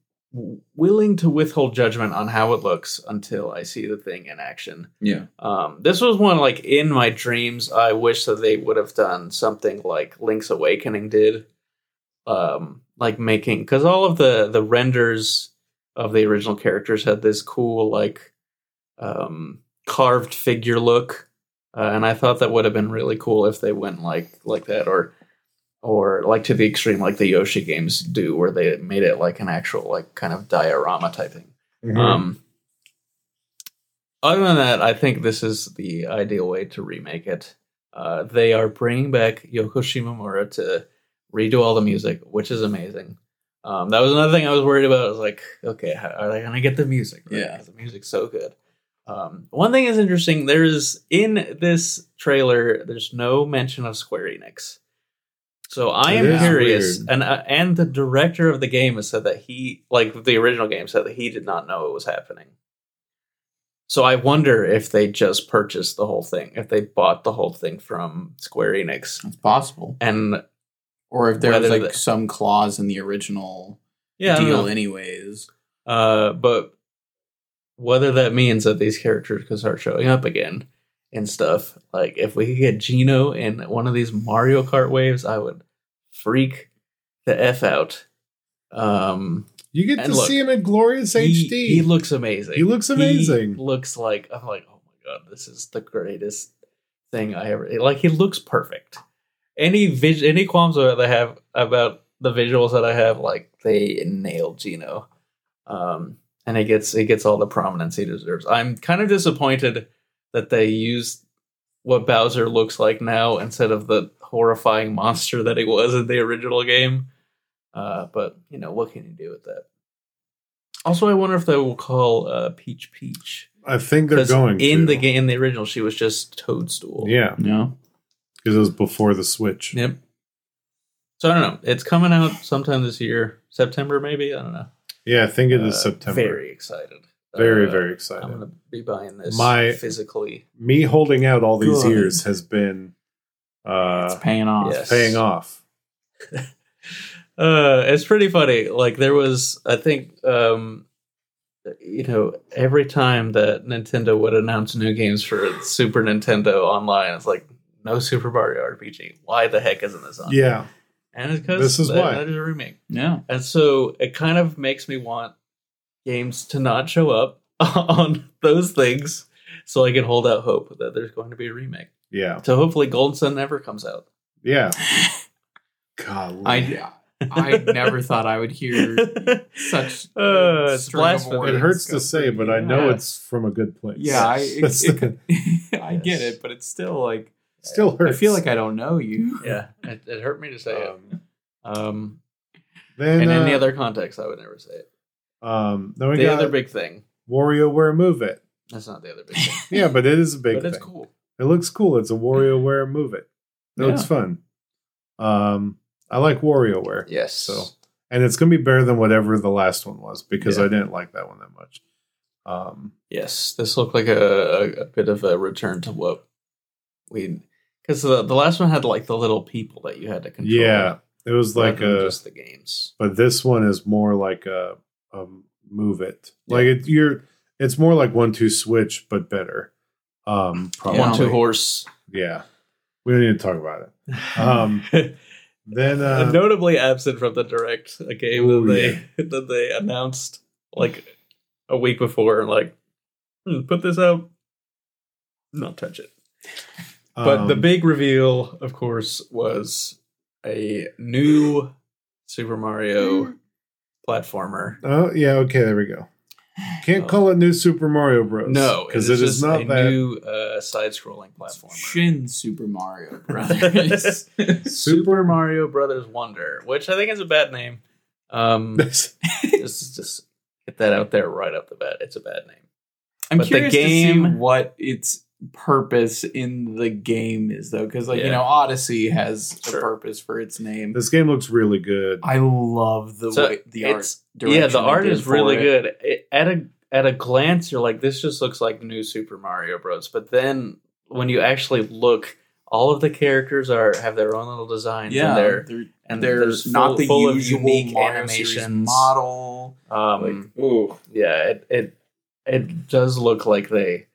willing to withhold judgment on how it looks until I see the thing in action. Yeah. Um, this was one like in my dreams. I wish that they would have done something like Link's Awakening did, um, like making because all of the the renders of the original characters had this cool like um, carved figure look, uh, and I thought that would have been really cool if they went like like that or or like to the extreme like the Yoshi games do, where they made it like an actual like kind of diorama type thing. Mhm. Um, other than that, I think this is the ideal way to remake it. Uh, they are bringing back Yoko Shimomura to redo all the music, which is amazing. Um, that was another thing I was worried about. I was like, okay, how are they going to get the music? right? Yeah. the music's so good. Um, one thing is interesting. There's in this trailer. There's no mention of Square Enix. So I am is curious, weird. and uh, and the director of the game has said that he, like the original game, said that he did not know it was happening. So I wonder if they just purchased the whole thing, if they bought the whole thing from Square Enix, It's possible. and Or if there was like some clause in the original yeah, deal, anyways. Uh, but whether that means that these characters could start showing up again and stuff, like if we could get Geno in one of these Mario Kart waves, I would freak the f out. Um, You get to look, see him in glorious he, HD. he looks amazing. He looks amazing. looks like I'm like, oh my god, this is the greatest thing I ever. Like he looks perfect. Any vis- any qualms that I have about the visuals that I have, like they nailed Geno, um, and it gets it gets all the prominence he deserves. I'm kind of disappointed that they used what Bowser looks like now instead of the horrifying monster that he was in the original game. Uh, but you know what can you do with that? Also, I wonder if they will call uh, Peach Peach I think they're 'Cause going in to. the game. In the original, she was just Toadstool. Yeah, No. because it was before the Switch. Yep. So I don't know. It's coming out sometime this year, September maybe. I don't know. Yeah, I think it is Uh, September. Very excited. Very, Uh, very excited. I'm gonna be buying this My- physically. Me holding out all these Good. years has been It's uh, paying off. Yes. paying off. [laughs] Uh, it's pretty funny. Like there was, I think, um, you know, every time that Nintendo would announce new games for Super Nintendo online, it's like no Super Mario RPG. Why the heck isn't this on? Yeah, and it's because This is that, why. that is a remake, Yeah. and so it kind of makes me want games to not show up [laughs] on those things, so I can hold out hope that there's going to be a remake. yeah, So hopefully, Golden Sun never comes out. yeah. [laughs] God, I I never thought I would hear [laughs] such Uh, a it's blasphemy. it hurts to say, but I know Yeah. it's from a good place. Yeah, I, That's it, the- it- I get it, but it's still like still hurts. I feel like I don't know you. yeah, it, it hurt me to say it. Um, Um, then in any uh, other context, I would never say it. Um, then we The got other big thing. WarioWare Move It. That's not the other big thing. [laughs] Yeah, but it is a big but thing. it's cool. It looks cool. It's a WarioWare Move It. It looks fun. Um, I like WarioWare. Yes. So, and it's gonna be better than whatever the last one was because Yeah. I didn't like that one that much. Um, yes, this looked like a, a, bit of a return to what we because the the last one had like the little people that you had to control. yeah, it was like a, just the games. but this one is more like a, a move it. Like it, you're, it's more like one two switch, but better. Um, probably. One two horse. Yeah, we don't need to talk about it. Um, [laughs] Then uh, notably absent from the direct, a game Ooh, that they [laughs] that they announced like a week before, like "Hmm, put this out, not touch it. But the um, big reveal, of course, was a new Super Mario platformer. Oh yeah, okay, there we go. Can't call it New Super Mario Bros. No, because it is it is just not a that. new uh, side-scrolling platformer. Shin Super Mario [laughs] Brothers. Super Mario Brothers Wonder, which I think is a bad name. Um, [laughs] just just get that out there right up the bat. It's a bad name. I'm But the curious to game- see what its purpose in the game is, though, because like Yeah. you know, Odyssey has Sure. a purpose for its name. this game looks really good. I love the So way the art. direction yeah, the art is really it. good. It, at a at a glance, you're like, this just looks like new Super Mario Bros. But then when you actually look, all of the characters are have their own little designs. Yeah, and they're they're, and they're there's not full- the full of usual unique Mario animations. model. Um, ooh, yeah, it, it it does look like they.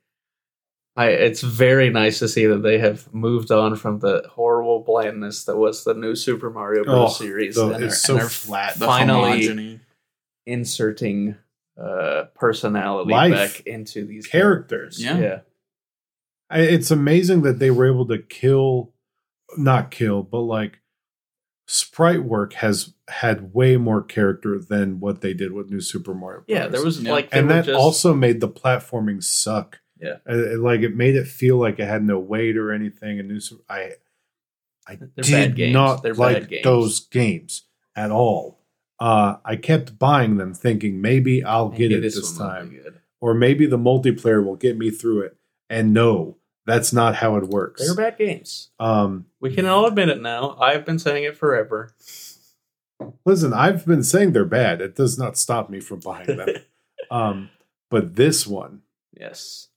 I it's very nice to see that they have moved on from the horrible blandness that was the new Super Mario Bros. Oh, series. the- and it's they're- so they're flat. The finally homogeny. inserting uh, personality Life. back into these Characters. Yeah. Yeah, I, it's amazing that they were able to kill, not kill, but like sprite work has had way more character than what they did with New Super Mario. Bros. yeah. Bros. There was Yeah. like, and that just- also made the platforming suck. Yeah. It- like it made it feel like it had no weight or anything. And New I, I They're did games. not They're like games. those games at all. Uh, I kept buying them, thinking maybe I'll get it this this, time. or maybe the multiplayer will get me through it. And no, that's not how it works. They're bad games. Um, We can all admit it now. I've been saying it forever. listen, I've been saying they're bad. It does not stop me from buying them. [laughs] um, but this one, yes.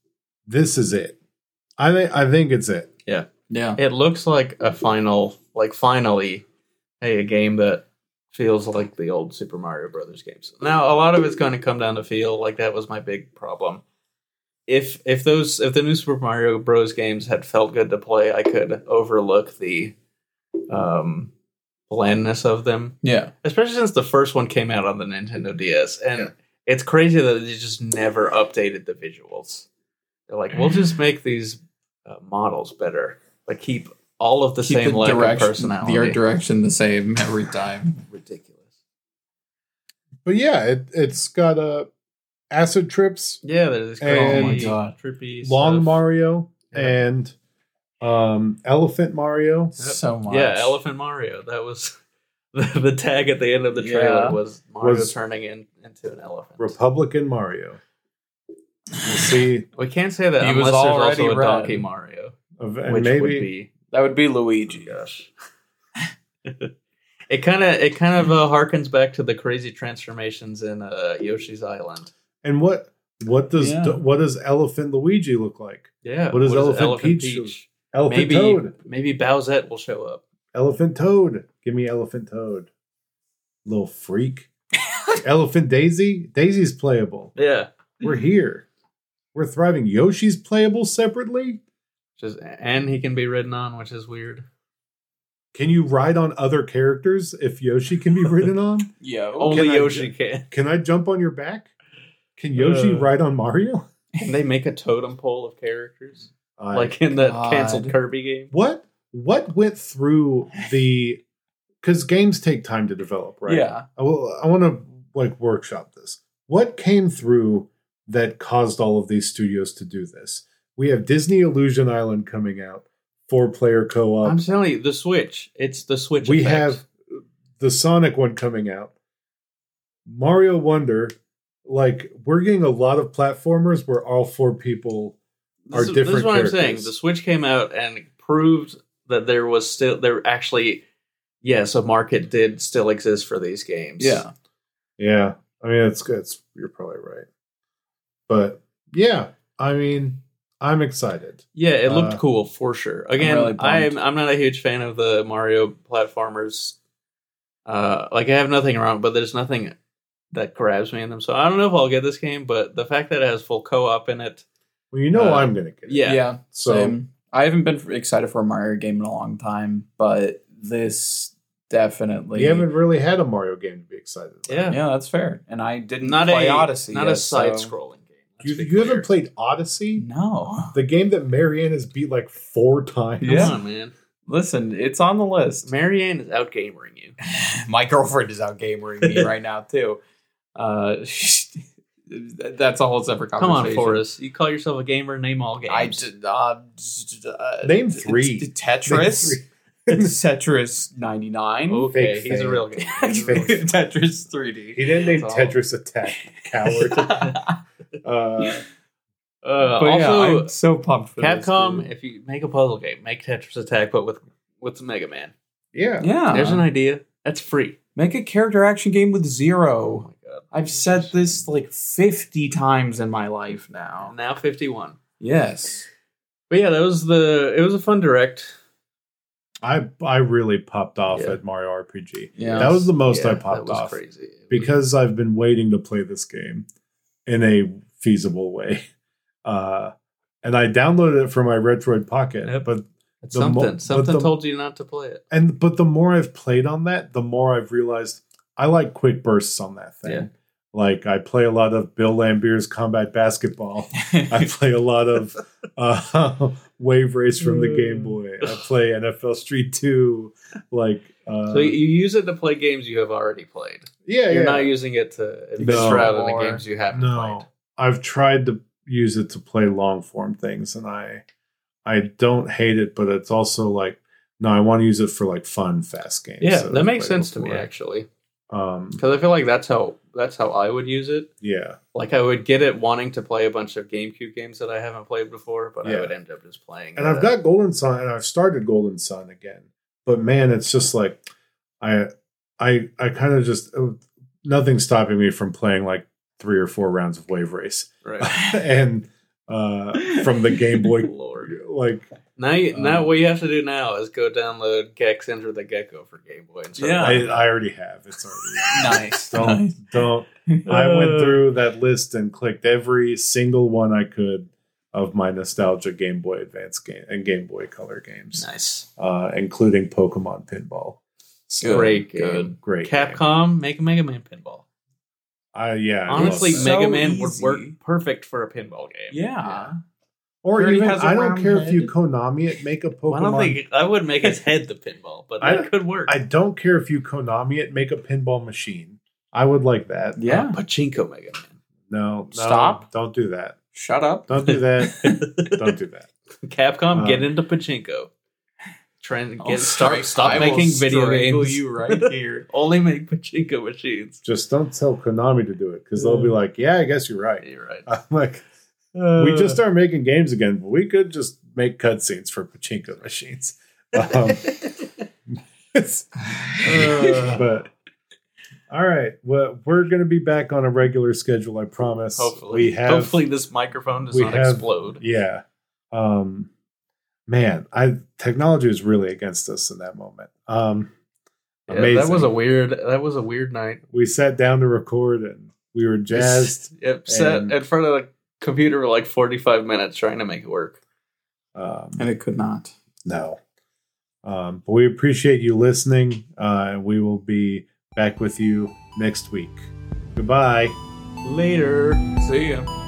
This is it. I think I think it's it. Yeah. Yeah. It looks like a final, like finally, hey, a game that feels like the old Super Mario Brothers games. Now, a lot of it's going to come down to feel. Like that was my big problem. If if those if the new Super Mario Bros. games had felt good to play, I could overlook the um blandness of them. Yeah. Especially since the first one came out on the Nintendo DS, and it's crazy that they just never updated the visuals. They're like, we'll just make these uh, models better, but keep all of the Keep same the direction, personality. the art direction the same every time. [laughs] ridiculous. But yeah, it it's got uh, acid trips, Yeah, there's And- crazy, Oh my God. trippy long stuff. Mario, Yeah. and um, elephant Mario. so much. Yeah, Elephant Mario. That was [laughs] the, the tag at the end of the trailer Yeah. was Mario Was- turning in, into an elephant. Republican Mario. We'll see, we can't say that He was unless there's already also a red. Donkey Mario, and which maybe would be That would be Luigi. gosh. [laughs] it kind of it kind of uh, harkens back to the crazy transformations in uh, Yoshi's Island. and what what does Yeah. what does Elephant Luigi look like? Yeah, What does Elephant Peach Elephant Maybe Toad. maybe Bowsette will show up. Elephant Toad. Give me Elephant Toad. Little freak. [laughs] Elephant Daisy. Daisy's playable. Yeah, We're here. We're thriving. Yoshi's playable separately. just and he can be ridden on, which is weird. Can you ride on other characters if Yoshi can be ridden on? [laughs] yeah, Only I- Yoshi can. Can I jump on your back? Can Yoshi Uh. ride on Mario? [laughs] Can they make a totem pole of characters I- like in that God. canceled Kirby game? what what went through the because games take time to develop, right? Yeah. I, I want to like workshop this. What came through that caused all of these studios to do this? We have Disney Illusion Island coming out, four player co op. I'm telling you, the Switch. It's the Switch. We effect. have the Sonic one coming out, Mario Wonder. Like we're getting a lot of platformers where all four people This are is, this is what I'm saying. The Switch came out and proved that there was still there actually yes, a market did still exist for these games. Yeah. Yeah, I mean it's it's you're probably right, but yeah, I mean I'm excited. Yeah, it looked Uh, cool for sure. Again, really I'm. I'm not a huge fan of the Mario platformers. Uh, like I have nothing wrong, but there's nothing that grabs me in them. So I don't know if I'll get this game, but the fact that it has full co-op in it, Well, you know Uh, I'm gonna get it. yeah, Yeah. So- same. I haven't been excited for a Mario game in a long time, but this definitely. we haven't really had a Mario game to be excited. About. yeah, Yeah, that's fair. And I didn't not play a Odyssey. not yet, a side scrolling. game. Let's You, be you haven't played Odyssey, No. the game that Marianne has beat like four times. Come Yeah. on, man. Listen, it's on the list. Marianne is out gamering you. [sighs] My girlfriend is out gamering me [laughs] right now too. Uh, [laughs] that's a whole separate Come conversation. Come on, Forrest. You call yourself a gamer? Name all games. I did, uh, d- uh, Name three. t- Tetris. [laughs] Tetris 99. okay, Fake he's a real gamer. Tetris 3D. He didn't name That's all. Tetris Attack, coward. Uh, [laughs] Uh, but yeah, also, I'm so pumped for Capcom, dude. if you make a puzzle game, make Tetris Attack, but with with Mega Man. yeah, Yeah. There's an idea. That's free. Make a character action game with Oh zero. my god! I've said this like 50 times in my life now. Now 51. Yes. But yeah, that was the. It was a fun direct. I I really popped off Yeah. at Mario RPG. Yeah. That was the most Yeah, I that popped was off Crazy It was- because I've been waiting to play this game in a feasible way. Uh, and I downloaded it for my Retroid Pocket, Yep. but it's the something. mo- but something the- told you not to play it. and but the more I've played on that, the more I've realized I like quick bursts on that thing. Yeah. Like I play a lot of Bill Laimbeer's Combat Basketball. [laughs] I play a lot of uh, [laughs] Wave Race from the Game Boy. I play NFL Street Two. Like uh, So you you use it to play games you have already played. yeah, You're yeah. not using it to No. out into More. games you haven't no, played. I've tried to use it to play long form things, and I I don't hate it, but it's also like no, I want to use it for like fun, fast games. Yeah, that that makes sense to me before. actually. Um, Because I feel like that's how that's how I would use it. yeah, Like I would get it wanting to play a bunch of GameCube games that I haven't played before, but Yeah. I would end up just playing. and I've got Golden Sun, and I've started Golden Sun again. But man, it's just like I, I, I kind of just uh, nothing's stopping me from playing like three or four rounds of Wave Race, right. [laughs] and uh, from the Game Boy, [laughs] Lord. like Now, you, now Um, what you have to do now is go download Gex Enter the Gecko for Game Boy. And Yeah. I, I already have. It's already [laughs] nice. don't nice. don't. I went through that list and clicked every single one I could of my nostalgia Game Boy Advance game and Game Boy Color games, Nice. uh, including Pokemon Pinball. Good, Great good. game. Great, game. Capcom, make a Mega Man pinball. Uh, yeah, Honestly, love so that. Mega Man would work perfect for a pinball game. Yeah. or Already even has a I don't round care if you. Konami it, make a [laughs] Pokemon. I don't think I would make his [laughs] head the pinball, but I- that could work. I don't care if you Konami it, make a pinball machine. I would like that. Yeah. Pachinko Mega Man. No, no, Stop. Don't do that. Shut up. Don't do that. [laughs] don't do that. Capcom, Uh, get into pachinko. Trying to I'll get start strike- stop I will making video strangle games. you right here. [laughs] Only make pachinko machines. Just don't tell Konami to do it because they'll be like, "Yeah, I guess you're right." You're right. I'm like, we just start making games again, but we could just make cutscenes for pachinko machines. [laughs] Um, it's- [laughs] but all right, well, we're going to be back on a regular schedule. I promise. hopefully, we have. hopefully this microphone does not have- explode. yeah. Um, man, I technology was really against us in that moment. Um, Yeah, amazing. that was a weird. That was a weird night. we sat down to record and we were jazzed. Yep, sat in front of the computer for like forty five minutes trying to make it work. Um, And it could not. No. Um, but we appreciate you listening. Uh, and we will be back with you next week. Goodbye. Later. See ya.